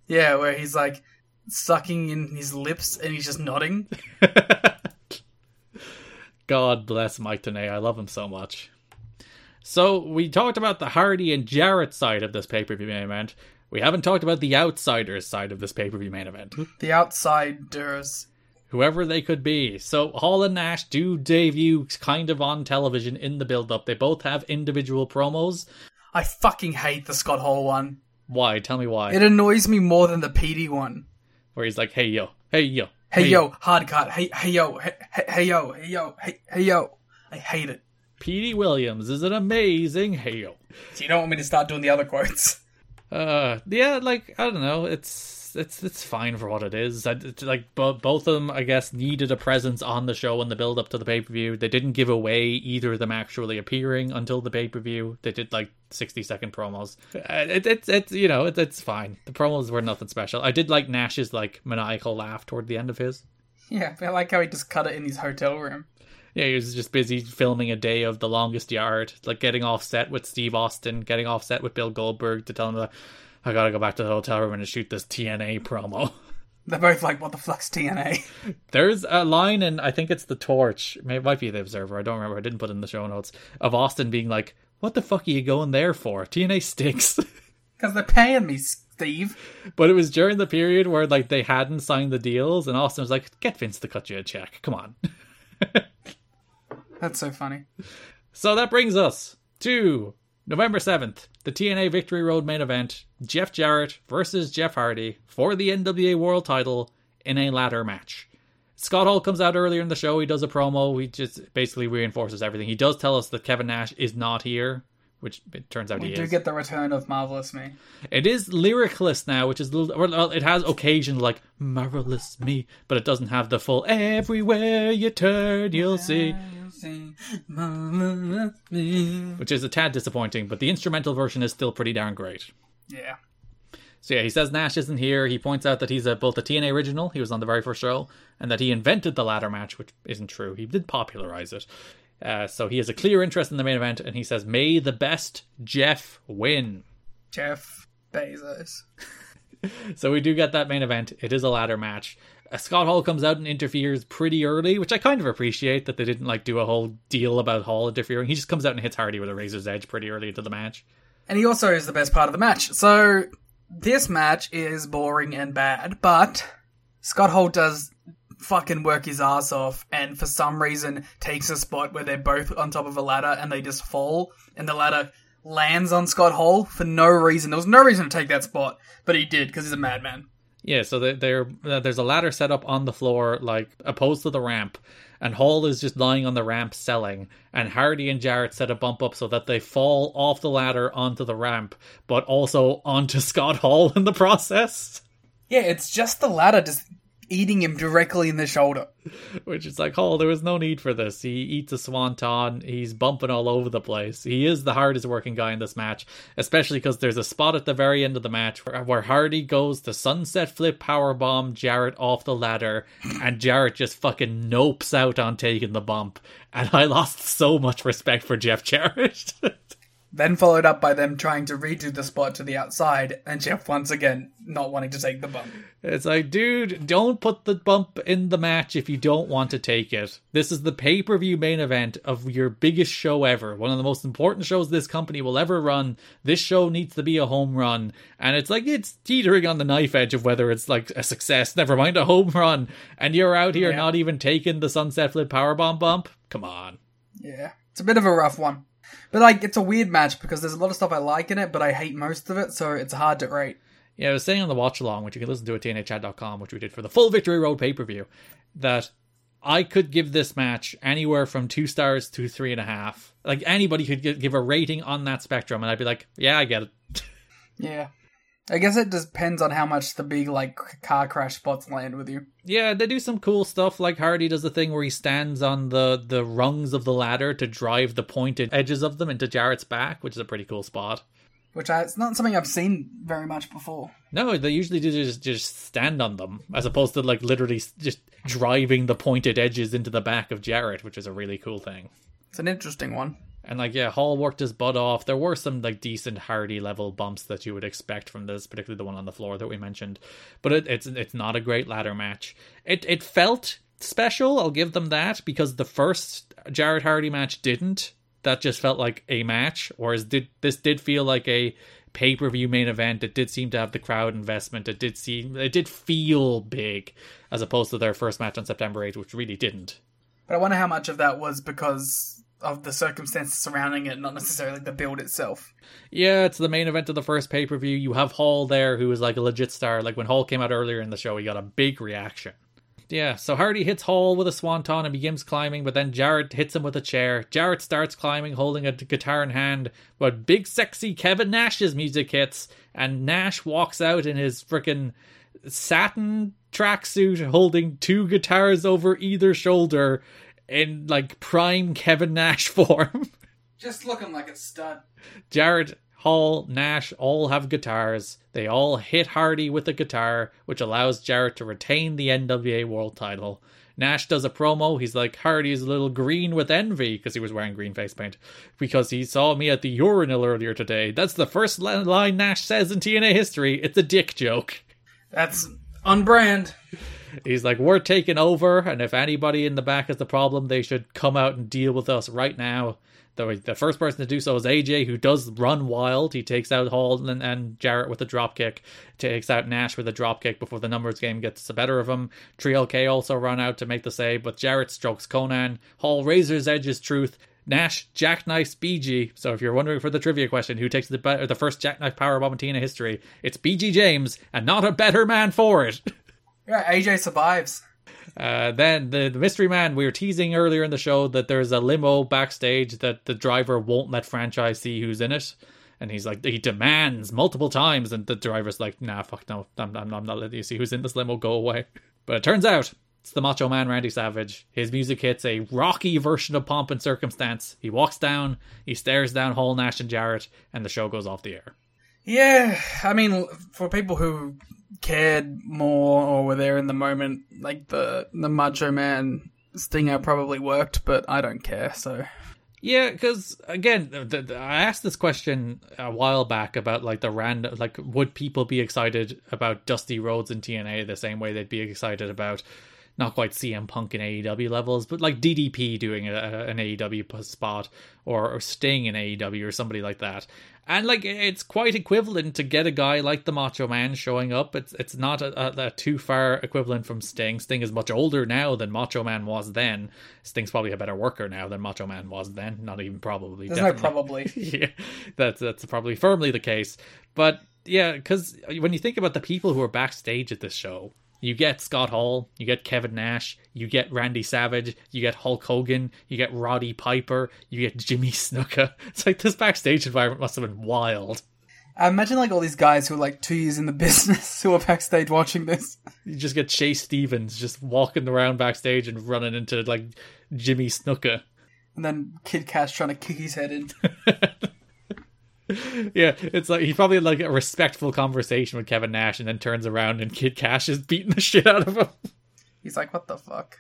Yeah, where he's like sucking in his lips and he's just nodding. [LAUGHS] God bless Mike Tenay. I love him so much. So we talked about the Hardy and Jarrett side of this pay per view main event. We haven't talked about the outsiders side of this pay per view main event. The outsiders. Whoever they could be. So Hall and Nash do debut kind of on television in the build up. They both have individual promos. I fucking hate the Scott Hall one. Why? Tell me why. It annoys me more than the Petey one. Where he's like, hey yo, hey yo. Hey, yo, hard cut. Hey hey yo, hey, hey, hey yo, hey yo, hey hey yo. I hate it. Petey Williams is an amazing hey yo. So you don't want me to start doing the other quotes? Uh, yeah, like I don't know, it's it's it's fine for what it is. I, like bo- both of them, I guess, needed a presence on the show in the build up to the pay per view. They didn't give away either of them actually appearing until the pay per view. They did like sixty second promos. Uh, it, it's it's you know it, it's fine. The promos were nothing special. I did like Nash's like maniacal laugh toward the end of his. Yeah, I like how he just cut it in his hotel room. Yeah, he was just busy filming a day of the longest yard, like getting off set with Steve Austin, getting off set with Bill Goldberg to tell him that I gotta go back to the hotel room and shoot this TNA promo. [LAUGHS] They're both like, what the fuck's TNA? There's a line, and I think it's the Torch. It might be the Observer. I don't remember. I didn't put it in the show notes of Austin being like, "What the fuck are you going there for? TNA stinks." [LAUGHS] Because they're paying me, Steve. but it was during the period where like they hadn't signed the deals, and Austin was like, "Get Vince to cut you a check. Come on." [LAUGHS] That's so funny. So that brings us to November 7th, the TNA Victory Road main event Jeff Jarrett versus Jeff Hardy for the NWA World title in a ladder match. Scott Hall comes out earlier in the show. He does a promo. He just basically reinforces everything. He does tell us that Kevin Nash is not here, which it turns out We he do is. get the return of Marvelous Me. It is lyricless now, which is little. Well, it has occasion like marvelous me, but it doesn't have the full. Everywhere you turn, you'll see. Me. which is a tad disappointing, but the instrumental version is still pretty darn great. Yeah. So yeah, he says Nash isn't here. He points out that he's a, both a TNA original, he was on the very first show, and that he invented the ladder match, which isn't true. He did popularize it. Uh, so he has a clear interest in the main event, and he says, "May the best Jeff win." Jeff Bezos. [LAUGHS] So we do get that main event. It is a ladder match. Uh, Scott Hall comes out and interferes pretty early, which I kind of appreciate that they didn't like do a whole deal about Hall interfering. He just comes out and hits Hardy with a razor's edge pretty early into the match. And he also is the best part of the match. So this match is boring and bad, but Scott Hall does fucking work his ass off and for some reason takes a spot where they're both on top of a ladder and they just fall and the ladder lands on Scott Hall for no reason. There was no reason to take that spot, but he did because he's a madman. Yeah, so they're, uh, there's a ladder set up on the floor, like opposed to the ramp, and Hall is just lying on the ramp selling, and Hardy and Jarrett set a bump up so that they fall off the ladder onto the ramp, but also onto [LAUGHS] Scott Hall in the process. Yeah, it's just the ladder just eating him directly in the shoulder. [LAUGHS] Which is like, oh, there was no need for this. He eats a swanton. He's bumping all over the place. He is the hardest working guy in this match, especially because there's a spot at the very end of the match where, where Hardy goes to sunset flip power bomb Jarrett off the ladder, and Jarrett just fucking nopes out on taking the bump. And I lost so much respect for Jeff Jarrett. [LAUGHS] Then followed up by them trying to redo the spot to the outside, and Jeff [LAUGHS] once again not wanting to take the bump. It's like, dude, don't put the bump in the match if you don't want to take it. This is the pay per view main event of your biggest show ever. One of the most important shows this company will ever run. This show needs to be a home run. And it's like, it's teetering on the knife edge of whether it's like a success, [LAUGHS] never mind a home run. And you're out here Yeah. not even taking the Sunset Flip Powerbomb bump? Come on. Yeah, it's a bit of a rough one. But like, it's a weird match because there's a lot of stuff I like in it, but I hate most of it, so it's hard to rate. Yeah, I was saying on the watch along, which you can listen to at TNAchat.com, which we did for the full Victory Road pay per view, that I could give this match anywhere from two stars to three and a half. Like anybody could give a rating on that spectrum, and I'd be like, yeah, I get it. [LAUGHS] Yeah. I guess it depends on how much the big, like, car crash spots land with you. yeah, they do some cool stuff. Like Hardy does the thing where he stands on the the rungs of the ladder to drive the pointed edges of them into Jarrett's back, which is a pretty cool spot. Which I, it's not something I've seen very much before. No, they usually do just just stand on them, as opposed to like literally just driving the pointed edges into the back of Jarrett, which is a really cool thing. It's an interesting one. And like, yeah, Hall worked his butt off. There were some like decent Hardy level bumps that you would expect from this, particularly the one on the floor that we mentioned. But it, it's it's not a great ladder match. It it felt special. I'll give them that because the first Jarrett Hardy match didn't. That just felt like a match, whereas did this did feel like a pay per view main event. It did seem to have the crowd investment. It did seem it did feel big as opposed to their first match on September 8th, which really didn't. But I wonder how much of that was because of the circumstances surrounding it, not necessarily the build itself. Yeah, it's the main event of the first pay per view. You have Hall there, who is like a legit star. Like when Hall came out earlier in the show, he got a big reaction. Yeah, so Hardy hits Hall with a swanton and begins climbing, but then Jarrett hits him with a chair. Jarrett starts climbing, holding a guitar in hand, but big sexy Kevin Nash's music hits, and Nash walks out in his frickin' satin tracksuit, holding two guitars over either shoulder, in like prime Kevin Nash [LAUGHS] form. Just looking like a stud. Jarrett, Hall, Nash all have guitars. They all hit Hardy with a guitar, which allows Jarrett to retain the NWA World title. Nash does a promo. He's like, Hardy's a little green with envy because he was wearing green face paint because he saw me at the urinal earlier today. That's the first line Nash says in TNA history. It's a dick joke. That's on brand. He's like, we're taking over, and if anybody in the back is the problem, they should come out and deal with us right now. The, the first person to do so is AJ, who does run wild. He takes out Hall and, and Jarrett with a drop kick, takes out Nash with a drop kick before the numbers game gets the better of him. 3LK also run out to make the save, but Jarrett strokes Konnan. Hall razors edges truth. Nash jackknifes BG. So if you're wondering for the trivia question, who takes the be- the first jackknife powerbomb in TNA history, it's BG James, and not a better man for it. [LAUGHS] Yeah, AJ survives. Uh, then the, the mystery man we were teasing earlier in the show that there's a limo backstage that the driver won't let franchise see who's in it. And he's like he demands multiple times. And the driver's like nah fuck no. I'm, I'm, I'm not letting you see who's in this limo. Go away. But it turns out it's the macho man randy savage. His music hits a rocky version of pomp and circumstance. He walks down he stares down hall nash and jarrett and the show goes off the air. Yeah, I mean, for people who cared more or were there in the moment, like the the Macho Man Stinger probably worked, but I don't care. So Yeah, because again, th- th- I asked this question a while back about like the random, like would people be excited about Dusty Rhodes in TNA the same way they'd be excited about not quite CM Punk in AEW levels, but like DDP doing a, an AEW spot or, or Sting in AEW or somebody like that. And like it's quite equivalent to get a guy like the Macho Man showing up. It's it's not a, a, a too far equivalent from Sting. Sting is much older now than Macho Man was then. Sting's probably a better worker now than Macho Man was then. Not even probably. there's no definitely. probably. [LAUGHS] yeah, that's that's probably firmly the case. But yeah, because when you think about the people who are backstage at this show, you get Scott Hall, you get Kevin Nash, you get Randy Savage, you get Hulk Hogan, you get Roddy Piper, you get Jimmy [LAUGHS] Snuka. It's like this backstage environment must have been wild. I imagine like all these guys who are like two years in the [LAUGHS] business who are backstage watching this. You just get Chase Stevens just walking around backstage and running into like Jimmy Snuka. And then Kid Kash trying to kick his head in. [LAUGHS] [LAUGHS] Yeah, it's like he probably had like a respectful conversation with Kevin Nash and then turns around and Kid Kash is beating the shit out of him. He's like, what the fuck?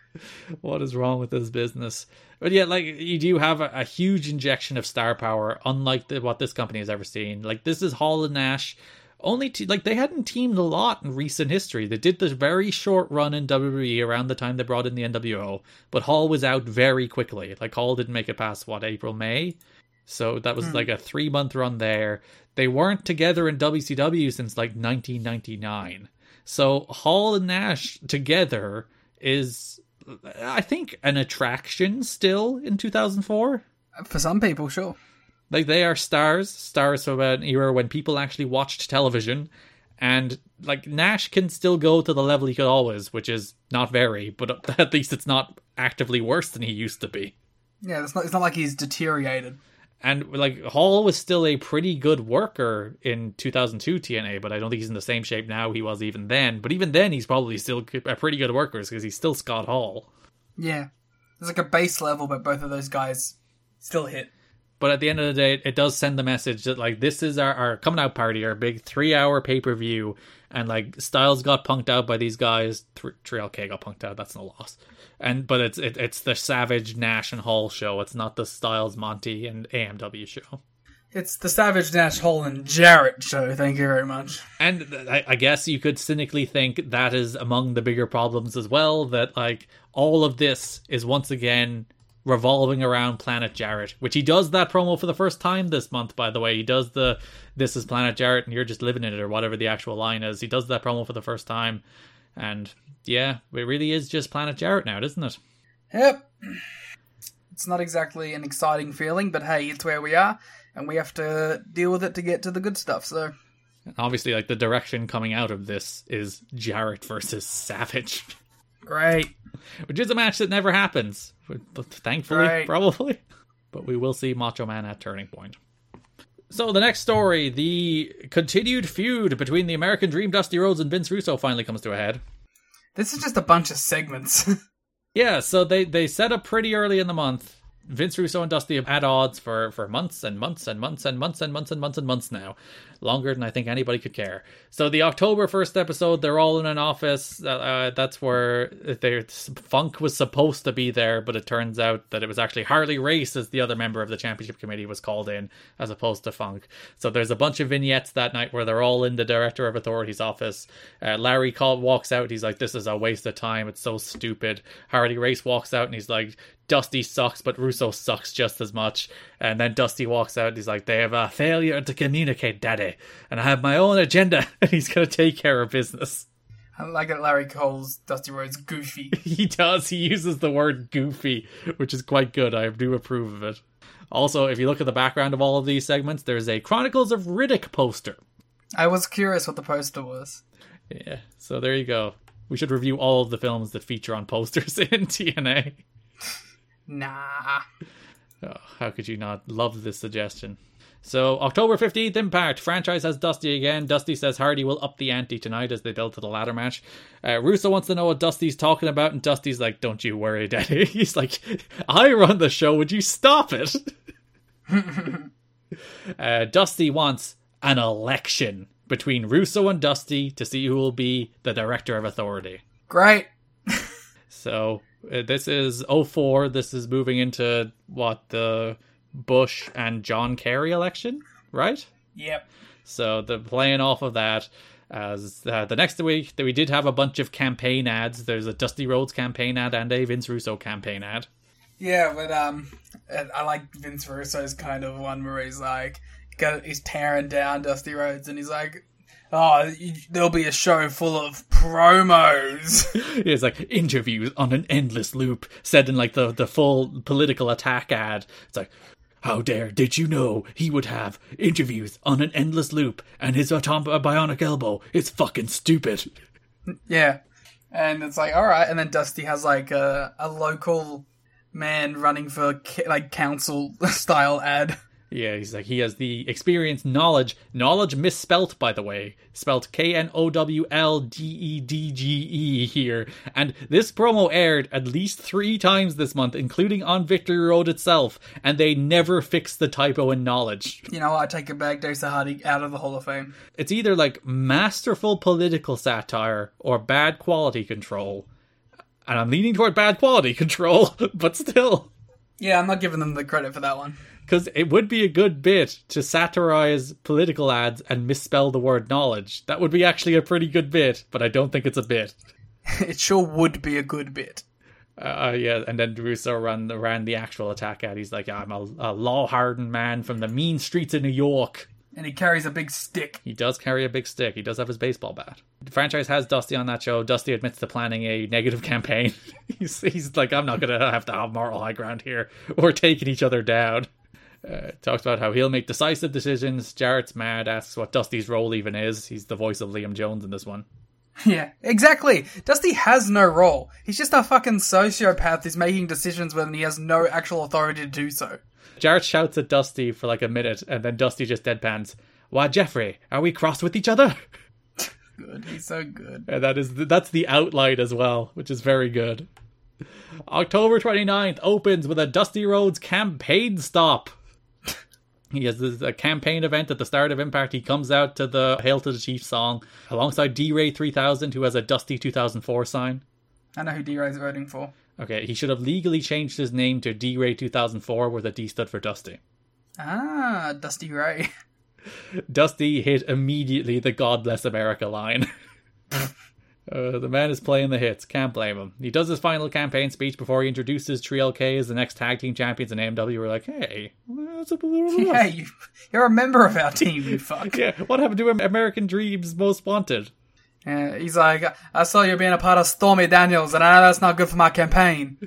what is wrong with this business? But yeah, like you do have a, a huge injection of star power, unlike the, what this company has ever seen. Like this is Hall and Nash. Only te- like they hadn't teamed a lot in recent history. They did this very short run in WWE around the time they brought in the NWO, but Hall was out very quickly. Like Hall didn't make it past what April May, so that was hmm. like a three month run there. They weren't together in WCW since like 1999. So Hall and Nash together is, I think, an attraction still in 2004. For some people, sure. Like they are stars, stars from an era when people actually watched television, and like Nash can still go to the level he could always, which is not very, but [LAUGHS] at least it's not actively worse than he used to be. Yeah, it's not. It's not like he's deteriorated. And like Hall was still a pretty good worker in 2002 TNA, but I don't think he's in the same shape now he was even then. But even then, he's probably still a pretty good worker because he's still Scott Hall. Yeah, there's like a base level, but both of those guys still hit. But at the end of the day, it does send the message that like this is our, our coming out party, our big three hour pay per view, and like Styles got punked out by these guys. Th- 3LK got punked out. That's no loss. And but it's it, it's the Savage Nash and Hall show. It's not the Styles Monty and AMW show. It's the Savage Nash Hall and Jarrett show. Thank you very much. And I, I guess you could cynically think that is among the bigger problems as well. That like all of this is once again revolving around Planet Jarrett, which he does that promo for the first time this month. By the way, he does the "This is Planet Jarrett" and you're just living in it, or whatever the actual line is. He does that promo for the first time, and yeah, it really is just Planet Jarrett now, isn't it? Yep. It's not exactly an exciting feeling, but hey, it's where we are, and we have to deal with it to get to the good stuff. So, Obviously, like the direction coming out of this is Jarrett versus Savage. great. which is a match that never happens. But thankfully, Right. probably. But we will see Macho Man at Turning Point. So the next story, the continued feud between the American Dream Dusty Rhodes and Vince Russo finally comes to a head. This is just a bunch of segments. [LAUGHS] Yeah, so they they set up pretty early in the month. Vince Russo and Dusty have at odds for, for months and months and months and months and months and months and months now. Longer than I think anybody could care. So the October 1st episode, they're all in an office. Uh, Uh, that's where their Funk was supposed to be there, but it turns out that it was actually Harley Race as the other member of the championship committee was called in as opposed to Funk. So there's a bunch of vignettes that night where they're all in the Director of Authority's office. Uh, Larry walks out. He's like, this is a waste of time. It's so stupid. Harley Race walks out and he's like, Dusty sucks, but Russo sucks just as much. And then Dusty walks out and he's like, They have a failure to communicate, Daddy. And I have my own agenda. [LAUGHS] And he's going to take care of business. I like that Larry calls Dusty Rhodes goofy. [LAUGHS] He does. He uses the word goofy, which is quite good. I do approve of it. Also, if you look at the background of all of these segments, there's a Chronicles of Riddick poster. I was curious what the poster was. Yeah, so there you go. We should review all of the films that feature on posters [LAUGHS] in TNA. Nah. Oh, how could you not love this suggestion? So, October 15th, Impact. Franchise has Dusty again. Dusty says Hardy will up the ante tonight as they build to the ladder match. Uh, Russo wants to know what Dusty's talking about, and Dusty's like, Don't you worry, Daddy. [LAUGHS] He's like, I run the show. Would you stop it? [LAUGHS] uh, Dusty wants an election between Russo and Dusty to see who will be the director of authority. Great. [LAUGHS] So uh, this is 04. This is moving into what the Bush and John Kerry election, right? Yep. So the playing off of that. As uh, the next week, that we did have a bunch of campaign ads. There's a Dusty Rhodes campaign ad and a Vince Russo campaign ad. Yeah, but um, I like Vince Russo's kind of one where he's like, he's tearing down Dusty Rhodes, and he's like, "Oh, there'll be a show full of promos." [LAUGHS] it's like interviews on an endless loop, said in like the the full political attack ad. It's like, how dare did you know he would have interviews on an endless loop and his bionic elbow is fucking stupid. Yeah, and it's like, all right, and then Dusty has like a a local man running for like council [LAUGHS] style ad. Yeah, he's like he has the experience, knowledge, knowledge misspelt by the way, spelt K N O W L D E D G E here. And this promo aired at least three times this month, including on Victory Road itself, and they never fixed the typo in knowledge. You know, I take it back, Dave Hardy out of the Hall of Fame. It's either like masterful political satire or bad quality control. And I'm leaning toward bad quality control, [LAUGHS] but still. Yeah, I'm not giving them the credit for that one because it would be a good bit to satirize political ads and misspell the word knowledge. That would be actually a pretty good bit, but I don't think it's a bit. [LAUGHS] it sure would be a good bit. Uh, yeah, and then Russo ran ran the actual attack ad. He's like, "I'm a, a law hardened man from the mean streets of New York." And he carries a big stick. He does carry a big stick. He does have his baseball bat. The franchise has Dusty on that show. Dusty admits to planning a negative [LAUGHS] campaign. he's, he's like, I'm not going to have to have moral high ground here. We're taking each other down. Uh, talks about how he'll make decisive decisions. Jarrett's mad, asks what Dusty's role even is. He's the voice of Liam Jones in this one. [LAUGHS] Yeah, exactly. Dusty has no role. He's just a fucking sociopath who's making decisions when he has no actual authority to do so. Jarrett shouts at Dusty for like a minute, and then Dusty just deadpans. Why, Jeffrey, are we crossed with each other? [LAUGHS] good, he's so good. And that is the, that's the outline as well, which is very good. October 29th opens with a Dusty Rhodes campaign stop. [LAUGHS] He has a campaign event at the start of Impact. He comes out to the Hail to the Chief song alongside D Ray 3000, who has a Dusty 2004 sign. I know who D Ray's voting for. Okay, he should have legally changed his name to D Ray 2004, where the D stood for Dusty. Ah, Dusty Ray. [LAUGHS] Dusty hit immediately the God Bless America line. [LAUGHS] Uh, the man is playing the hits. Can't blame him. He does his final campaign speech before he introduces 3LK as the next tag team champions, and AMW were like, "Hey, that's a [LAUGHS] yeah, you, you're a member of our team, you fuck." [LAUGHS] yeah, what happened to American Dreams Most Wanted? Uh, he's like, I saw you being a part of Stormy Daniels, and I know that's not good for my campaign.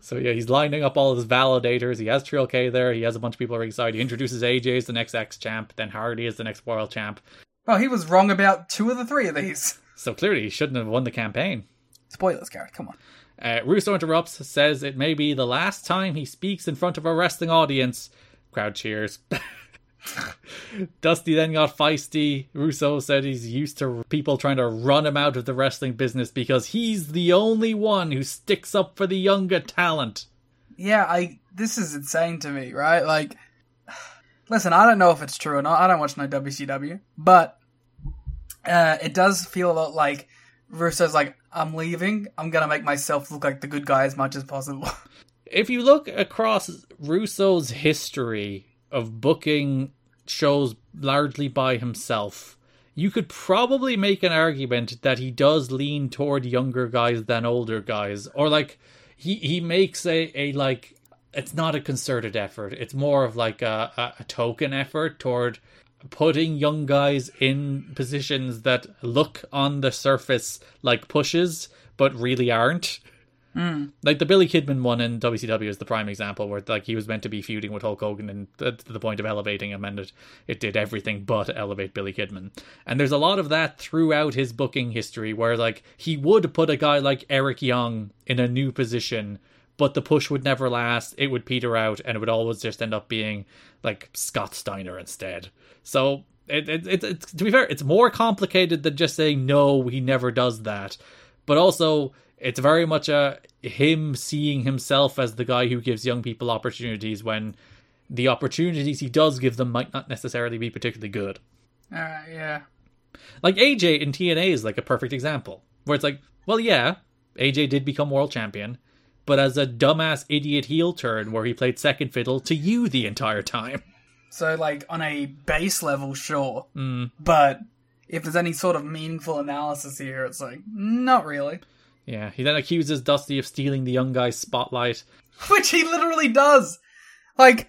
So yeah, he's lining up all his validators. He has 3LK there. He has a bunch of people ringside. He introduces AJ as the next X champ, then Hardy as the next World champ. Well, he was wrong about two of the three of these. So clearly he shouldn't have won the campaign. Spoilers, Gareth, come on. Uh, Russo interrupts, says it may be the last time he speaks in front of a wrestling audience. Crowd cheers. [LAUGHS] Dusty then got feisty. Russo said he's used to people trying to run him out of the wrestling business because he's the only one who sticks up for the younger talent. Yeah, I. This is insane to me, right? Like, [SIGHS] listen, I don't know if it's true or not. I don't watch no WCW, but uh, it does feel a lot like Russo's like, I'm leaving. I'm gonna make myself look like the good guy as much as possible. [LAUGHS] If you look across Russo's history of booking shows largely by himself, you could probably make an argument that he does lean toward younger guys than older guys, or like he he makes a a like it's not a concerted effort. It's more of like a, a, a token effort toward putting young guys in positions that look on the surface like pushes but really aren't. Mm. Like the Billy Kidman one in WCW is the prime example where like he was meant to be feuding with Hulk Hogan and uh, to the point of elevating him and it, it did everything but elevate Billy Kidman. And there's a lot of that throughout his booking history where like he would put a guy like Eric Young in a new position but the push would never last. It would peter out, and it would always just end up being like Scott Steiner instead. So it, it, it, it's to be fair, it's more complicated than just saying no, he never does that. But also, it's very much a him seeing himself as the guy who gives young people opportunities when the opportunities he does give them might not necessarily be particularly good. Uh, yeah. Like AJ in TNA is like a perfect example where it's like, well, yeah, AJ did become world champion, but as a dumbass idiot heel turn where he played second fiddle to you the entire time. So, like, on a base level, sure. Mm. But if there's any sort of meaningful analysis here, it's like, not really. Yeah, he then accuses Dusty of stealing the young guy's spotlight. [LAUGHS] Which he literally does. Like,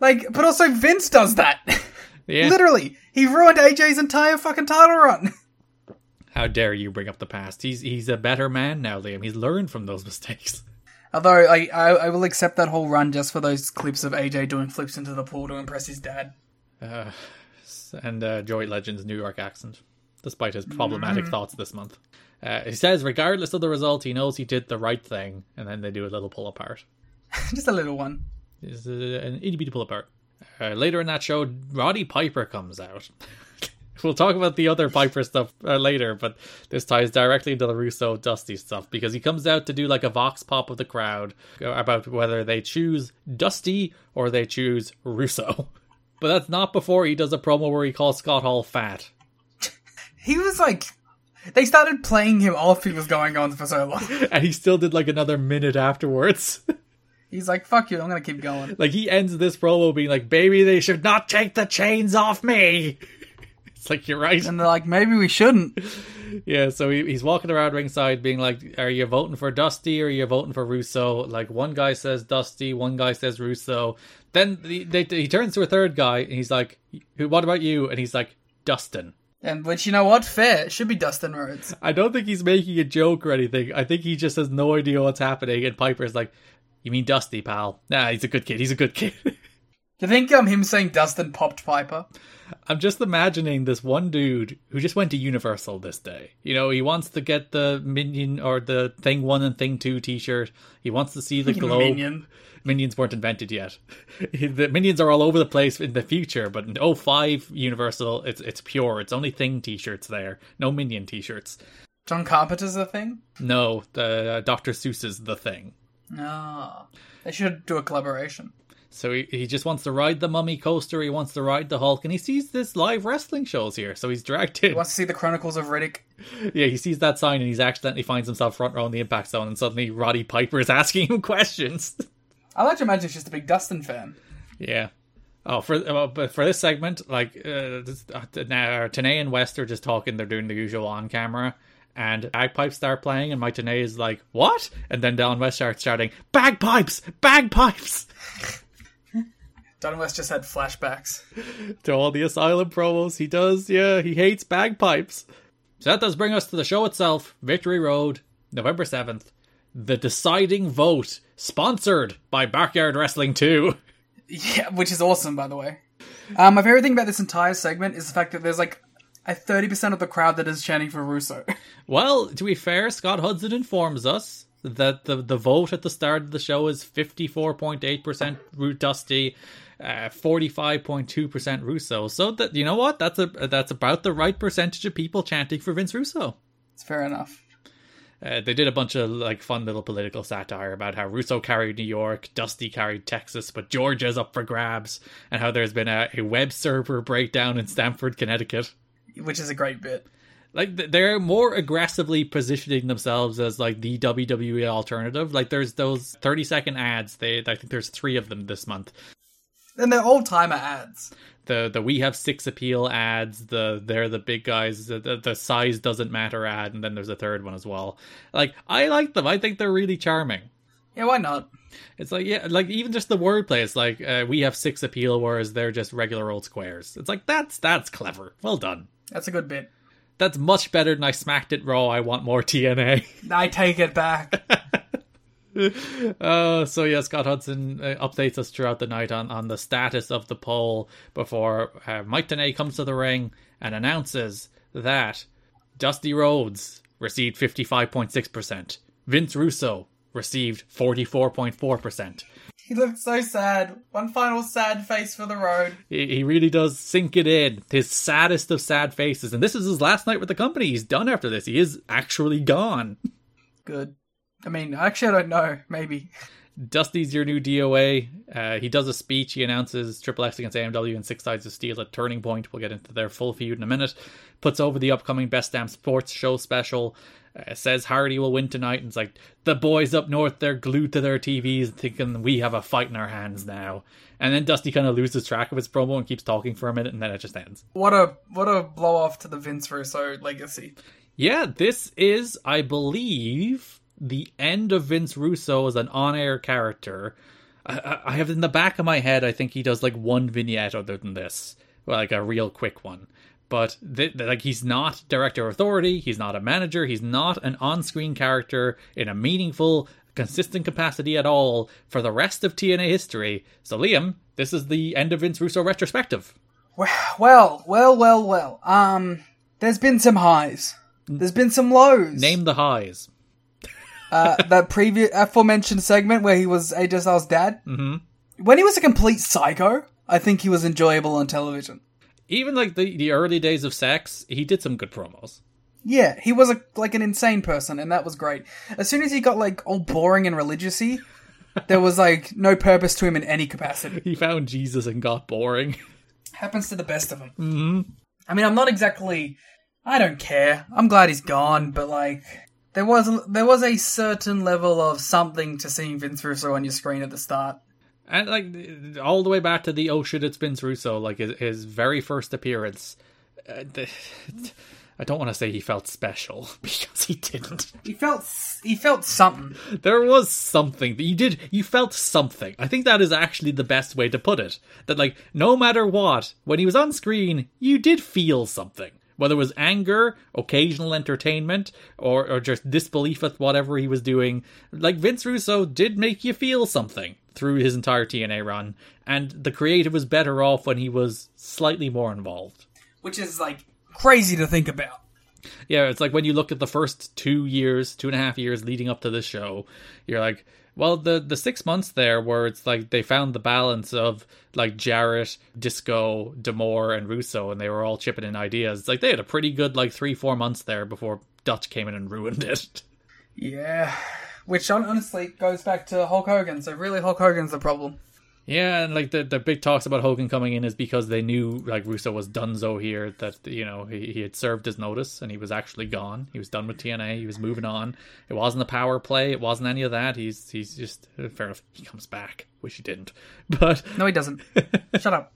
like, but also Vince does that. [LAUGHS] Yeah. literally. He ruined AJ's entire fucking title run. [LAUGHS] How dare you bring up the past? He's he's a better man now, Liam. He's learned from those mistakes. Although, I, I, I will accept that whole run just for those clips of AJ doing flips into the pool to impress his dad. Uh, and uh, Joey Legend's New York accent, despite his problematic Mhm. thoughts this month. Uh, he says, regardless of the result, he knows he did the right thing, and then they do a little pull apart. [LAUGHS] just a little one. It's uh, an itty bitty pull apart. Uh, later in that show, Roddy Piper comes out. [LAUGHS] [LAUGHS] we'll talk about the other Piper stuff uh, later, but this ties directly into the Russo Dusty stuff because he comes out to do like a vox pop of the crowd about whether they choose Dusty or they choose Russo. [LAUGHS] But that's not before he does a promo where he calls Scott Hall fat. [LAUGHS] He was like, they started playing him off. He was going on for so long. And he still did like another minute afterwards. He's like, fuck you, I'm gonna keep going. like he ends this promo being like, "Baby, they should not take the chains off me." It's [LAUGHS] like you're right. And they're like, maybe we shouldn't. [LAUGHS] Yeah, so he, he's walking around ringside being like, Are you voting for Dusty or are you voting for Russo? Like, one guy says Dusty, one guy says Russo. Then he, they, he turns to a third guy and he's like, Who? What about you? And he's like, Dustin. And which, you know what? Fair. It should be Dustin Rhodes. I don't think he's making a joke or anything. I think he just has no idea what's happening. And Piper's like, You mean Dusty, pal? Nah, he's a good kid. He's a good kid. [LAUGHS] Do you think um, him saying Dustin popped Piper? I'm just imagining this one dude who just went to Universal this day. You know, he wants to get the Minion or the Thing 1 and Thing 2 t shirt. He wants to see [LAUGHS] the globe. Minion. Minions weren't invented yet. [LAUGHS] the Minions are all over the place in the future, but in 05 Universal, it's it's pure. It's only Thing t shirts there. No Minion t shirts. John Carpenter's the thing? No, the uh, Dr. Seuss's The Thing. No. They should do a collaboration. So he, he just wants to ride the Mummy coaster. He wants to ride the Hulk, and he sees this live wrestling shows here. So he's dragged in. He wants to see the Chronicles of Riddick. [LAUGHS] Yeah, he sees that sign and he's accidentally finds himself front row in the Impact Zone, and suddenly Roddy Piper is [LAUGHS] asking him questions. I like to imagine he's just a big Dustin fan. yeah. Oh, for uh, but for this segment, like uh, this, uh, now Tenay and West are just talking. They're doing the usual on camera, and bagpipes start playing, and my Tenay is like, "What?" And then Don West starts shouting, "Bagpipes! Bagpipes!" [LAUGHS] Don West just had flashbacks. [LAUGHS] to all the Asylum promos he does. Yeah, he hates bagpipes. So that does bring us to the show itself, Victory Road, November 7th. The deciding vote, sponsored by Backyard Wrestling 2. [LAUGHS] Yeah, which is awesome, by the way. Um, my favorite thing about this entire segment is the fact that there's like a 30% of the crowd that is chanting for Russo. [LAUGHS] Well, to be fair, Scott Hudson informs us that the, the vote at the start of the show is 54.8% Root Dusty, uh, 45.2% Russo. So that you know what? That's a that's about the right percentage of people chanting for Vince Russo. it's fair enough. Uh, they did a bunch of like fun little political satire about how Russo carried New York, Dusty carried Texas, but Georgia's up for grabs, and how there's been a, a web server breakdown in Stamford, Connecticut. Which is a great bit. Like they're more aggressively positioning themselves as like the WWE alternative. Like there's those 30 second ads. They I think there's three of them this month. And they're old timer ads. The the we have six appeal ads. The they're the big guys. The, the, the size doesn't matter ad, and then there's a third one as well. Like I like them. I think they're really charming. Yeah, why not? It's like yeah, like even just the wordplay. It's like uh, we have six appeal, whereas they're just regular old squares. It's like that's that's clever. Well done. That's a good bit. That's much better than I smacked it raw. I want more TNA. I take it back. [LAUGHS] [LAUGHS] uh, so yeah, Scott Hudson uh, updates us throughout the night on, on the status of the poll before uh, Mike Tenay comes to the ring and announces that Dusty Rhodes received 55.6%. Vince Russo received 44.4%. he looked so sad. One final sad face for the road. He, he really does sink it in. His saddest of sad faces. And this is his last night with the company. He's done after this. He is actually gone. Good. I mean, actually, I don't know. Maybe. Dusty's your new DOA. Uh, he does a speech. He announces Triple X against AMW and Six Sides of Steel at Turning Point. We'll get into their full feud in a minute. Puts over the upcoming Best Damn Sports Show special. Uh, says Hardy will win tonight. And it's like, the boys up north, they're glued to their TVs thinking we have a fight in our hands now. And then Dusty kind of loses track of his promo and keeps talking for a minute and then it just ends. What a what a blow off to the Vince Russo legacy. Yeah, this is, I believe, the end of Vince Russo as an on-air character. I, I, have in the back of my head, I think he does like one vignette other than this, like a real quick one. But th- th- like he's not director of authority, he's not a manager, he's not an on-screen character in a meaningful, consistent capacity at all for the rest of TNA history. So Liam, this is the end of Vince Russo retrospective. Well, well, well, well. Um, there's been some highs. There's been some lows. Name the highs. Uh, that previous aforementioned segment where he was AJ Styles' dad. Mm-hmm. When he was a complete psycho, I think he was enjoyable on television. Even like the, the early days of sex, he did some good promos. Yeah, he was a, like an insane person, and that was great. As soon as he got like all boring and religiousy, there was like no purpose to him in any capacity. He found Jesus and got boring. [LAUGHS] Happens to the best of them. Mm-hmm. I mean, I'm not exactly. I don't care. I'm glad he's gone, but like there was there was a certain level of something to seeing Vince Russo on your screen at the start. And like all the way back to the oh shit it's Vince Russo, like his, his very first appearance. Uh, the, I don't want to say he felt special [LAUGHS] because he didn't. He felt he felt something. There was something that you did. You felt something. I think that is actually the best way to put it. That like no matter what, when he was on screen, you did feel something. Whether it was anger, occasional entertainment, or, or just disbelief at whatever he was doing, like Vince Russo did make you feel something through his entire TNA run, and the creative was better off when he was slightly more involved. Which is like crazy to think about. Yeah, it's like when you look at the first two years, two and a half years leading up to this show, you're like, well, the the six months there where it's like they found the balance of like Jarrett, Disco, D'Amore, and Russo, and they were all chipping in ideas. It's like they had a pretty good like three, four months there before Dutch came in and ruined it. Yeah, which honestly goes back to Hulk Hogan. So really, Hulk Hogan's the problem. Yeah, and like the the big talks about Hogan coming in is because they knew like Russo was donezo here. That you know he, he had served his notice and he was actually gone. He was done with TNA. He was moving on. It wasn't a power play. It wasn't any of that. He's he's just fair enough. He comes back. Wish he didn't, [LAUGHS] but no, he doesn't. [LAUGHS] Shut up.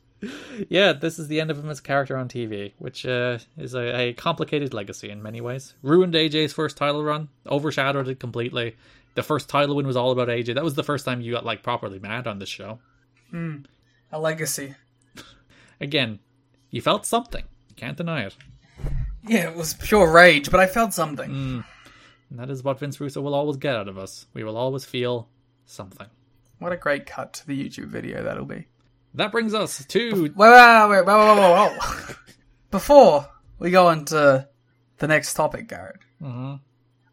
Yeah, this is the end of him as a character on TV, which uh, is a, a complicated legacy in many ways. Ruined AJ's first title run, overshadowed it completely. The first title win was all about AJ. That was the first time you got like properly mad on this show. Mm, a legacy. Again, you felt something. You can't deny it. Yeah, it was pure rage, but I felt something. Mm. And that is what Vince Russo will always get out of us. We will always feel something. What a great cut to the YouTube video that'll be. That brings us to. Wait, wait, wait, wait, wait. [LAUGHS] Before we go on to the next topic, Garrett, mm-hmm.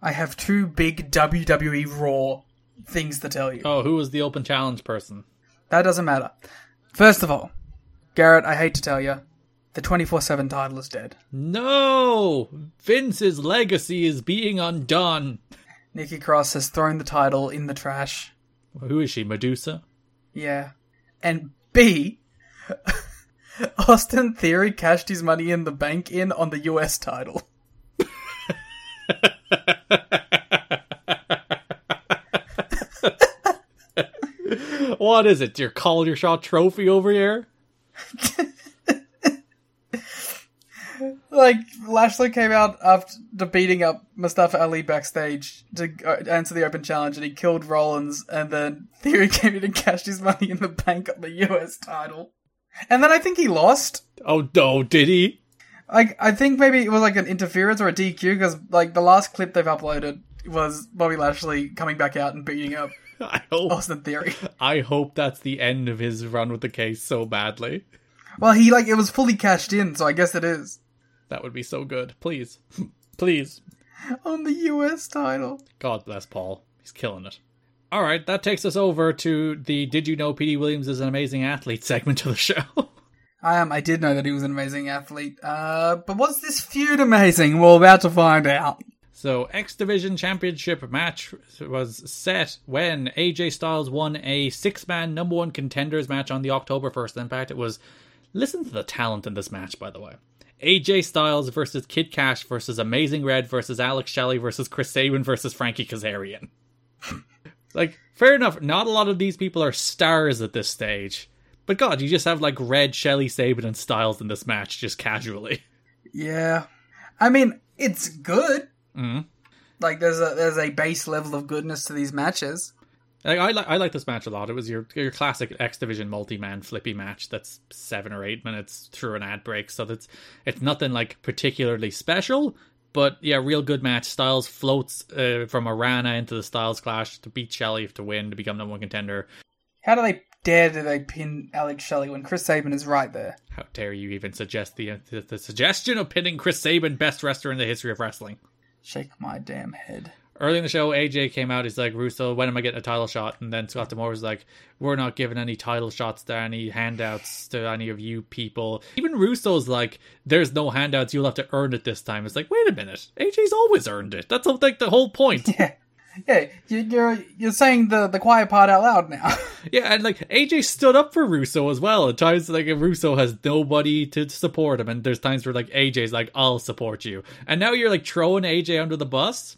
I have two big WWE Raw things to tell you. Oh, who was the open challenge person? That doesn't matter. First of all, Garrett, I hate to tell you, the 24 7 title is dead. No! Vince's legacy is being undone. Nikki Cross has thrown the title in the trash. Who is she, Medusa? Yeah. And B, [LAUGHS] Austin Theory cashed his money in the bank in on the US title. [LAUGHS] what is it? Your call your shot trophy over here? [LAUGHS] like Lashley came out after beating up Mustafa Ali backstage to answer the open challenge, and he killed Rollins. And then [LAUGHS] Theory came in and cashed his money in the bank on the US title. And then I think he lost. Oh no, did he? Like I think maybe it was like an interference or a DQ because like the last clip they've uploaded was Bobby Lashley coming back out and beating up [LAUGHS] I hope Austin Theory. [LAUGHS] I hope that's the end of his run with the case so badly. Well, he like it was fully cashed in, so I guess it is. That would be so good. Please. [LAUGHS] Please. On the US title. God bless Paul. He's killing it. All right, that takes us over to the Did You Know Petey Williams is an Amazing Athlete segment of the show. I um, I did know that he was an amazing athlete. Uh, but was this feud amazing? We're about to find out. So, X Division Championship match was set when AJ Styles won a six man number one contenders match on the October 1st Impact. It was, listen to the talent in this match, by the way. AJ Styles versus Kid Kash versus Amazing Red versus Alex Shelley versus Chris Sabin versus Frankie Kazarian. [LAUGHS] like, fair enough, not a lot of these people are stars at this stage. But God, you just have like Red, Shelley, Sabin, and Styles in this match just casually. Yeah, I mean it's good. Mhm. Like there's a there's a base level of goodness to these matches. Like, I like I like this match a lot. It was your your classic X Division multi man flippy match that's seven or eight minutes through an ad break. So that's it's nothing like particularly special, but yeah, real good match. Styles floats uh, from Arana into the Styles Clash to beat Shelley to win to become number one contender. How do they dare do they pin Alex Shelley when Chris Sabin is right there? How dare you even suggest the the, the suggestion of pinning Chris Sabin, best wrestler in the history of wrestling? Shake my damn head. Early in the show, AJ came out. He's like, Russo, when am I getting a title shot? And then Scott D'Amore was like, We're not giving any title shots to any handouts to any of you people. Even Russo's like, There's no handouts. You'll have to earn it this time. It's like, wait a minute. AJ's always earned it. That's like the whole point. [LAUGHS] Yeah, yeah. You, you're you're saying the the quiet part out loud now. [LAUGHS] Yeah, and like AJ stood up for Russo as well. At times, like Russo has nobody to support him, and there's times where like AJ's like, "I'll support you," and now you're like throwing AJ under the bus.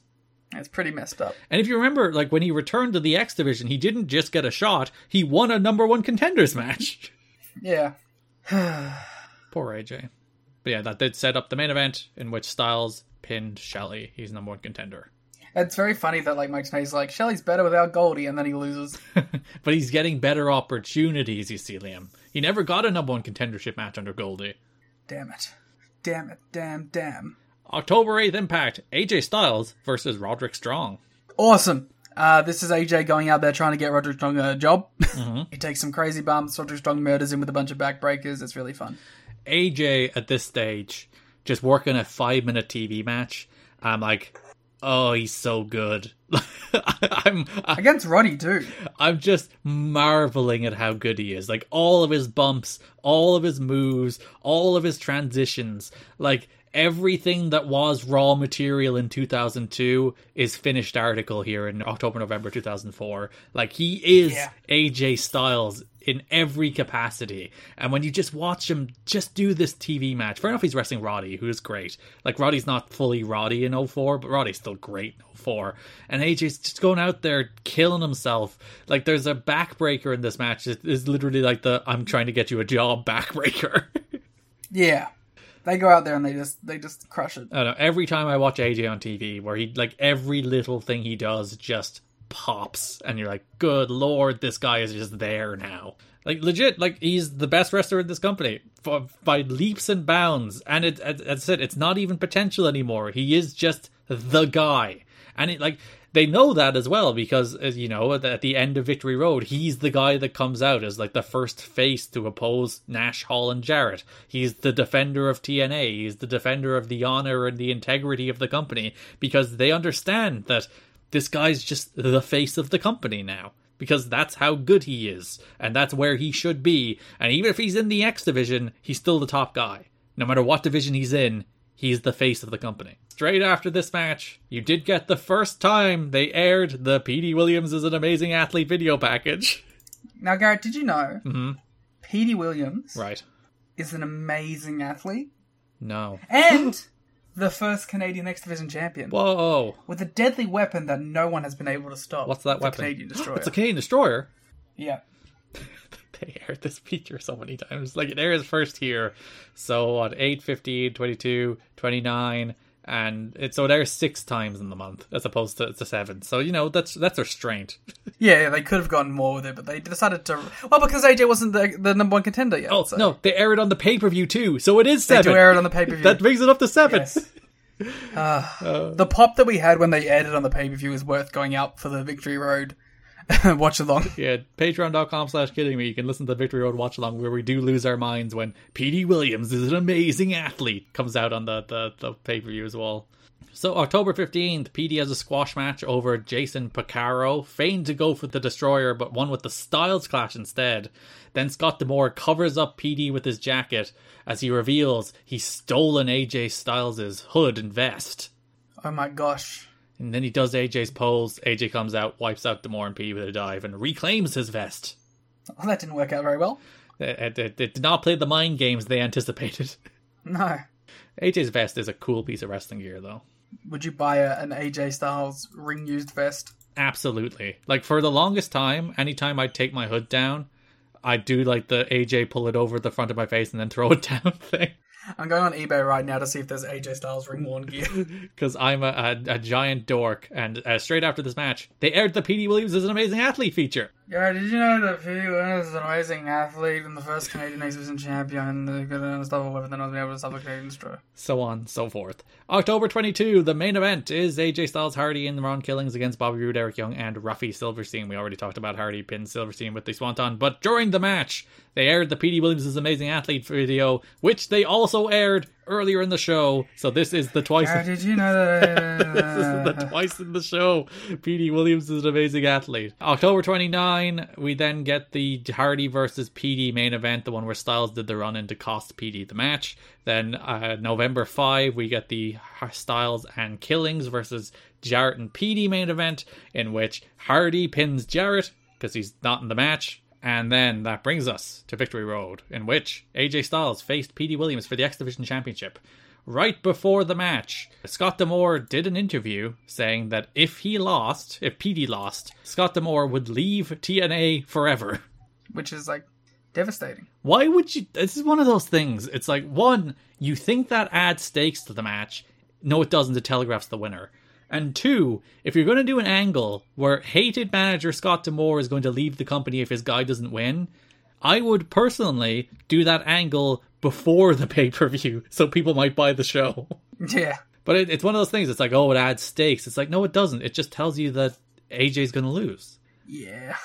it's pretty messed up. And if you remember, like when he returned to the X division, he didn't just get a shot; he won a number one contenders match. [LAUGHS] Yeah. [SIGHS] Poor AJ. But yeah, that did set up the main event in which Styles pinned Shelley. He's number one contender. It's very funny that like Mike Tenay's like Shelley's better without Goldie, and then he loses. [LAUGHS] but he's getting better opportunities. You see, Liam. He never got a number one contendership match under Goldie. damn it, damn it, damn, damn. October 8th Impact, AJ Styles versus Roderick Strong. Awesome. Uh, this is AJ going out there trying to get Roderick Strong a job. [LAUGHS] he takes some crazy bumps. Roderick Strong murders him with a bunch of backbreakers. It's really fun. AJ at this stage just working a five minute TV match. I'm like, oh, he's so good. [LAUGHS] I'm Against Roddy too. I'm just marveling at how good he is. Like all of his bumps, all of his moves, all of his transitions, like everything that was raw material in 2002 is finished article here in October November 2004. Like he is Yeah. AJ Styles in every capacity. And when you just watch him just do this TV match, fair enough he's wrestling Roddy, who is great. Like Roddy's not fully Roddy in 04, but Roddy's still great in 04. And AJ's just going out there killing himself. Like there's a backbreaker in this match. It is literally like the I'm trying to get you a job [LAUGHS] backbreaker. Yeah. They go out there and they just they just crush it. I know. Every time I watch AJ on TV, where he like every little thing he does just pops, and you're like, "Good lord, this guy is just there now." Like legit, like he's the best wrestler in this company for, by leaps and bounds. And it, as I said, it's not even potential anymore. He is just the guy, and it like they know that as well because as you know at the, at the end of Victory Road, he's the guy that comes out as like the first face to oppose Nash, Hall, and Jarrett. He's the defender of TNA. He's the defender of the honor and the integrity of the company because they understand that this guy's just the face of the company now because that's how good he is and that's where he should be. And even if he's in the X division, he's still the top guy. No matter what division he's in, he's the face of the company. Straight after this match, you did get the first time they aired the Petey Williams is an amazing athlete video package. Now, Garrett, did you know Mhm. Petey Williams Right. is an amazing athlete No. and the first Canadian X Division champion Whoa. with a deadly weapon that no one has been able to stop. What's that the weapon? Canadian [GASPS] destroyer. It's a Canadian destroyer. yeah. [LAUGHS] they aired this feature so many times. Like it airs first here. So on 8, 15, 22, 29, and it so airs six times in the month as opposed to, to seven. So you know that's that's restraint. [LAUGHS] Yeah, they could have gotten more with it, but they decided to. Well, because AJ wasn't the, the number one contender yet. Oh so no, they air it on the pay per view too. So it is They seven. do air it on the pay per view. that brings it up to seven. Yes. [LAUGHS] Uh, uh, the pop that we had when they aired it on the pay per view is worth going out for the Victory Road [LAUGHS] watch along. Yeah, patreon.com slash kidding me. You can listen to the Victory Road watch along where we do lose our minds when Petey Williams is an amazing athlete comes out on the, the, the pay per view as well. So October 15th, Petey has a squash match over Jason Picaro, feigned to go for the Destroyer, but won with the Styles Clash instead. Then Scott D'Amore covers up Petey with his jacket as he reveals he's stolen AJ Styles' hood and vest. Oh my gosh. And then he does AJ's pose. AJ comes out, wipes out D'Amore and Petey with a dive, and reclaims his vest. Well, that didn't work out very well. It, it- it did not play the mind games they anticipated. [LAUGHS] No. AJ's vest is a cool piece of wrestling gear, though. Would you buy a, an AJ Styles ring used vest? Absolutely. Like for the longest time, anytime I'd take my hood down, I'd do like the AJ pull it over the front of my face and then throw it [LAUGHS] down thing. I'm going on eBay right now to see if there's AJ Styles ring worn gear. [LAUGHS] Because I'm a, a, a giant dork. And uh, straight after this match, they aired the Petey Williams is an amazing athlete feature. Yeah, did you know that Pete Williams is an amazing athlete and the first Canadian X Division champion? And They're good at unstoppable weapon, they're not able to stop a Canadian destroy. So on, so forth. October 22, the main event is AJ Styles Hardy and Ron Killings against Bobby Roode, Eric Young, and Ruffy Silverstein. We already talked about Hardy pin Silverstein with the Swanton, but during the match, they aired the Petey Williams is Amazing Athlete video, which they also aired earlier in the show. So this is the twice. Uh, did you know [LAUGHS] that? this is the twice in the show. Petey Williams is an amazing athlete. October 29, we then get the Hardy versus Petey main event, the one where Styles did the run in to cost Petey the match. Then uh, November 5, we get the Styles and Killings versus Jarrett and Petey main event, in which Hardy pins Jarrett because he's not in the match. And then that brings us to Victory Road, in which AJ Styles faced Petey Williams for the X Division Championship. Right before the match, Scott D'Amore did an interview saying that if he lost, if Petey lost, Scott D'Amore would leave TNA forever. Which is like devastating. Why would you? This is one of those things. It's like, one, you think that adds stakes to the match. No, it doesn't. It telegraphs the winner. And two, if you're going to do an angle where hated manager Scott D'Amore is going to leave the company if his guy doesn't win, I would personally do that angle before the [LAUGHS] pay per view so people might buy the show. [LAUGHS] Yeah. But it, it's one of those things. It's like, oh, it adds stakes. It's like, no, it doesn't. It just tells you that AJ's going to lose. Yeah.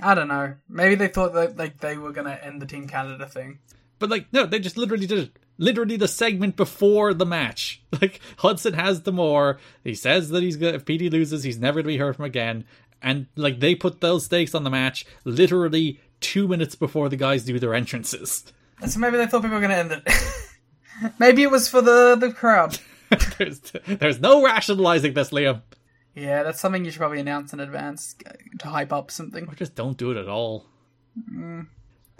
I don't know. Maybe they thought that like they were gonna end the Team Canada thing. But like, no, they just literally did it. Literally the segment before the match. [LAUGHS] Like Hudson has the more. He says that he's good. If Petey loses, he's never to be heard from again. And like they put those stakes on the match literally two minutes before the guys do their entrances. [LAUGHS] So maybe they thought people were gonna end it. [LAUGHS] maybe it was for the the crowd. there's there's no rationalizing this, Liam. Yeah, that's something you should probably announce in advance to hype up something. Or just don't do it at all. Mm.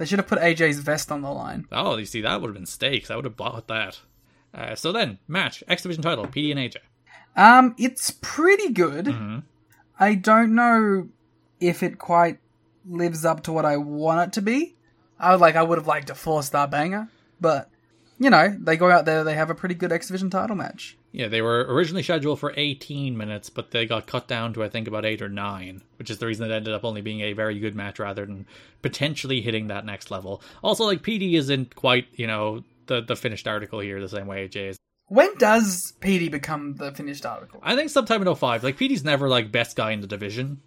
They should have put AJ's vest on the line. Oh, you see, that would have been stakes. I would have bought that. Uh, so then, match, X Division title, Petey and AJ. Um, it's pretty good. I don't know if it quite lives up to what I want it to be. I would like I would have liked a four star banger, but you know, they go out there, they have a pretty good X Division title match. Yeah, they were originally scheduled for 18 minutes, but they got cut down to I think about 8 or 9, which is the reason it ended up only being a very good match rather than potentially hitting that next level. Also, like Petey isn't quite, you know, the the finished article here the same way AJ is. When does Petey become the finished article? I think sometime in 05, like Petey's never like best guy in the division.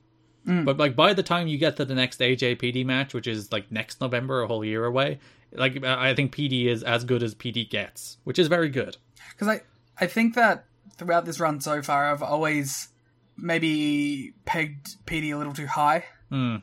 Mm. But like by the time you get to the next AJ Petey match, which is like next November, a whole year away, like I think Petey is as good as Petey gets, which is very good. Because I I think that throughout this run so far, I've always maybe pegged Petey a little too high, Hmm.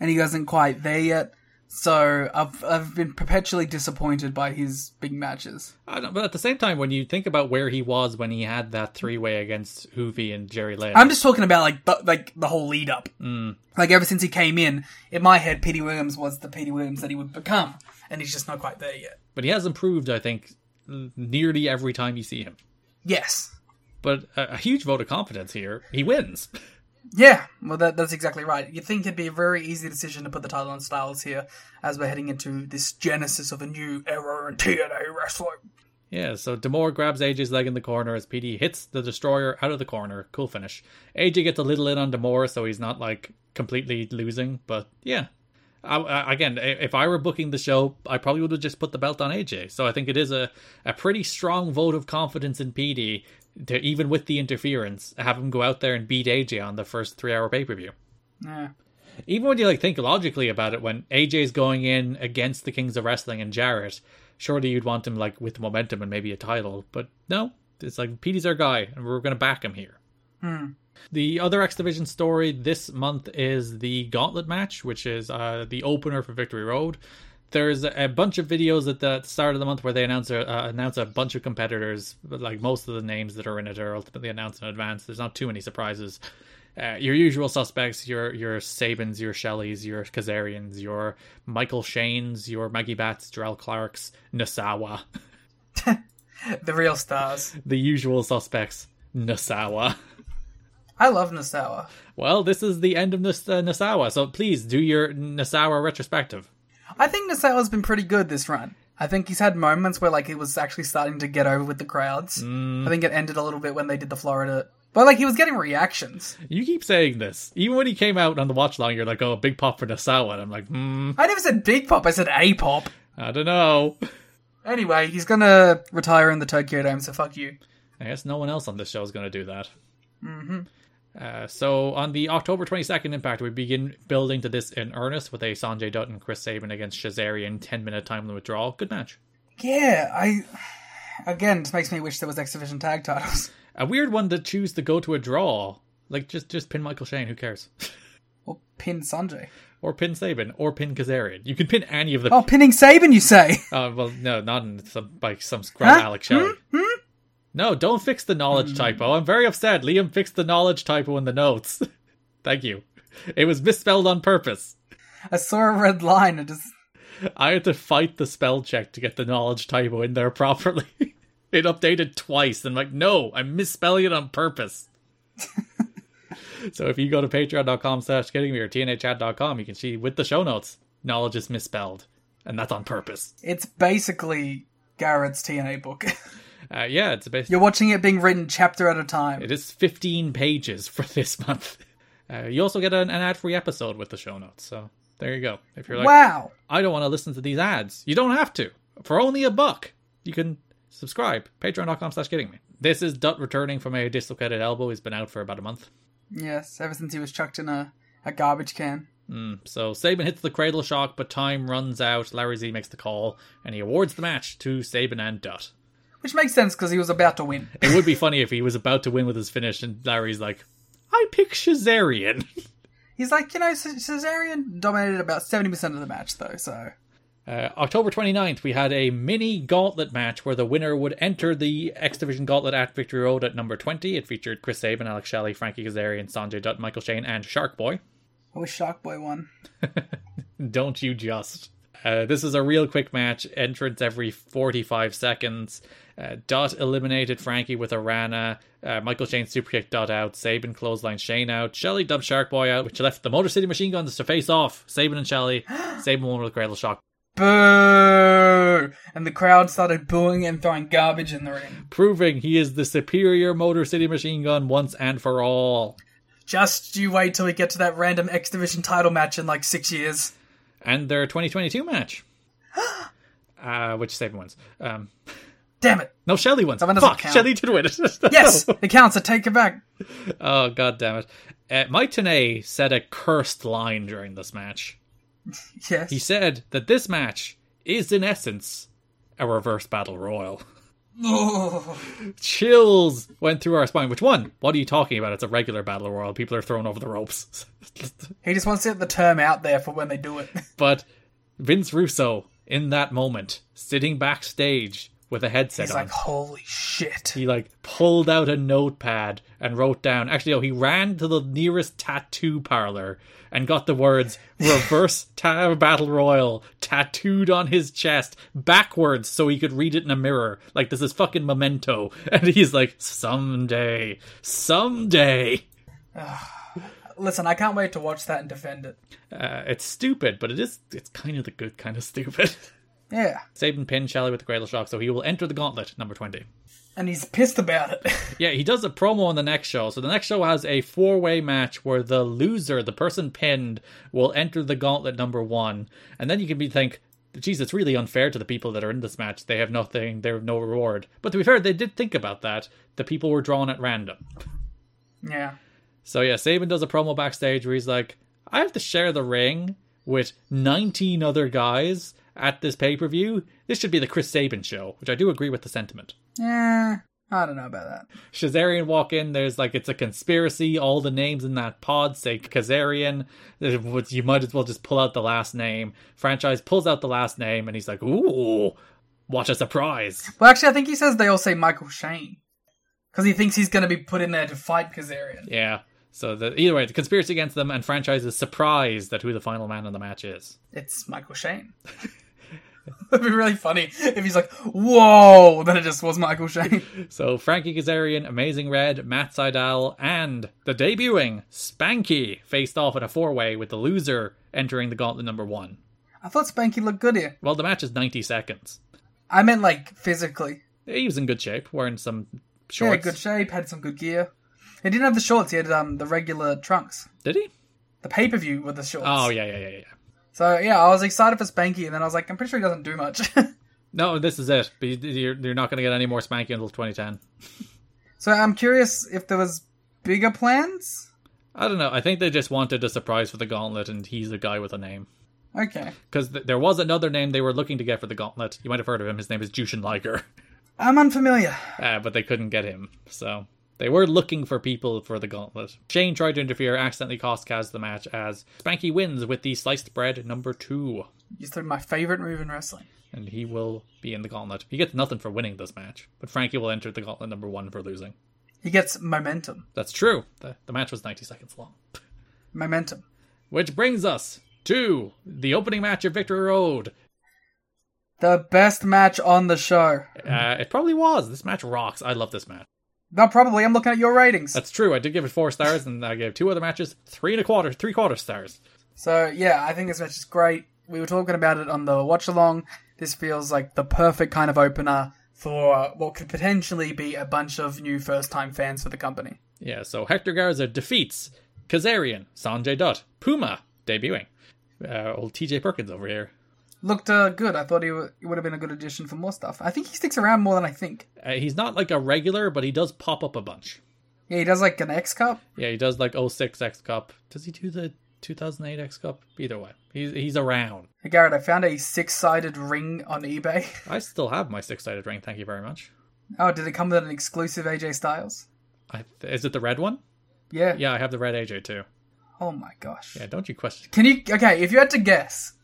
and he wasn't quite there yet. So I've I've been perpetually disappointed by his big matches. I don't, but at the same time, when you think about where he was when he had that three way against Hoovy and Jerry Lynn, I'm just talking about like the, like the whole lead up. Mm. Like ever since he came in, in my head, Petey Williams was the Petey Williams that he would become, and he's just not quite there yet. but he has improved, I think, nearly every time you see him. Yes, But a, a huge vote of confidence here. He wins. yeah. Well, that, that's exactly right. You'd think it'd be a very easy decision to put the title on Styles here, as we're heading into this genesis of a new era in TNA wrestling. Yeah, so D'Amore grabs AJ's leg in the corner as Petey hits the destroyer out of the corner. Cool finish. AJ gets a little in on D'Amore, so he's not like completely losing. But yeah, I, again, if I were booking the show, I probably would have just put the belt on AJ. So I think it is a, a pretty strong vote of confidence in Petey to even with the interference have him go out there and beat AJ on the first three hour pay per view. Yeah. Even when you like think logically about it, when AJ's going in against the Kings of Wrestling and Jarrett, surely you'd want him like with momentum and maybe a title. But no, it's like Petey's our guy, and we're going to back him here. Hmm. The other X Division story this month is the Gauntlet match, which is uh, the opener for Victory Road. there's a bunch of videos at the start of the month where they announce a, uh, announce a bunch of competitors, but like most of the names that are in it are ultimately announced in advance. There's not too many surprises. Uh, your usual suspects, your your Sabins, your Shelleys, your Kazarians, your Michael Shanes, your Mikey Batts, Jerrelle Clarks, Nosawa, [LAUGHS] The real stars. the usual suspects, Nosawa. [LAUGHS] I love Nosawa. Well, this is the end of Nas- uh, Nosawa, so please do your Nosawa retrospective. I think Nosawa's been pretty good this run. I think he's had moments where like he was actually starting to get over with the crowds. I think it ended a little bit when they did the Florida, but like he was getting reactions. You keep saying this. Even when he came out on the watch long, you're like, oh, big pop for Nosawa. And I'm like, hmm, I never said big pop. I said a pop. I don't know. Anyway, he's gonna retire in the Tokyo Dome, so fuck you. I guess no one else on this show is to do that. Mm-hmm. Uh, so on the October 22nd Impact, we begin building to this in earnest with a Sanjay Dutt and Chris Sabin against Shazarian 10 minute time limit withdrawal. Good match. Yeah, I. Again, this makes me wish there was X Division tag titles. [LAUGHS] A weird one to choose to go to a draw. Like just just pin Michael Shane. Who cares? [LAUGHS] Or pin Sanjay. or pin Sabin or pin Kazarian. You can pin any of the. Oh, pinning Sabin, you say? Uh, well, no, not in some like some scrub Huh? Alex Shelley. No, don't fix the knowledge mm. typo. I'm very upset. Liam fixed the knowledge typo in the notes. [LAUGHS] Thank you. It was misspelled on purpose. I saw a red line and just. I had to fight the spell check to get the knowledge typo in there properly. [LAUGHS] it updated twice. And I'm like, no, I'm misspelling it on purpose. [LAUGHS] so if you go to patreon.com slash kidding me or tnachat.com, you can see with the show notes, knowledge is misspelled. And that's on purpose. It's basically Garrett's TNA book. Uh, yeah, it's a bit. You're watching it being written chapter at a time. It is 15 pages [LAUGHS] for this month. Uh, you also get an, an ad free episode with the show notes. So there you go. If you're like, wow. I don't want to listen to these ads, you don't have to. For only a buck, you can subscribe. Patreon.com slash kidding me. This is Dutt returning from a dislocated elbow. He's been out for about a month. Yes, ever since he was chucked in a, a garbage can. So Sabin hits the cradle shock, but time runs out. Larry Z makes the call, and he awards the match to Sabin and Dutt. Which makes sense because he was about to win. It would be funny if he was about to win with his finish, and Larry's like, I pick Shazarian. [LAUGHS] He's like, you know, Cesarian dominated about 70% of the match, though, so. Uh, October 29th, we had a mini gauntlet match where the winner would enter the X Division gauntlet at Victory Road at number 20. It featured Chris Sabin, Alex Shelley, Frankie Kazarian, Sanjay Dutt, Michael Shane, and Shark Boy. I wish Sharkboy won. [LAUGHS] Don't you just. Uh, this is a real quick match, entrance every 45 seconds. Uh, Dutt eliminated Frankie with a Rana. Uh, Michael Shane superkicked Dutt out. Sabin clothesline Shane out. Shelley dubbed Shark Boy out, which left the Motor City Machine Guns to face off. Sabin and Shelley. [GASPS] Sabin won with a cradle shock. Boo! And the crowd started booing and throwing garbage in the ring. proving he is the superior Motor City Machine Gun once and for all. Just you wait till we get to that random X Division title match in like six years. And their 2022 match. [GASPS] uh, which Sabin wins. Um, Damn it. no, Shelley wins. That one doesn't Fuck, count. Shelley did win it. [LAUGHS] Yes, it counts. I take it back. oh, god damn it. Uh, Mike Tenay said a cursed line during this match. [LAUGHS] Yes. He said that this match is, in essence, a reverse battle royal. [LAUGHS] Oh. Chills went through our spine. Which one? What are you talking about? It's a regular battle royal. People are thrown over the ropes. [LAUGHS] He just wants to get the term out there for when they do it. But Vince Russo, in that moment, sitting backstage with a headset He's on, like, holy shit. he like pulled out a notepad and wrote down. Actually, no, he ran to the nearest tattoo parlor and got the words "reverse [LAUGHS] ta- battle royal" tattooed on his chest backwards so he could read it in a mirror. Like this is fucking memento. [LAUGHS] And he's like, "Someday, someday." Listen, I can't wait to watch that and defend it. Uh, it's stupid, but it is. It's kind of the good kind of stupid. [LAUGHS] Yeah. Sabin pinned Shelley with the Cradle Shock, so he will enter the gauntlet, number 20. And he's pissed about it. [LAUGHS] Yeah, he does a promo on the next show. So the next show has a four way match where the loser, the person pinned, will enter the gauntlet number one. And then you can be think, geez, it's really unfair to the people that are in this match. They have nothing, they have no reward. But to be fair, they did think about that. The people were drawn at random. yeah. So yeah, Sabin does a promo backstage where he's like, I have to share the ring with 19 other guys at this pay per view. This should be the Chris Sabin show, which I do agree with the sentiment. Yeah. I don't know about that. Shazarian walk in. There's like it's a conspiracy. All the names in that pod say Kazarian. You might as well just pull out the last name. Franchise pulls out the last name, and he's like, "Ooh, what a surprise!" Well, actually, I think he says they all say Michael Shane because he thinks he's going to be put in there to fight Kazarian. Yeah. So the, either way, the conspiracy against them, and franchise is surprised at who the final man in the match is. It's Michael Shane. [LAUGHS] [LAUGHS] It'd be really funny if he's like, "Whoa!" Then it just was Michael Shane. [LAUGHS] So Frankie Kazarian, Amazing Red, Matt Sydal, and the debuting Spanky faced off in a four-way with the loser entering the gauntlet number one. I thought Spanky looked good here. Well, the match is 90 seconds. I meant like physically. He was in good shape, wearing some shorts. Yeah, good shape, had some good gear. He didn't have the shorts. He had um the regular trunks. Did he? The pay per view with the shorts. Oh yeah, yeah, yeah, yeah. So yeah, I was excited for Spanky, and then I was like, I'm pretty sure he doesn't do much. [LAUGHS] No, this is it. But You're, you're not going to get any more Spanky until 2010. so I'm curious if there was bigger plans. I don't know. I think they just wanted a surprise for the gauntlet, and he's a guy with a name. Okay, Because th- there was another name they were looking to get for the gauntlet. You might have heard of him. His name is Jushin Liger. I'm unfamiliar. uh, but they couldn't get him. So they were looking for people for the gauntlet. Shane tried to interfere, accidentally cost Kaz the match as Spanky wins with the sliced bread number two. Threw my favorite move in wrestling. And he will be in the gauntlet. He gets nothing for winning this match, but Frankie will enter the gauntlet number one for losing. He gets momentum. That's true. The, the match was 90 seconds long. Momentum. Which brings us to the opening match of Victory Road. The best match on the show. Uh, it probably was. This match rocks. I love this match. No, probably. I'm looking at your ratings. That's true. I did give it four stars, and I gave two other matches three and a quarter, three quarter stars. So yeah, I think this match is great. We were talking about it on the watch along. This feels like the perfect kind of opener for what could potentially be a bunch of new first time fans for the company. Yeah, so Hector Garza defeats Kazarian, Sanjay Dutt, Puma, debuting. Uh, old TJ Perkins over here. Looked uh, good. I thought he, w- he would have been a good addition for more stuff. I think he sticks around more than I think. Uh, he's not like a regular, but he does pop up a bunch. Yeah, he does like an X Cup. Yeah, he does like 06 X Cup. Does he do the 2008 X Cup? Either way, he's, he's around. Hey, Garrett, I found a six sided ring on eBay. [LAUGHS] I still have my six sided ring, thank you very much. Oh, did it come with an exclusive AJ Styles? I, is it the red one? Yeah. Yeah, I have the red AJ too. Oh my gosh. Yeah, don't you question. Can you okay? If you had to guess,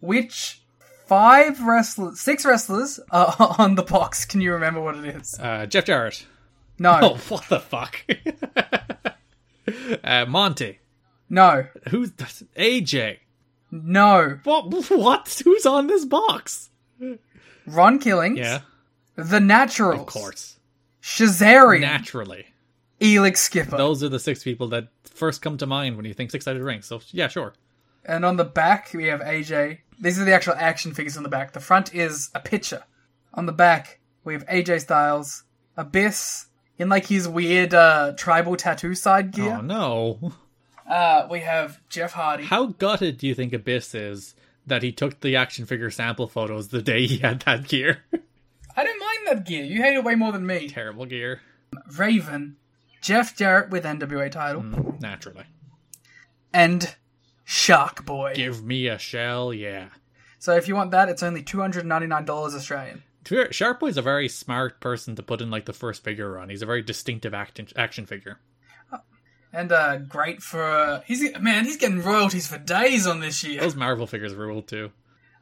which five wrestlers, six wrestlers are [LAUGHS] on the box? Can you remember what it is? Uh, Jeff Jarrett. No, [LAUGHS] Oh, what the fuck? [LAUGHS] uh, Monty. no, Who's AJ? no. What? What? Who's on this box? Ron Killings. Yeah, The Naturals. of course. Shazarian. Naturally. Elix Skipper. Those are the six people that first come to mind when you think six sided ring. So, yeah, sure. And on the back, we have AJ. These are the actual action figures on the back. The front is a picture. On the back, we have AJ Styles, Abyss, in like his weird uh, tribal tattoo side gear. Oh, no. Uh, we have Jeff Hardy. How gutted do you think Abyss is that he took the action figure sample photos the day he had that gear? [LAUGHS] I don't mind that gear. You hate it way more than me. Terrible gear. Raven, Jeff Jarrett with NWA title, Naturally. and Shark Boy. Give me a shell, yeah. So if you want that, it's only two hundred ninety nine dollars Australian. To be fair, Shark Boy's a very smart person to put in like the first figure on. He's a very distinctive action action figure. And uh, great for uh, he's man, he's getting royalties for days on this year. Those Marvel figures rule too.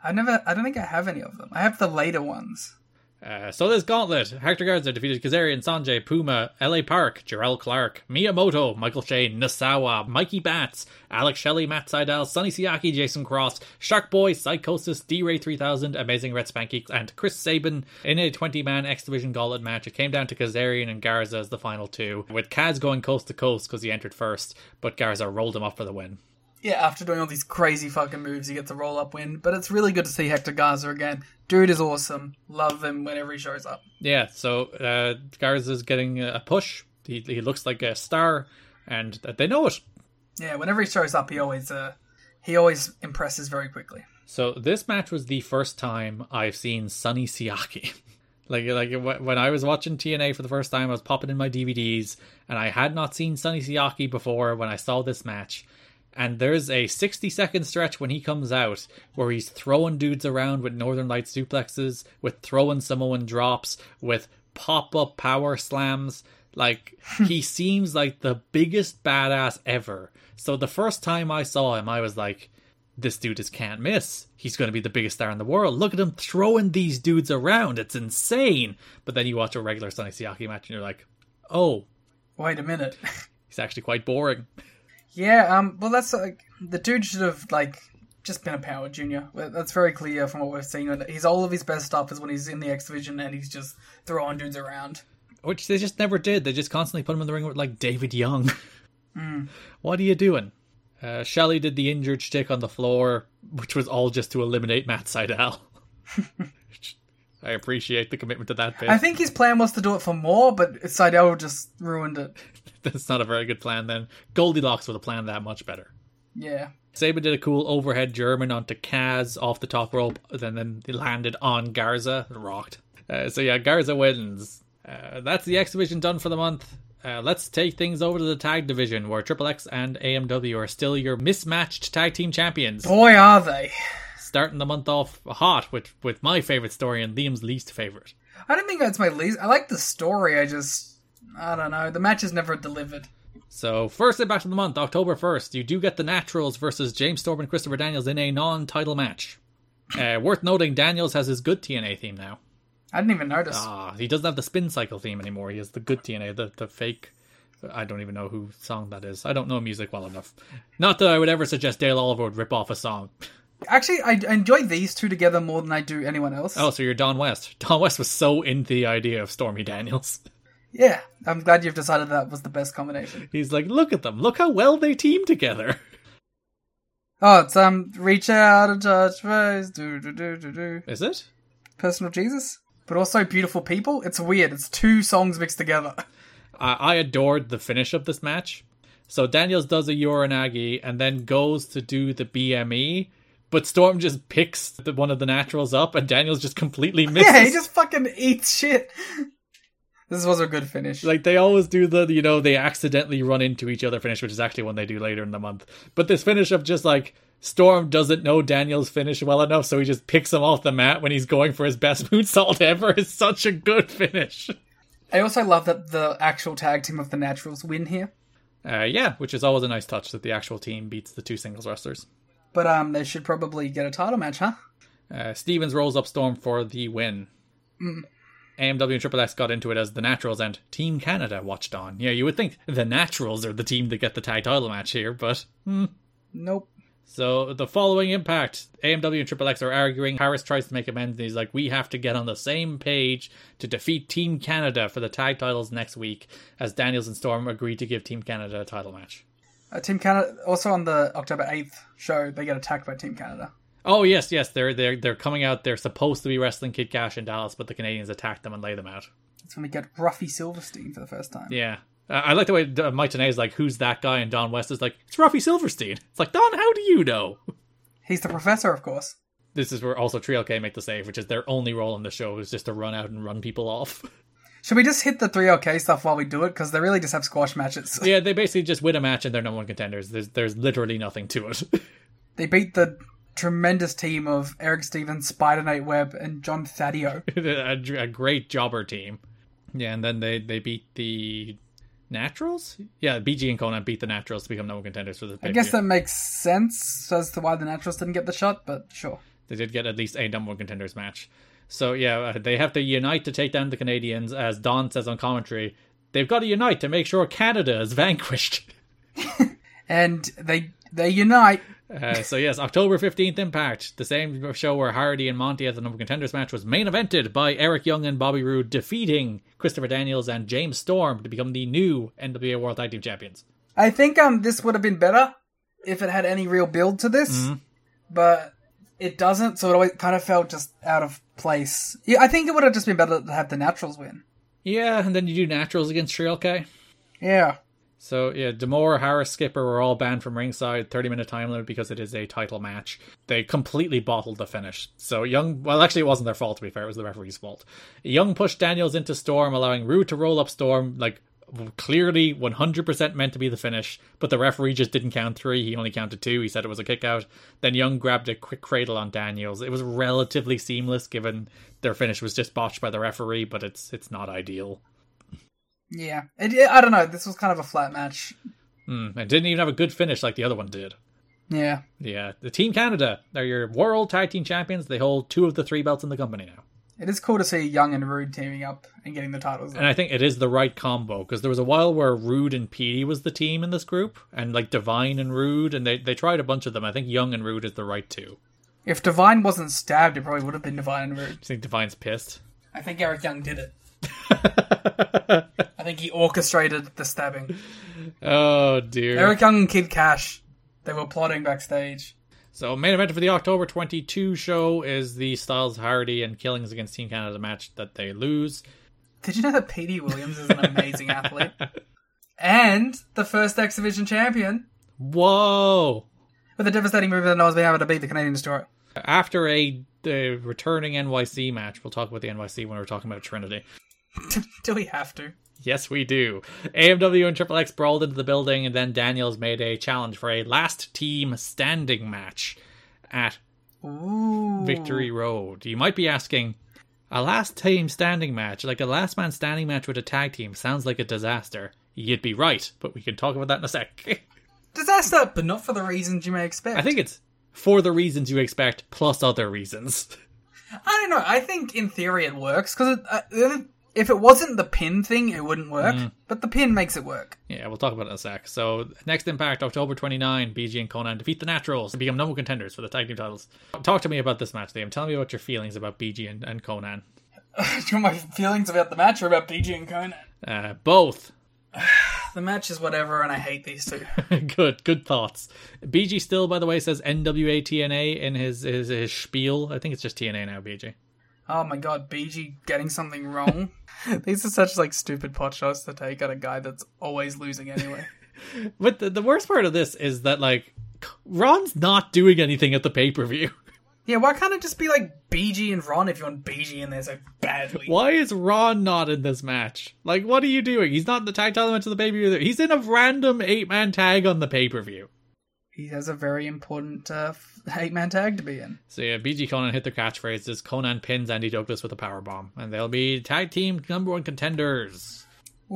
I never, I don't think I have any of them. I have the later ones. Uh, so this gauntlet, Hector Garza defeated Kazarian, Sanjay, Puma, L.A. Park, Jerrelle Clark, Miyamoto, Michael Shane, Nosawa, Mikey Batts, Alex Shelley, Matt Sydal, Sonny Siaki, Jason Cross, Shark Boy, Psychosis, D-Ray 3000, Amazing Red Spanky, and Chris Sabin in a 20-man X Division gauntlet match. It came down to Kazarian and Garza as the final two, with Kaz going coast to coast because he entered first, but Garza rolled him up for the win. Yeah, after doing all these crazy fucking moves, he gets a roll up win. But it's really good to see Hector Garza again. Dude is awesome. Love him whenever he shows up. Yeah, so uh, Garza's getting a push. He, he looks like a star, and they know it. Yeah, whenever he shows up, he always, uh, he always impresses very quickly. So this match was the first time I've seen Sonny Siaki. [LAUGHS] like like when I was watching TNA for the first time, I was popping in my DVDs, and I had not seen Sonny Siaki before when I saw this match. And there's a 60 second stretch when he comes out where he's throwing dudes around with Northern Light suplexes, with throwing Samoan drops, with pop up power slams. Like [LAUGHS] he seems like the biggest badass ever. So the first time I saw him, I was like, this dude just can't miss. He's going to be the biggest star in the world. Look at him throwing these dudes around. It's insane. But then you watch a regular Sonny Siaki match and you're like, oh, Wait a minute. he's actually quite boring. [LAUGHS] Yeah, um, well, that's like the dude should have like just been a power junior. That's very clear from what we're seeing. He's all of his best stuff is when he's in the X division and he's just throwing dudes around. Which they just never did. They just constantly put him in the ring with like David Young. [LAUGHS] What are you doing? Uh, Shelley did the injured shtick on the floor, which was all just to eliminate Matt Sydal. [LAUGHS] I appreciate the commitment to that bit. I think his plan was to do it for more, but Sydal just ruined it. [LAUGHS] That's not a very good plan then. Goldilocks would have planned that much better. Yeah. Sabin did a cool overhead German onto Kaz off the top rope, and then they landed on Garza and rocked. Uh, so yeah, Garza wins. Uh, that's the X Division done for the month. Uh, let's take things over to the tag division, where Triple X and AMW are still your mismatched tag team champions. Boy, are they. Starting the month off hot with with my favorite story and Liam's least favorite. I don't think that's my least. I like the story. I just, I don't know. The match is never delivered. So first impact of the month, October first, you do get the Naturals versus James Storm and Christopher Daniels in a non-title match. [LAUGHS] Uh, worth noting, Daniels has his good TNA theme now. I didn't even notice. Ah, he doesn't have the spin cycle theme anymore. He has the good TNA, the the fake. I don't even know who song that is. I don't know music well enough. Not that I would ever suggest Dale Oliver would rip off a song. [LAUGHS] Actually, I enjoy these two together more than I do anyone else. Oh, so you're Don West. [LAUGHS] Don West was so into the idea of Stormy Daniels. [LAUGHS] Yeah, I'm glad you've decided that was the best combination. He's like, look at them. Look how well they team together. [LAUGHS] Oh, it's um, reach out and touch base, do do do do do. Is it? Personal Jesus, but also beautiful people. It's weird. It's two songs mixed together. I, I adored the finish of this match. So Daniels does a Uranage and then goes to do the BME, but Storm just picks the, one of the naturals up and Daniels just completely misses. [LAUGHS] Yeah, he just fucking eats shit. This was a good finish. like they always do the you know they accidentally run into each other finish, which is actually one they do later in the month. But this finish of just like Storm doesn't know Daniels finish well enough, so he just picks him off the mat when he's going for his best [LAUGHS] moonsault ever. is such a good finish. I also love that the actual tag team of the Naturals win here. Uh, yeah, which is always a nice touch that the actual team beats the two singles wrestlers. But um, they should probably get a title match, huh? Uh, Stevens rolls up Storm for the win. AMW and Triple X got into it as the Naturals and Team Canada watched on. Yeah, you would think the Naturals are the team that get the tag title match here, but Nope. So the following impact, AMW and Triple X are arguing. Harris tries to make amends, and he's like, "We have to get on the same page to defeat Team Canada for the tag titles next week." As Daniels and Storm agree to give Team Canada a title match. Uh, Team Canada also on the October eighth show they get attacked by Team Canada. Oh yes, yes, they're they're they're coming out. They're supposed to be wrestling Kid Kash in Dallas, but the Canadians attack them and lay them out. That's when we get Ruffy Silverstein for the first time. Yeah. Uh, I like the way uh, Mike Tenay is like, "Who's that guy?" and Don West is like, "It's Ruffy Silverstein." It's like, Don, how do you know? [LAUGHS] He's the professor, of course. This is where also Trio K make the save, which is their only role in the show is just to run out and run people off. [LAUGHS] Should we just hit the 3LK stuff while we do it? Because they really just have squash matches. [LAUGHS] yeah, they basically just win a match and they're number one contenders. There's there's literally nothing to it. [LAUGHS] They beat the tremendous team of Eric Stevens, Spider Knight Webb, and John Thadio. [LAUGHS] a, a great jobber team. Yeah, and then they they beat the Naturals. Yeah, BG and Konnan beat the Naturals to become number one contenders for the. I guess that makes sense as to why the Naturals didn't get the shot, but sure. they did get at least a number one contenders match. So yeah, uh, they have to unite to take down the Canadians, as Don says on commentary. They've got to unite to make sure Canada is [LAUGHS] vanquished. [LAUGHS] And they they unite. Uh, so yes, October fifteenth, Impact, the same show where Hardy and Monty at the number contenders match was main evented by Eric Young and Bobby Roode defeating Christopher Daniels and James Storm to become the new NWA World Tag Team Champions. I think um this would have been better if it had any real build to this, but it doesn't. So it always kind of felt just out of place. Yeah, I think it would have just been better to have the Naturals win. Yeah, and then you do Naturals against K. Yeah. So yeah, D'Amore, Harris, Skipper were all banned from ringside. Thirty minute time limit because it is a title match. They completely bottled the finish. So Young, well, actually, it wasn't their fault. To be fair, it was the referee's fault. Young pushed Daniels into Storm, allowing Roode to roll up Storm like clearly 100% meant to be the finish, but the referee just didn't count three. He only counted two. He said it was a kick out. Then Young grabbed a quick cradle on Daniels. It was relatively seamless given their finish was just botched by the referee, but it's it's not ideal. Yeah, it, it- I don't know. This was kind of a flat match. Mm, and didn't even have a good finish like the other one did. Yeah, Yeah, the Team Canada, they're your World Tag Team Champions. They hold two of the three belts in the company now. It is cool to see Young and Roode teaming up and getting the titles. And I think it is the right combo because there was a while where Roode and Petey was the team in this group, and like Devine and Roode, and they, they tried a bunch of them. I think Young and Roode is the right two. If Devine wasn't stabbed, it probably would have been Devine and Roode. I think Devine's pissed. I think Eric Young did it. [LAUGHS] I think he orchestrated the stabbing. Oh dear. Eric Young and Kid Kash, they were plotting backstage. So main event for the October 22 show is the Styles Hardy and Killings against Team Canada match that they lose. Did you know that Petey Williams is an amazing athlete? And the first X Division champion Whoa! with a devastating move that knows being able to beat the Canadian Destroyer. After a the returning NYC match, we'll talk about the NYC when we're talking about Trinity. [LAUGHS] Do we have to? Yes, we do. AMW and Triple X brawled into the building, and then Daniels made a challenge for a last team standing match at Ooh. Victory Road. You might be asking, a last team standing match, like a last man standing match with a tag team, sounds like a disaster. You'd be right, but we can talk about that in a sec. [LAUGHS] Disaster, but not for the reasons you may expect. I think it's for the reasons you expect, plus other reasons. [LAUGHS] I don't know. I think in theory it works because uh, if it wasn't the pin thing, it wouldn't work. Mm. But the pin makes it work. Yeah, we'll talk about it in a sec. So, next impact, October 29, BG and Konnan defeat the Naturals to become number contenders for the tag team titles. Talk to me about this match, Liam. Tell me about your feelings about BG and, and Konnan. Do you want my feelings about the match or about BG and Konnan? Uh, both. [SIGHS] The match is whatever, and I hate these two. [LAUGHS] good, good thoughts. BG still, by the way, says NWA TNA in his, his, his spiel. I think it's just TNA now, BG. Oh my god, BG getting something wrong. [LAUGHS] these are such like stupid pot shots to take at a guy that's always losing anyway. [LAUGHS] But the, the worst part of this is that, like, Ron's not doing anything at the pay per view. [LAUGHS] yeah, why can't it just be like BG and Ron if you want BG in there so badly? Why is Ron not in this match? Like, what are you doing? He's not in the tag title match of the pay per view. He's in a random eight man tag on the pay per view. He has a very important uh, eight man tag to be in. So yeah, BG Konnan hit their catchphrases. Konnan pins Andy Douglas with a power bomb, and they'll be tag team number one contenders.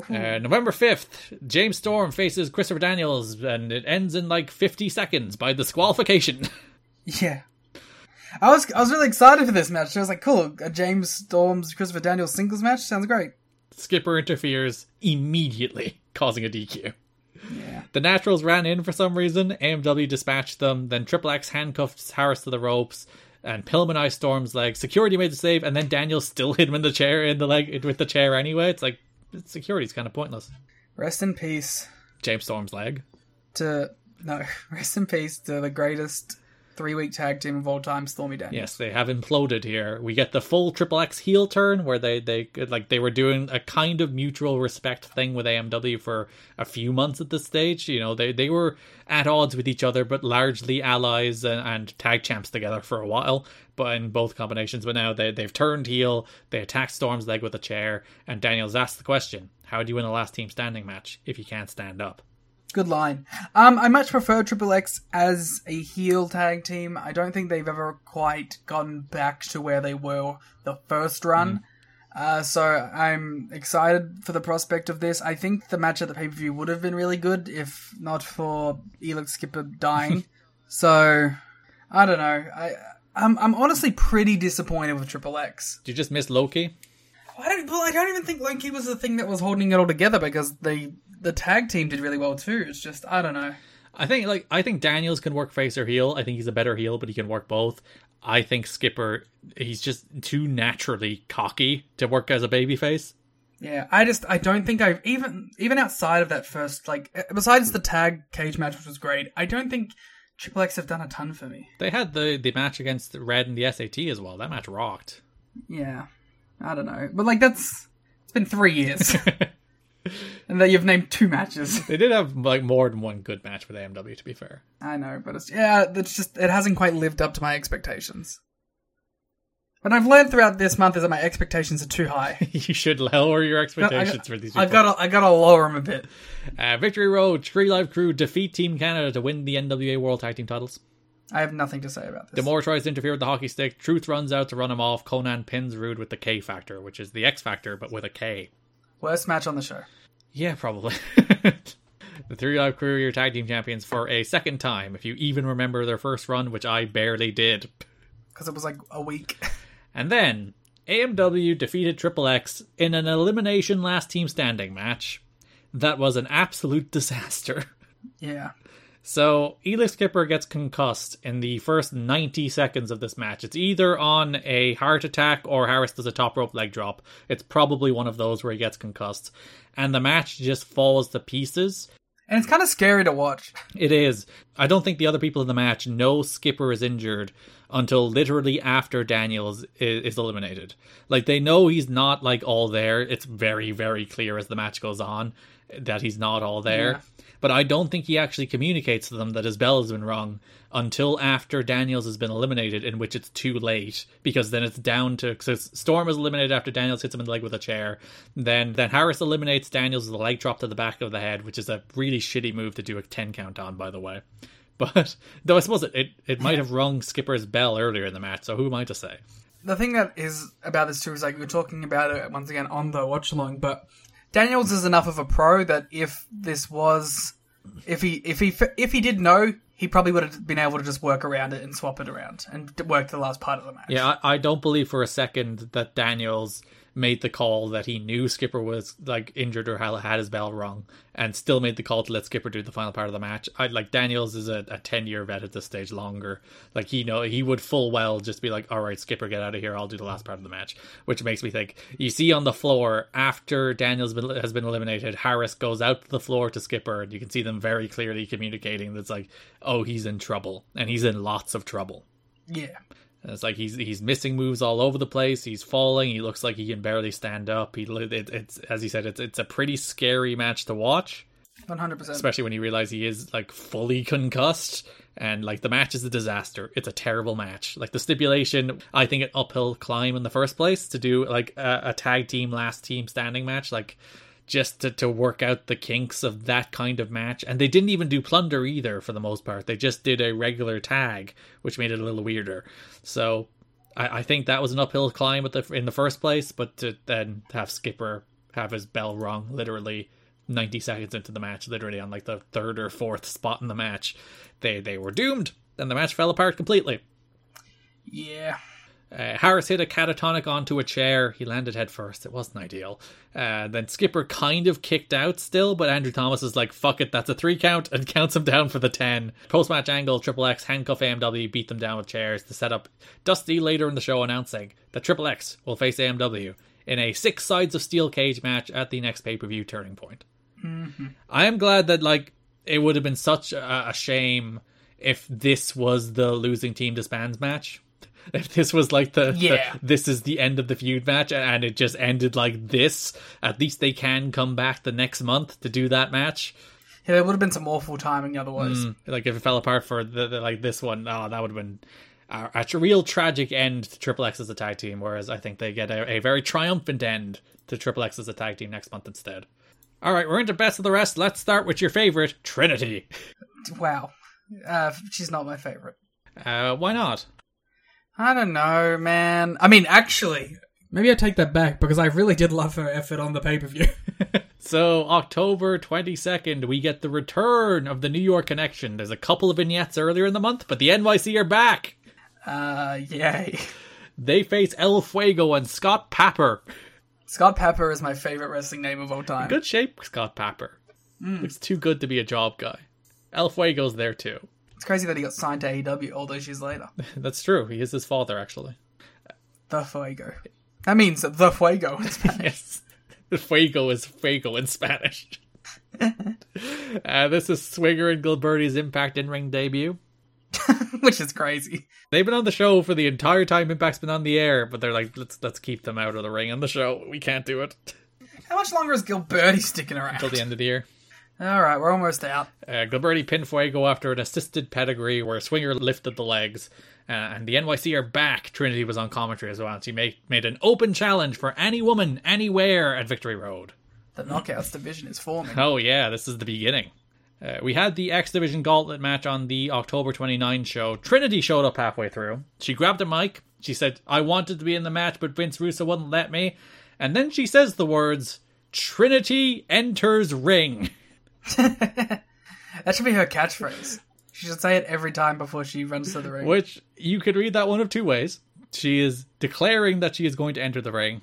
Uh, November fifth, James Storm faces Christopher Daniels, and it ends in like fifty seconds by disqualification. [LAUGHS] Yeah. I was I was really excited for this match. I was like, cool, a James Storms Christopher Daniels singles match sounds great. Skipper interferes immediately, [LAUGHS] causing a DQ. Yeah. The Naturals ran in for some reason. AMW dispatched them. Then Triple X handcuffed Harris to the ropes, and Pillmanized Storm's leg. Security made the save, and then Daniel still hit him in the chair in the leg with the chair anyway. It's like security's kind of pointless. Rest in peace James Storm's leg. to no, [LAUGHS] rest in peace to the greatest three week tag team of all time, Stormy Daniels. Yes, they have imploded here. We get the full Triple X heel turn where they they like they were doing a kind of mutual respect thing with AMW for a few months at this stage. You know, they they were at odds with each other, but largely allies and, and tag champs together for a while. But in both combinations, but now they they've turned heel. They attack Storm's leg with a chair, and Daniels asks the question: How do you win a last team standing match if you can't stand up? Good line. Um, I much prefer Triple X as a heel tag team. I don't think they've ever quite gotten back to where they were the first run. Uh, so I'm excited for the prospect of this. I think the match at the pay per view would have been really good if not for Elix Skipper dying. [LAUGHS] so I don't know. I I'm I'm honestly pretty disappointed with Triple X. Did you just miss Loki? I don't. Well, I don't even think Loki was the thing that was holding it all together because they the tag team did really well too. It's just I don't know. I think like I think Daniels can work face or heel. I think he's a better heel, but he can work both. I think Skipper he's just too naturally cocky to work as a babyface. Yeah, I just I don't think I've even even outside of that first like uh, besides the tag cage match which was great. I don't think Triple X have done a ton for me. They had the the match against Red and the SAT as well. That match rocked. Yeah, I don't know, but like that's it's been three years, [LAUGHS] [LAUGHS] and that you've named two matches. [LAUGHS] They did have like more than one good match with AMW to be fair. I know, but it's yeah, it's just it hasn't quite lived up to my expectations. But I've learned throughout this month is that my expectations are too high. [LAUGHS] you should lower your I, expectations for these I people. gotta, I gotta lower them a bit. Uh, Victory Road, 3Live Kru defeat Team Canada to win the NWA World Tag Team titles. I have nothing to say about this. D'Amore tries to interfere with the hockey stick. Truth runs out to run him off. Konnan pins Roode with the K factor, which is the X factor, but with a K. Worst match on the show. Yeah, probably. [LAUGHS] the 3Live Kru are tag team champions for a second time, if you even remember their first run, which I barely did. Because it was like a week. [LAUGHS] And then AMW defeated Triple X in an elimination last team standing match. That was an absolute disaster. [LAUGHS] yeah. So Elix Skipper gets concussed in the first 90 seconds of this match. It's either on a heart attack or Harris does a top rope leg drop. It's probably one of those where he gets concussed. And the match just falls to pieces. And it's kind of scary to watch. [LAUGHS] It is. I don't think the other people in the match know Skipper is injured until literally after Daniels is, eliminated. Like they know he's not like all there. It's very very clear as the match goes on that he's not all there. Yeah. But I don't think he actually communicates to them that his bell has been rung until after Daniels has been eliminated, in which it's too late because then it's down to because Storm is eliminated after Daniels hits him in the leg with a chair. Then then Harris eliminates Daniels with a leg drop to the back of the head, which is a really shitty move to do a ten count on, by the way. [LAUGHS] But though I suppose it it, it might have rung Skipper's bell earlier in the match, so who am I to say? The thing that is about this too is like we're talking about it once again on the watch along, but Daniels is enough of a pro that if this was, if he if he if he did know, he probably would have been able to just work around it and swap it around and work the last part of the match. Yeah, I, I don't believe for a second that Daniels made the call that he knew Skipper was like injured or had his bell rung, and still made the call to let Skipper do the final part of the match. I like Daniels is a, a ten year vet at this stage, longer. Like he know he would full well just be like, "All right, Skipper, get out of here. I'll do the last part of the match." Which makes me think. You see on the floor after Daniels has been eliminated, Harris goes out to the floor to Skipper, and you can see them very clearly communicating. That's like, "Oh, he's in trouble, and he's in lots of trouble." Yeah. And It's like he's he's missing moves all over the place. He's falling. He looks like he can barely stand up. He it, it's as he said, it's it's a pretty scary match to watch, One hundred percent. especially when you realize he is like fully concussed. And like the match is a disaster. It's a terrible match. Like the stipulation, I think an uphill climb in the first place to do like a, a tag team last team standing match. Like just to, to work out the kinks of that kind of match. And they didn't even do plunder either for the most part. They just did a regular tag, which made it a little weirder. So I, I think that was an uphill climb the, in the first place, but to then have Skipper have his bell rung literally 90 seconds into the match, literally on like the third or fourth spot in the match, they, they were doomed. Then the match fell apart completely. Yeah. Uh, Harris hit a catatonic onto a chair. He landed head first. It wasn't ideal. Uh, then Skipper kind of kicked out still, but Andrew Thomas is like, fuck it, that's a three count, and [LAUGHS] counts him down for the 10. Post match angle, Triple X handcuff AMW, beat them down with chairs to set up Dusty later in the show announcing that Triple X will face AMW in a six sides of steel cage match at the next pay per view turning point. I am glad that, like, it would have been such a, a shame if this was the losing team disbands match. [LAUGHS] If this was like the, the- this is the end of the feud match and it just ended like this, at least they can come back the next month to do that match. Yeah, there would have been some awful timing otherwise. Like if it fell apart for the, the like this one, oh, that would have been a, a real tragic end to Triple X as a tag team. Whereas I think they get a, a very triumphant end to Triple X as a tag team next month instead. All right, we're into best of the rest. Let's start with your favorite, Trinity. [LAUGHS] Wow. Uh, she's not my favorite. Uh, why not? I don't know, man. I mean, actually, maybe I take that back because I really did love her effort on the pay per view. [LAUGHS] So October 22nd, we get the return of the New York Connection. There's a couple of vignettes earlier in the month, but the NYC are back. uh, yay. They face El Fuego and Scott Papper. Scott Pepper is my favorite wrestling name of all time. Good shape, Scott Papper. Looks too good to be a job guy. El Fuego's there too. It's crazy that he got signed to AEW all those years later. [LAUGHS] That's true. He is his father, actually. The Fuego. That means the Fuego in [LAUGHS] Spanish. Yes. Fuego is Fuego in Spanish. [LAUGHS] uh, this is Swinger and Gilberti's Impact in ring debut. which is crazy. They've been on the show for the entire time Impact's been on the air, but they're like, let's let's keep them out of the ring on the show. We can't do it How much longer is Gilberti sticking around? until the end of the year. All right, we're almost out. Uh, Gilberti pinned Fuego after an assisted pedigree where Swinger lifted the legs. Uh, and the NYC are back. Trinity was on commentary as well. She made, made an open challenge for any woman, anywhere at Victory Road. The Knockouts division is forming. Oh, yeah, this is the beginning. Uh, we had the X Division Gauntlet match on the October 29 show. Trinity showed up halfway through. She grabbed a mic. She said, I wanted to be in the match, but Vince Russo wouldn't let me. And then she says the words, Trinity enters ring. [LAUGHS] [LAUGHS] that should be her catchphrase. She should say it every time before she runs to the ring. Which you could read that one of two ways. She is declaring that she is going to enter the ring,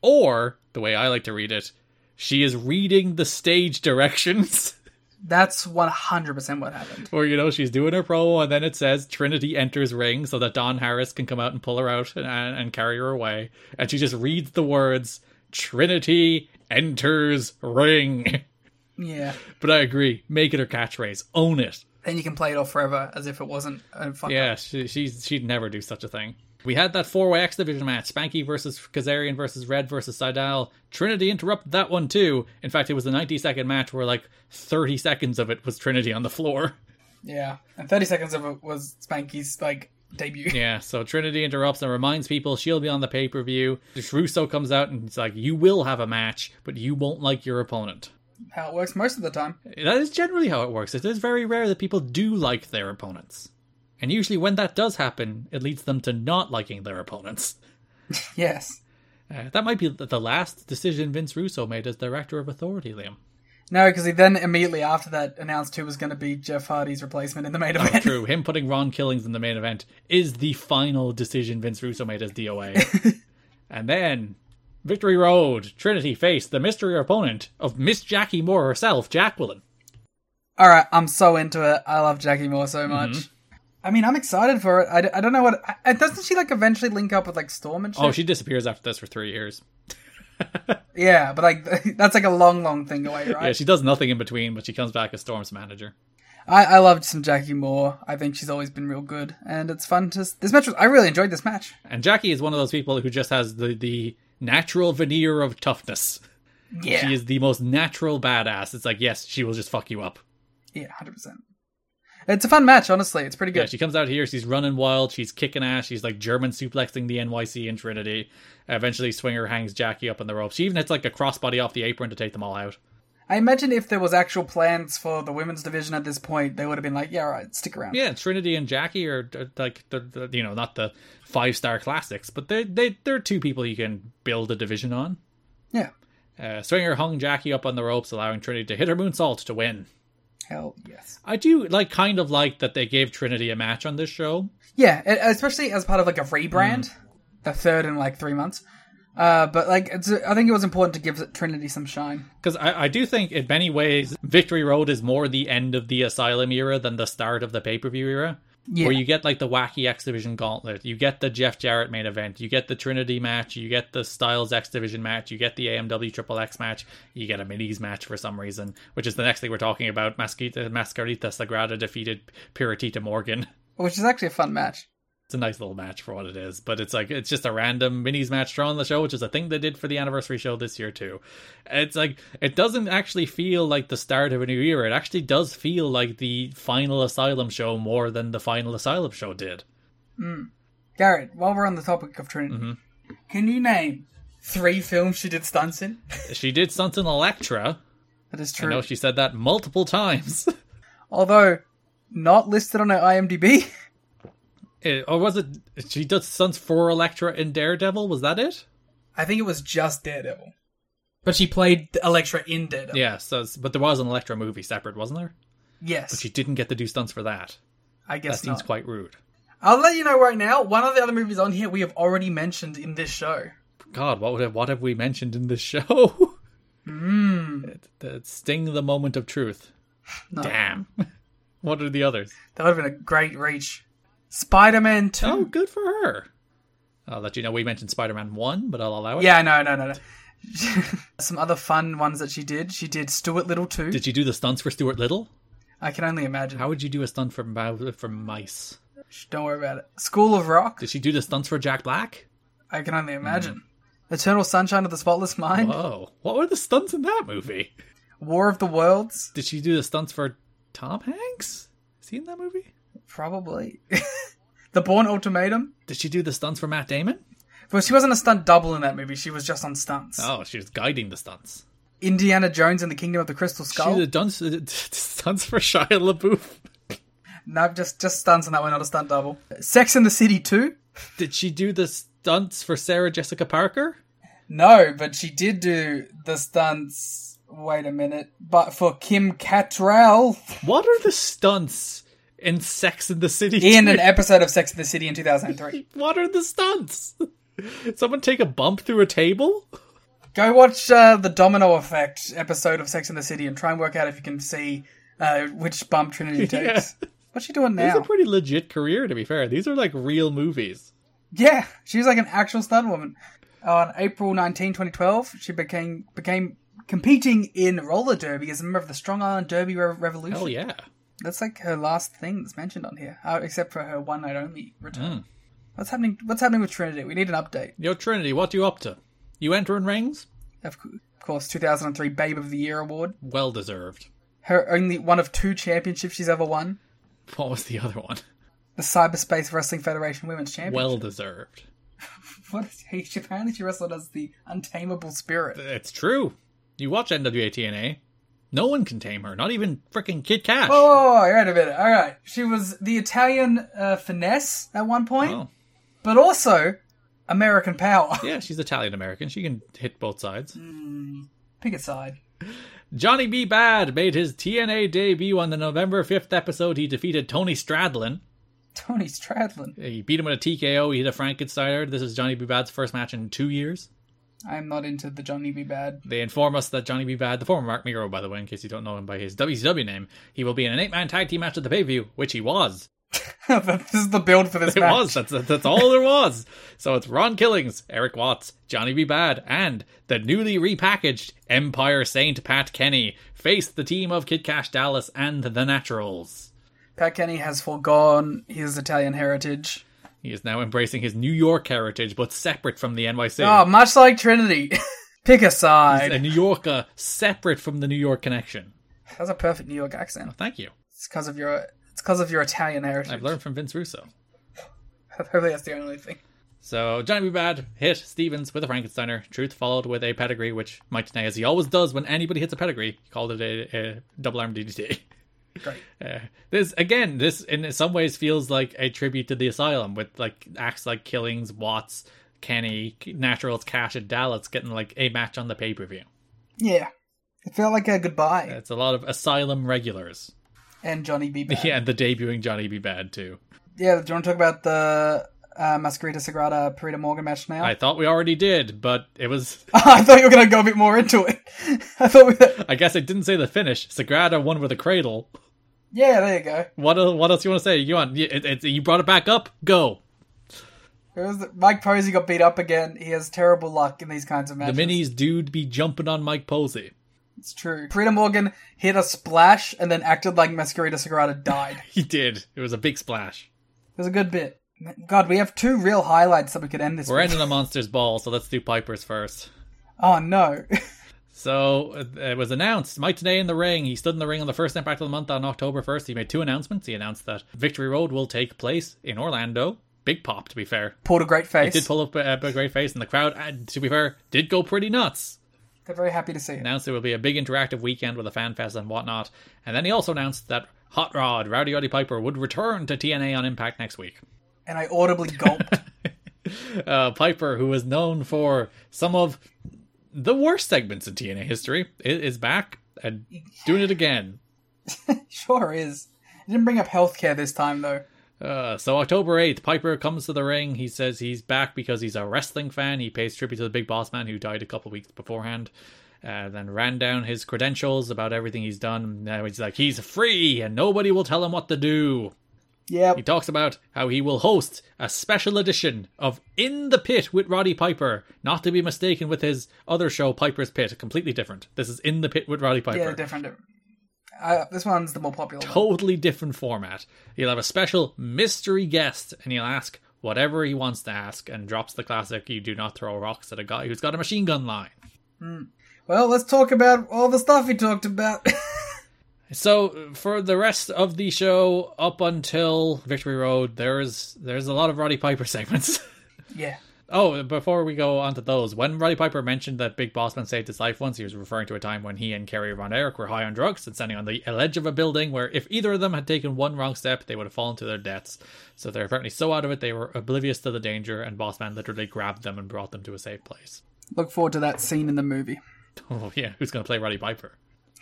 or the way I like to read it, she is reading the stage directions. [LAUGHS] That's 100% what happened. Or, you know, she's doing her promo and then it says Trinity enters ring so that Don Harris can come out and pull her out and, and carry her away. And she just reads the words Trinity enters ring. [LAUGHS] Yeah. But I agree. Make it her catchphrase. Own it. Then you can play it off forever as if it wasn't a fuck Yeah, she, she's, she'd never do such a thing. We had that four way X Division match Spanky versus Kazarian versus Red versus Sydal. Trinity interrupted that one too. In fact, it was a 90 second match where like 30 seconds of it was Trinity on the floor. Yeah. And 30 seconds of it was Spanky's, like, debut. [LAUGHS] Yeah, so Trinity interrupts and reminds people she'll be on the pay per view. Russo comes out and it's like, You will have a match, but you won't like your opponent. How it works most of the time. That is generally how it works. It is very rare that people do like their opponents. And usually, when that does happen, it leads them to not liking their opponents. [LAUGHS] Yes. Uh, that might be the last decision Vince Russo made as director of Authority, Liam. No, because he then immediately after that announced who was going to be Jeff Hardy's replacement in the main Oh, event. true. Him putting Ron Killings in the main event is the final decision Vince Russo made as DOA. [LAUGHS] and then, Victory Road, Trinity faced the mystery opponent of Miss Jackie Moore herself, Jacqueline. All right, I'm so into it. I love Jackie Moore so much. Mm-hmm. I mean, I'm excited for it. I, d- I don't know what. I, doesn't she like eventually link up with like Storm and shit? Oh, she disappears after this for three years. [LAUGHS] Yeah, but like [LAUGHS] that's like a long, long thing away, right? Yeah, she does nothing in between, but she comes back as Storm's manager. I, I loved some Jackie Moore. I think she's always been real good, and it's fun to. This match was. I really enjoyed this match. And Jackie is one of those people who just has the, the natural veneer of toughness. Yeah, She is the most natural badass. It's like, yes, she will just fuck you up. yeah, hundred percent. It's a fun match, honestly. It's pretty good. Yeah, she comes out here, she's running wild, she's kicking ass, she's like German suplexing the NYC and Trinity. Eventually, Swinger hangs Jackie up on the ropes. She even hits like a crossbody off the apron to take them all out. I imagine if there was actual plans for the women's division at this point, they would have been like, "Yeah, all right, stick around." Yeah, Trinity and Jackie are uh, like the, you know not the five star classics, but they they they're two people you can build a division on. yeah. Uh, Swinger hung Jackie up on the ropes, allowing Trinity to hit her moonsault to win. Hell yes. I do like kind of like that they gave Trinity a match on this show. Yeah, especially as part of like a rebrand, the third in like three months. Uh, but like, it's, I think it was important to give Trinity some shine. Because I, I do think, in many ways, Victory Road is more the end of the Asylum era than the start of the pay per view era. Yeah. Where you get like the wacky X Division gauntlet, you get the Jeff Jarrett main event, you get the Trinity match, you get the Styles X Division match, you get the AMW Triple X match, you get a minis match for some reason, which is the next thing we're talking about. Mascarita, Mascarita Sagrada defeated Piratita Morgan. which is actually a fun match. It's a nice little match for what it is, but it's like it's just a random minis match thrown on the show, which is a thing they did for the anniversary show this year too. It's like it doesn't actually feel like the start of a new era. It actually does feel like the final Asylum show more than the final Asylum show did. Hmm. Garrett, while we're on the topic of Trinity, mm-hmm. can you name three films she did stunts in? [LAUGHS] She did something Elektra. That is true. I know she said that multiple times. [LAUGHS] Although not listed on her IMDb. [LAUGHS] It- or was it she does stunts for Elektra in Daredevil? Was that it? I think it was just Daredevil. But she played Elektra in Daredevil. Yeah, so but there was an Elektra movie separate, wasn't there? Yes. But she didn't get to do stunts for that. I guess That guess seems not. quite rude. I'll let you know right now. One of the other movies on here we have already mentioned in this show. God, what would have, what have we mentioned in this show? Hmm. [LAUGHS] It- it- Sting the moment of truth. Damn. [LAUGHS] what are the others? That would have been a great reach. Spider-Man 2. Oh, good for her. I'll let you know we mentioned Spider-Man 1, but I'll allow it. Yeah, no, no, no, no. [LAUGHS] Some other fun ones that she did. She did Stuart Little 2. Did you do the stunts for Stuart Little? I can only imagine. How would you do a stunt for, for Mice? Don't worry about it. School of Rock. Did she do the stunts for Jack Black? I can only imagine. Eternal Sunshine of the Spotless Mind. Whoa. What were the stunts in that movie? War of the Worlds, Did she do the stunts for Tom Hanks? Is he in that movie? Probably. [LAUGHS] the Bourne Ultimatum. Did she do the stunts for Matt Damon? Well, she wasn't a stunt double in that movie. She was just on stunts. Oh, she was guiding the stunts. Indiana Jones and the Kingdom of the Crystal Skull. She uh, done [LAUGHS] stunts for Shia LaBeouf. [LAUGHS] No, just just stunts on that one, not a stunt double. Sex in the City 2? Did she do the stunts for Sarah Jessica Parker? No, but she did do the stunts. Wait a minute. But for Kim Cattrall What are the stunts in Sex in the City? in an episode of Sex in the City in 2003. [LAUGHS] What are the stunts? Someone take a bump through a table? Go watch uh, the Domino Effect episode of Sex in the City and try and work out if you can see uh, which bump Trinity [LAUGHS] takes. What's she doing now? It's a pretty legit career, to be fair. These are like real movies. Yeah, she's like an actual stunt woman. On April 19, 2012, she became became competing in roller derby as a member of the Strong Island Derby Re- Revolution. Hell yeah. That's like her last thing that's mentioned on here, uh, except for her one night only return. Mm. What's happening? What's happening with Trinity? We need an update. Your Trinity, what do you up to? You entering rings? Of cou- of course, 2003 Babe of the Year award. Well deserved. Her only one of two championships she's ever won. What was the other one? The Cyberspace Wrestling Federation Women's Championship. Well deserved. [LAUGHS] what is he? She, apparently, she wrestled as the Untamable Spirit. It's true. You watch NWA TNA. No one can tame her, not even freaking Kid Kash. Whoa, whoa, whoa, wait a minute. All right, she was the Italian uh, finesse at one point, Oh. but also American Power. [LAUGHS] Yeah, she's Italian American. She can hit both sides. Pick a side. Johnny B. Badd made his TNA debut on the November 5th episode. He defeated Tony Stradlin. Tony Stradlin. He beat him with a TKO. He hit a Frankensteiner. This is Johnny B. Badd's first match in two years. I'm not into the Johnny B. Badd. They inform us that Johnny B. Badd, the former Marc Mero, by the way, in case you don't know him by his WCW name, he will be in an eight-man tag team match at the pay-per-view, which he was. [LAUGHS] [LAUGHS] this is the build for this It match. was. That's, that's all there was. So it's Ron Killings, Erik Watts, Johnny B. Badd, and the newly repackaged Empire Saint Pat Kenny face the team of Kid Kash Dallas and the Naturals. Pat Kenny has foregone his Italian heritage. He is now embracing his New York heritage, but separate from the NYC. Oh, much like Trinity. [LAUGHS] Pick a side. a New Yorker separate from the New York connection. That's a perfect New York accent. Thank you. It's because of your it's because of your Italian heritage. I've learned from Vince Russo. [LAUGHS] Hopefully that's the only thing. So Johnny B. Badd hit Stevens with a Frankensteiner. Truth followed with a pedigree, which Mike Tenay, as he always does when anybody hits a pedigree, he called it a, a double arm DDT. [LAUGHS] Great. Uh, this again, this in some ways feels like a tribute to the Asylum with like acts like Killings, Watts, Kenny, Naturals, Kash, and Dallas getting like a match on the pay per view. Yeah. It felt like a goodbye. It's a lot of Asylum regulars. And Johnny B. Badd. [LAUGHS] Yeah, and the debuting Johnny B. Badd too. Yeah, do you want to talk about the uh, Mascarita Sagrada Piratita Morgan match now? I thought we already did, but it was. [LAUGHS] I thought you were going to go a bit more into it. [LAUGHS] I thought we. I guess I didn't say the finish. Sagrada won with a cradle. Yeah, there you go. What what else you want to say? You want it, it, you brought it back up? Go. It was the, Mike Posey got beat up again. He has terrible luck in these kinds of matches. The minis dude be jumping on Mike Posey. It's true. Piratita Morgan hit a splash and then acted like Mascarita Sagrada died. [LAUGHS] He did. It was a big splash. It was a good bit. God, we have two real highlights that we could end this We're with. ending a monster's ball, so let's do Piper's first. Oh no. [LAUGHS] So uh, it was announced Mike Tenay in the ring. He stood in the ring on the first Impact of the month on October 1st. He made two announcements. He announced that Victory Road will take place in Orlando. Big pop, to be fair. Pulled a great face. He did pull up a, a great face, and the crowd, uh, to be fair, did go pretty nuts. They're very happy to see it. announced there will be a big interactive weekend with a fan fest and whatnot. And then he also announced that Hot Rod, Rowdy Roddy Piper, would return to TNA on Impact next week. And I audibly gulped. [LAUGHS] Uh, Piper, who is known for some of the worst segments in TNA history, is back and doing it again. [LAUGHS] sure is. He didn't bring up healthcare this time though. Uh, so October 8th, Piper comes to the ring. He says he's back because he's a wrestling fan. He pays tribute to the big boss man who died a couple weeks beforehand. Uh, then ran down his credentials about everything he's done. Now he's like, he's free and nobody will tell him what to do. Yep. He talks about how he will host a special edition of In the Pit with Roddy Piper, not to be mistaken with his other show, Piper's Pit. Completely different. This is In the Pit with Roddy Piper. Yeah, different. Uh, this one's the more popular one. totally different format. He'll have a special mystery guest, and he'll ask whatever he wants to ask, and drops the classic: "You do not throw rocks at a guy who's got a machine gun line." Well, let's talk about all the stuff he talked about. [LAUGHS] So for the rest of the show, up until Victory Road, there's there's a lot of Roddy Piper [LAUGHS] segments. yeah. Oh, before we go on to those, when Roddy Piper mentioned that Big Bossman saved his life once, he was referring to a time when he and Kerry Von Erich were high on drugs and standing on the ledge of a building where if either of them had taken one wrong step, they would have fallen to their deaths. So they're apparently so out of it, they were oblivious to the danger, and Bossman literally grabbed them and brought them to a safe place. Look forward to that scene in the movie. [LAUGHS] Oh, yeah, who's going to play Roddy Piper?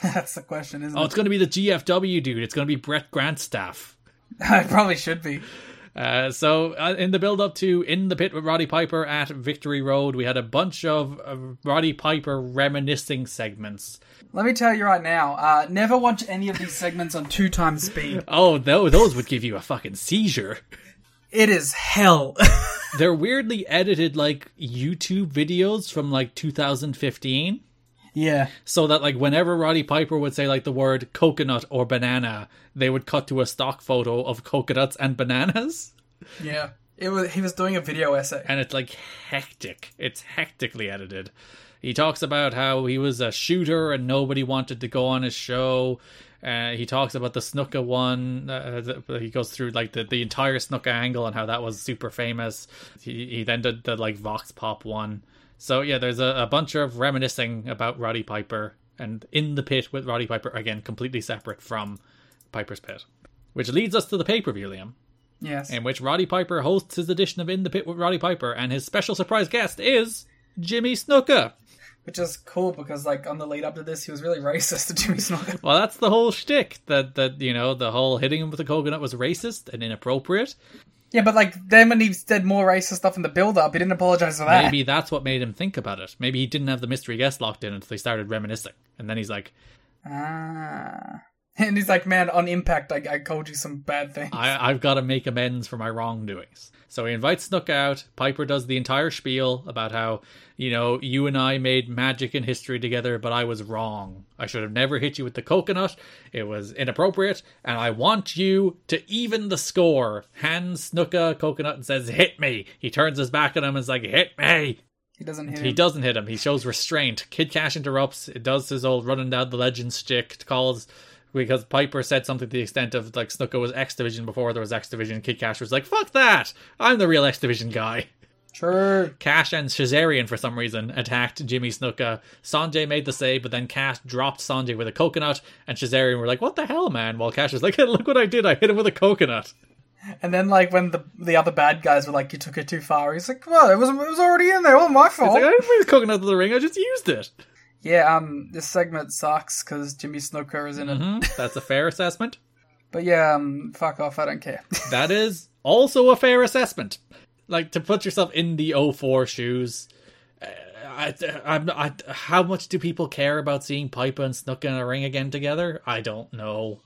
[LAUGHS] That's the question, isn't Oh, it? Oh, it's going to be the GFW dude. It's going to be Brett Grantstaff. [LAUGHS] it probably should be. Uh, so uh, in the build up to in the pit with Roddy Piper at Victory Road, we had a bunch of uh, Roddy Piper reminiscing segments. Let me tell you right now, uh, never watch any of these segments on two times speed. [LAUGHS] Oh, no, those would give you a fucking seizure. It is hell. They're weirdly edited like YouTube videos from like 2015. Yeah. So that like whenever Roddy Piper would say like the word coconut or banana, they would cut to a stock photo of coconuts and bananas. Yeah. It was he was doing a video essay. and it's like hectic. It's hectically edited. He talks about how he was a shooter and nobody wanted to go on his show. Uh, he talks about the Snuka one. Uh, he goes through like the, the entire Snuka angle and how that was super famous. He, he then did the like Vox Pop one. So yeah, there's a, a bunch of reminiscing about Roddy Piper and in the pit with Roddy Piper again, completely separate from Piper's Pit, which leads us to the pay per view, Liam Yes. in which Roddy Piper hosts his edition of In the Pit with Roddy Piper, and his special surprise guest is Jimmy Snuka. Which is cool because like on the lead up to this he was really [LAUGHS] racist to Jimmy Snuka. Well, that's the whole shtick. That that you know, the whole hitting him with the coconut was racist and inappropriate. Yeah, but like then when he said more racist stuff in the build up, he didn't apologize for that. Maybe that's what made him think about it. Maybe he didn't have the mystery guest locked in until he started reminiscing, and then he's like, Ah. [LAUGHS] And he's like, man, on impact, I, I called you some bad things. I, I've got to make amends for my wrongdoings. So he invites Snook out. Piper does the entire spiel about how, you know, you and I made magic in history together, but I was wrong. I should have never hit you with the coconut. It was inappropriate, and I want you to even the score. Hands Snook a coconut and says, Hit me. He turns his back on him and is like, Hit me. he doesn't hit He doesn't hit him. He shows restraint. Kid Kash interrupts. It does his old running down the legend stick. Calls because Piper said something to the extent of like Snuka was X Division before there was X Division. Kid Kash was like, "Fuck that! I'm the real X Division guy." True. Kash and Kazarian for some reason attacked Jimmy Snuka. Sonjay made the save, but then Kash dropped Sonjay with a coconut, and Kazarian were like, "What the hell, man?" While Kash was like, hey, [LAUGHS] "Look what I did! I hit him with a coconut." And then like when the the other bad guys were like, you took it too far. He's like, well, it was it was already in there. It wasn't my fault. like, I didn't bring the coconut to the ring. I just used it. Yeah. Um, this segment sucks because Jimmy Snuka is in it. Hmm, That's a fair assessment. But yeah, um, fuck off. I don't care. [LAUGHS] That is also a fair assessment. Like to put yourself in the 04 shoes. uh, I, I'm, I, how much do people care about seeing Piper and Snook in a ring again together? I don't know.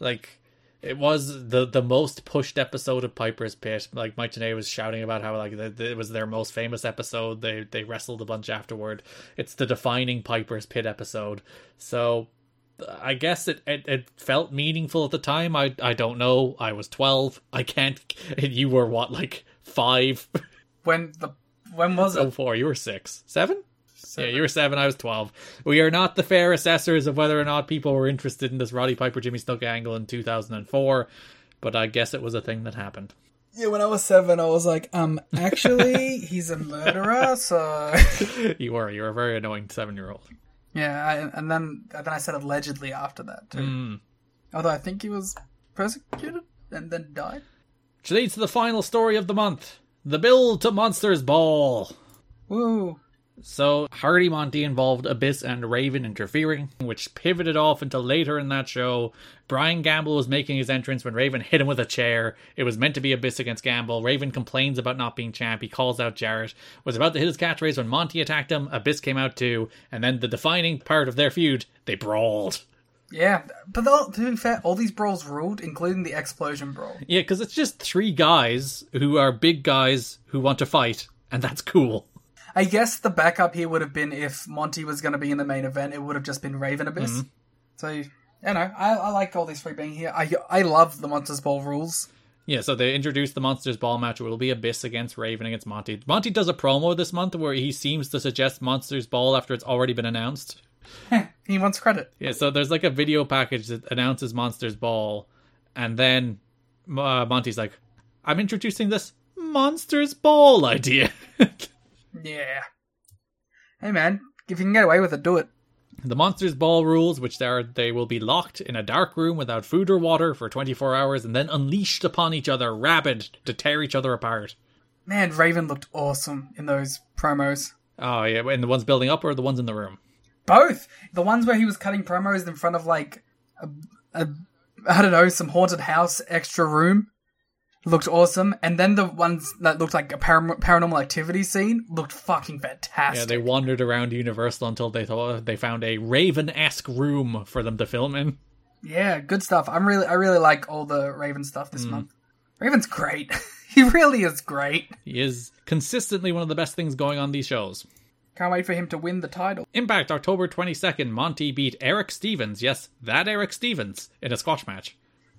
Like, it was the the most pushed episode of Piper's Pit. Like Mike Tenay was shouting about how like the, the- it was their most famous episode. They they wrestled a bunch afterward. It's the defining Piper's Pit episode. So I guess it, it, it felt meaningful at the time. I I don't know. I was twelve. I can't. You were what like five? [LAUGHS] when the when was it? Oh four. You were six, seven. Yeah, you were seven. I was twelve. We are not the fair assessors of whether or not people were interested in this Roddy Piper Jimmy Snuka angle in two thousand and four, but I guess it was a thing that happened. Yeah, when I was seven, I was like, um, actually, [LAUGHS] he's a murderer. So [LAUGHS] You were. You were a very annoying seven year old. yeah, I, and then and then I said allegedly after that too. Although I think he was persecuted and then died. Which leads to the final story of the month: the build to Monsters Ball. Woo! So Hardy Monty involved Abyss and Raven interfering, which pivoted off until later in that show. Brian Gamble was making his entrance when Raven hit him with a chair. It was meant to be Abyss against Gamble. Raven complains about not being champ. He calls out Jarrett. Was about to hit his catchphrase when Monty attacked him. Abyss came out too, and then the defining part of their feud, they brawled. Yeah, but the, to be fair, all these brawls ruled, including the Xplosion brawl. Yeah, because it's just three guys who are big guys who want to fight, and that's cool. I guess the backup here would have been if Monty was going to be in the main event, it would have just been Raven Abyss. So, you know, I, I like all these three being here. I I love the Monsters Ball rules. Yeah, so they introduced the Monsters Ball match. It will be Abyss against Raven against Monty. Monty does a promo this month where he seems to suggest Monsters Ball after it's already been announced. [LAUGHS] He wants credit. Yeah, so there's like a video package that announces Monsters Ball, and then uh, Monty's like, "I'm introducing this Monsters Ball idea." [LAUGHS] Yeah. Hey man, if you can get away with it, do it. the Monsters Ball rules, which are they will be locked in a dark room without food or water for 24 hours, and then unleashed upon each other, rabid to tear each other apart. Man, Raven looked awesome in those promos. Oh yeah, and the ones building up or the ones in the room. Both the ones where he was cutting promos in front of like a, a I don't know some haunted house extra room looked awesome, and then the ones that looked like a param- paranormal activity scene looked fucking fantastic. Yeah, they wandered around Universal until they thought they found a Raven-esque room for them to film in. Yeah, good stuff. I'm really, I really like all the Raven stuff Mm. this month. Raven's great. [LAUGHS] he really is great. He is consistently one of the best things going on these shows. Can't wait for him to win the title. Impact October 22nd, Monty beat Eric Stevens, yes, that Eric Stevens, in a squash match.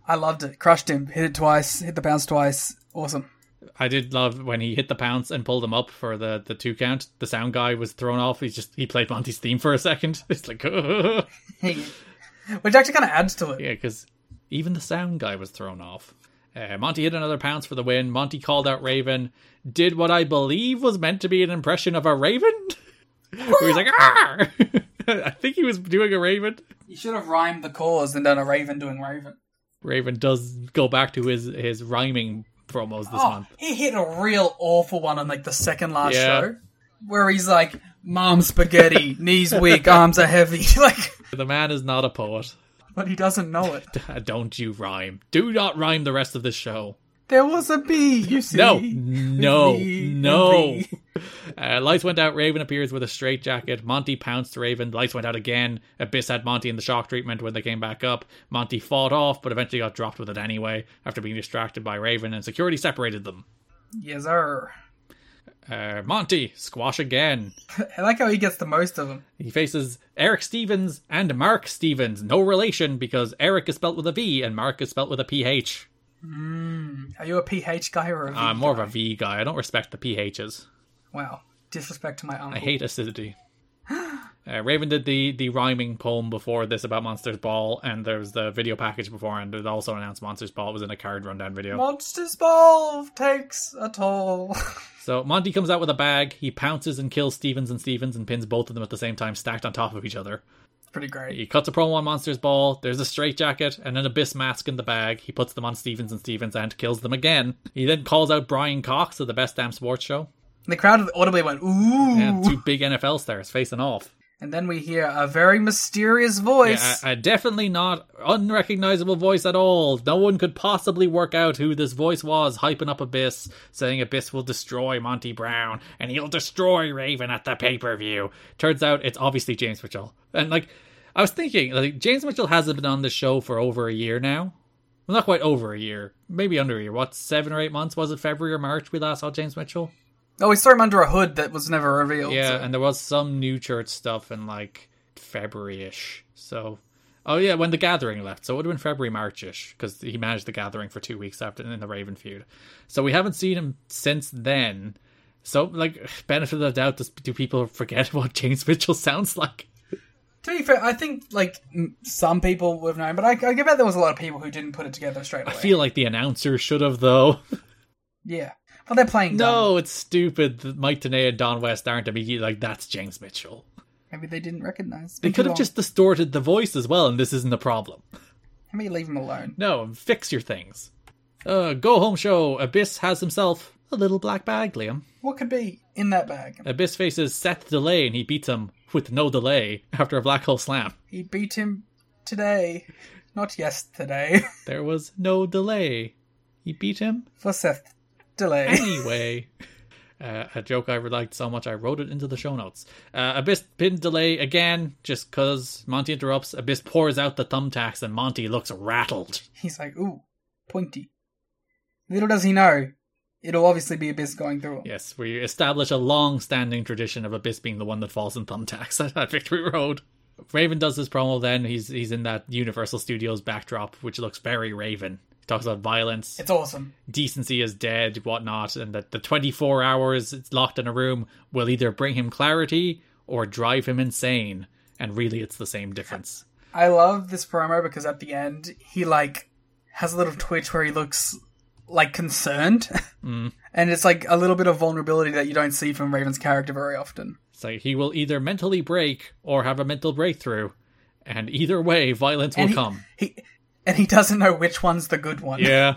I loved it. Crushed him. Hit it twice. Hit the bounce twice. Awesome. I did love when he hit the pounce and pulled him up for the, the two count. The sound guy was thrown off. He just he played Monty's theme for a second. [LAUGHS] It's like, [LAUGHS] [LAUGHS] Which actually kind of adds to it. Yeah, because even the sound guy was thrown off. Uh, Monty hit another pounce for the win. Monty called out Raven, did what I believe was meant to be an impression of a Raven. Where he's like, ah! I think he was doing a Raven. You should have rhymed the cause and done a Raven doing Raven. Raven does go back to his his rhyming promos this Oh, month. he hit a real awful one on like the second last Yeah. show, where he's like, "Mom spaghetti, knees weak, arms are heavy." [LAUGHS] like, The man is not a poet. but he doesn't know it. [LAUGHS] Don't you rhyme. Do not rhyme the rest of this show. There was a bee, you see. No, no, Bee, no. [LAUGHS] Uh, lights went out. Raven appears with a straight jacket. Monty pounced Raven. Lights went out again. Abyss had Monty in the shock treatment when they came back up. Monty fought off, but eventually got dropped with it anyway after being distracted by Raven, and security separated them. Yes, sir. Uh, Monty squash again. [LAUGHS] I like how he gets the most of them. He faces Eric Stevens and Mark Stevens. No relation because Eric is spelt with a V and Mark is spelt with a PH. Are you a PH guy or a V? I'm more of a V guy. I don't respect the PHs. Wow, disrespect to my uncle. I hate acidity. [GASPS] Uh, Raven did the, the rhyming poem before this about Monsters Ball, and there was the video package before, and it also announced Monsters Ball. It was in a card rundown video. Monsters Ball takes a toll. [LAUGHS] So Monty comes out with a bag. He pounces and kills Stevens and Stevens and pins both of them at the same time, stacked on top of each other. Pretty great. He cuts a promo on Monsters Ball. There's a straitjacket and an Abyss mask in the bag. He puts them on Stevens and Stevens and kills them again. He then calls out Bryan Cox of the Best Damn Sports Show. The crowd audibly went, ooh. Yeah, two big NFL stars facing off. And then we hear a very mysterious voice. Yeah, a, a definitely not unrecognizable voice at all. No one could possibly work out who this voice was, hyping up Abyss, saying Abyss will destroy Monty Brown and he'll destroy Raven at the pay per view. Turns out it's obviously James Mitchell. And like, I was thinking, like James Mitchell hasn't been on the show for over a year now. Well, not quite over a year, maybe under a year. What, seven or eight months? Was it February or March we last saw James Mitchell? Oh, we saw him under a hood that was never revealed. Yeah, so- and there was some new church stuff in like February ish. So, oh yeah, when the Gathering left, so it would have been February March ish because he managed the Gathering for two weeks after in the Raven feud. So we haven't seen him since then. So like, [SIGHS] benefit of the doubt, does, do people forget [LAUGHS] what James Mitchell sounds like? To be fair, I think like some people would have known, but I, I bet there was a lot of people who didn't put it together straight away. I feel like the announcer should have though. [LAUGHS] yeah, but they're playing. dumb. no, it's stupid that Mike Tenay and Don West aren't immediately like that's James Mitchell. maybe they didn't recognize. They could have just distorted the voice as well, and this isn't a problem. maybe leave them alone. No, fix your things. Uh, go home show. Abyss has himself a little black bag, Liam. What could be in that bag? Abyss faces Seth Delay and he beats him with no delay after a black hole slam. He beat him today, not yesterday. [LAUGHS] There was no delay. He beat him For Seth delay. anyway. [LAUGHS] Uh, a joke I liked so much I wrote it into the show notes. Uh, Abyss pin delay again, just cause Monty interrupts. Abyss pours out the thumbtacks and Monty looks rattled. He's like, ooh, pointy. Little does he know, it'll obviously be Abyss going through. Yes, we establish a long-standing tradition of Abyss being the one that falls in thumbtacks at, at Victory Road. Raven does his promo then. He's he's in that Universal Studios backdrop, which looks very Raven. Talks about violence, It's awesome. decency is dead, whatnot, and that the 24 hours it's locked in a room will either bring him clarity or drive him insane. And really, it's the same difference. I love this promo because at the end he like has a little twitch where he looks like concerned, [LAUGHS] Mm. and it's like a little bit of vulnerability that you don't see from Raven's character very often. So he will either mentally break or have a mental breakthrough. And either way, violence will he- come. He and he doesn't know which one's the good one. Yeah.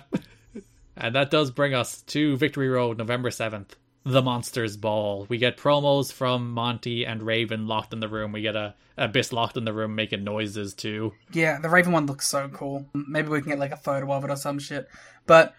[LAUGHS] and that does bring us to Victory Road, November 7th. The Monsters Ball. We get promos from Monty and Raven locked in the room. We get a Abyss locked in the room making noises too. Yeah, the Raven one looks so cool. Maybe we can get like a photo of it or some shit. But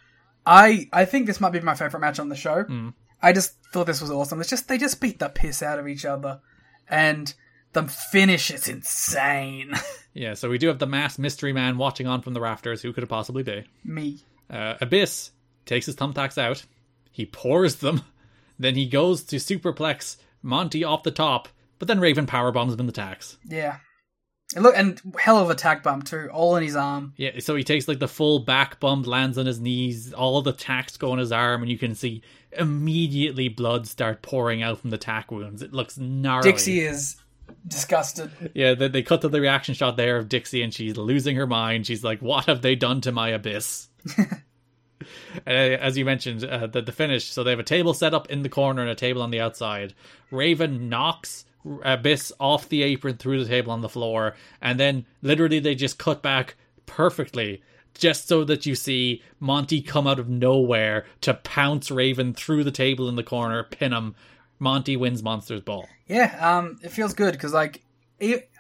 I I think this might be my favorite match on the show. Hmm. I just thought this was awesome. It's just they just beat the piss out of each other, and the finish is insane. [LAUGHS] Yeah, so we do have the masked mystery man watching on from the rafters. Who could it possibly be? Me. Uh, Abyss takes his thumbtacks out. He pours them. [LAUGHS] Then he goes to superplex Monty off the top. But then Raven power bombs him in the tacks. Yeah. And look, and hell of a tack bump too, all in his arm. Yeah, so he takes like the full back bump, lands on his knees, all the tacks go on his arm, and you can see immediately blood start pouring out from the tack wounds. It looks gnarly. Dixie is disgusted. Yeah, they, they cut to the reaction shot there of Dixie, and she's losing her mind. She's like, "What have they done to my abyss?" [LAUGHS] uh, as you mentioned, uh, the the finish. So they have a table set up in the corner and a table on the outside. Raven knocks Abyss off the apron through the table on the floor, and then literally they just cut back perfectly. Just so that you see Monty come out of nowhere to pounce Raven through the table in the corner, pin him. Monty wins Monsters Ball. Yeah, um, it feels good because like.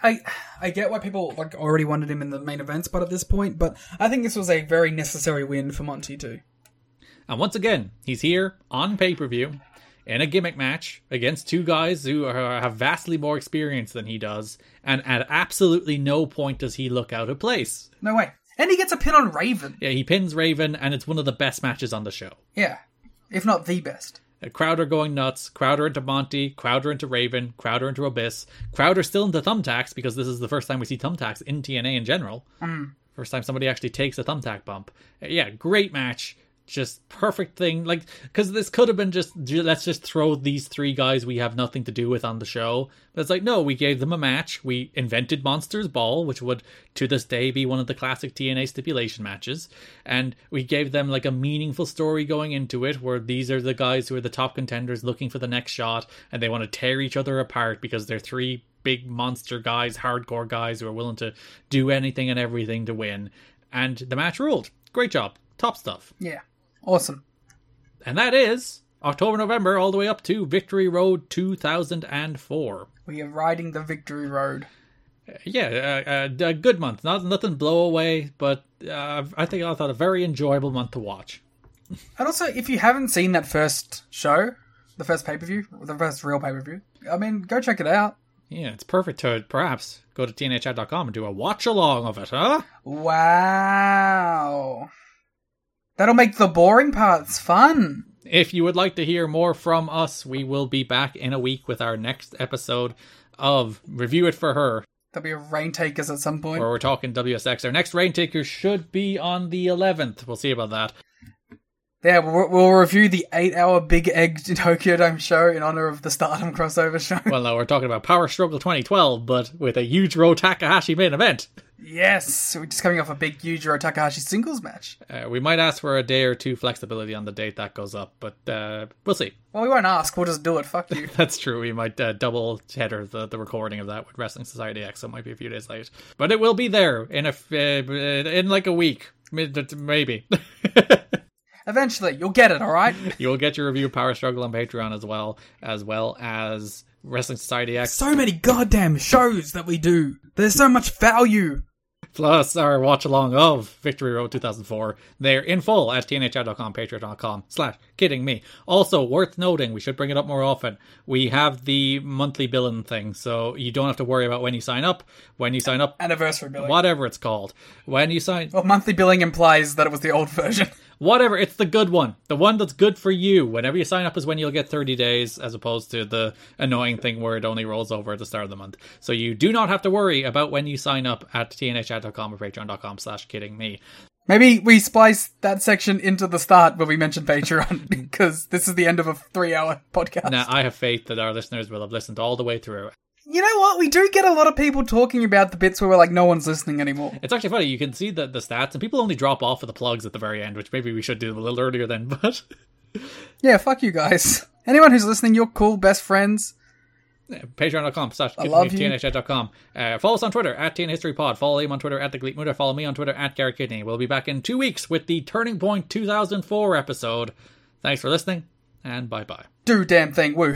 I I get why people like already wanted him in the main event spot at this point, but I think this was a very necessary win for Monty too. And once again, he's here on pay per view in a gimmick match against two guys who are, have vastly more experience than he does, and at absolutely no point does he look out of place. No way. And he gets a pin on Raven. Yeah, he pins Raven, and it's one of the best matches on the show. Yeah, if not the best. Crowder going nuts, Crowder into Monty, Crowder into Raven, Crowder into Abyss, Crowder still into Thumbtacks because this is the first time we see Thumbtacks in TNA in general. Hmm. First time somebody actually takes a thumbtack bump. Yeah, great match. Just perfect thing. Like, because this could have been just, let's just throw these three guys we have nothing to do with on the show. But it's like, no, we gave them a match. We invented Monsters Ball, which would to this day be one of the classic TNA stipulation matches. And we gave them like a meaningful story going into it where these are the guys who are the top contenders looking for the next shot and they want to tear each other apart because they're three big monster guys, hardcore guys who are willing to do anything and everything to win. And the match ruled. Great job. Top stuff. Yeah, awesome. And that is October, November, all the way up to Victory Road 2004. We are riding the victory road. Yeah, uh, uh, a good month. Not nothing blow away, but uh, I think I thought a very enjoyable month to watch. And also, if you haven't seen that first show, the first pay per view, the first real pay per view, I mean, go check it out. Yeah, it's perfect to perhaps go to tnhchat.com and do a watch along of it, huh? Wow. That'll make the boring parts fun. If you would like to hear more from us, we will be back in a week with our next episode of Review It for Her, There'll be a rain takers at some point. where we're talking WSX. Our next rain taker should be on the 11th. We'll see about that. Yeah, we'll, we'll review the eight hour Big Egg [LAUGHS] Tokyo Dome show in honor of the Stardom crossover show. Well, no, we're talking about Power Struggle 2012, but with a huge Ro Takahashi main event. Yes, we're just coming off a big Yujiro Takahashi singles match. Uh, we might ask for a day or two flexibility on the date that goes up, but uh, we'll see. Well, we won't ask, we'll just do it. Fuck you. [LAUGHS] That's true. We might uh, double header the, the recording of that with Wrestling Society X, so it might be a few days late. But it will be there in a f- uh, in like a week, maybe. [LAUGHS] Eventually, you'll get it, alright? [LAUGHS] you will get your review of Power Struggle on Patreon as well, as well as Wrestling Society X. so many goddamn shows that we do. There's so much value. Plus our watch along of Victory Road 2004. They're in full at tnhr.com, patreon.com slash kidding me. Also, worth noting, we should bring it up more often. We have the monthly billing thing, so you don't have to worry about when you sign up. When you sign up, Anniversary billing. whatever it's called. When you sign, Well, monthly billing implies that it was the old version. Whatever, it's the good one. The one that's good for you. Whenever you sign up is when you'll get 30 days, as opposed to the annoying thing where it only rolls over at the start of the month. So you do not have to worry about when you sign up at tnhr.com or patreon.com slash kidding me. Maybe we splice that section into the start where we mention Patreon [LAUGHS] because this is the end of a three-hour podcast. Now, I have faith that our listeners will have listened all the way through. You know what? We do get a lot of people talking about the bits where we're like, no one's listening anymore. It's actually funny. You can see the, the stats, and people only drop off of the plugs at the very end, which maybe we should do a little earlier then, [LAUGHS] but. Yeah, fuck you guys. Anyone who's listening, you're cool, best friends. Patreon.com slash I love you. TNHhead.com. Uh, follow us on Twitter at TN History Pod. Follow him on Twitter at The. Follow me on Twitter at Garrett Kidney. We'll be back in two weeks with the Turning Point 2004 episode. Thanks for listening, and bye bye. Do damn thing, woo.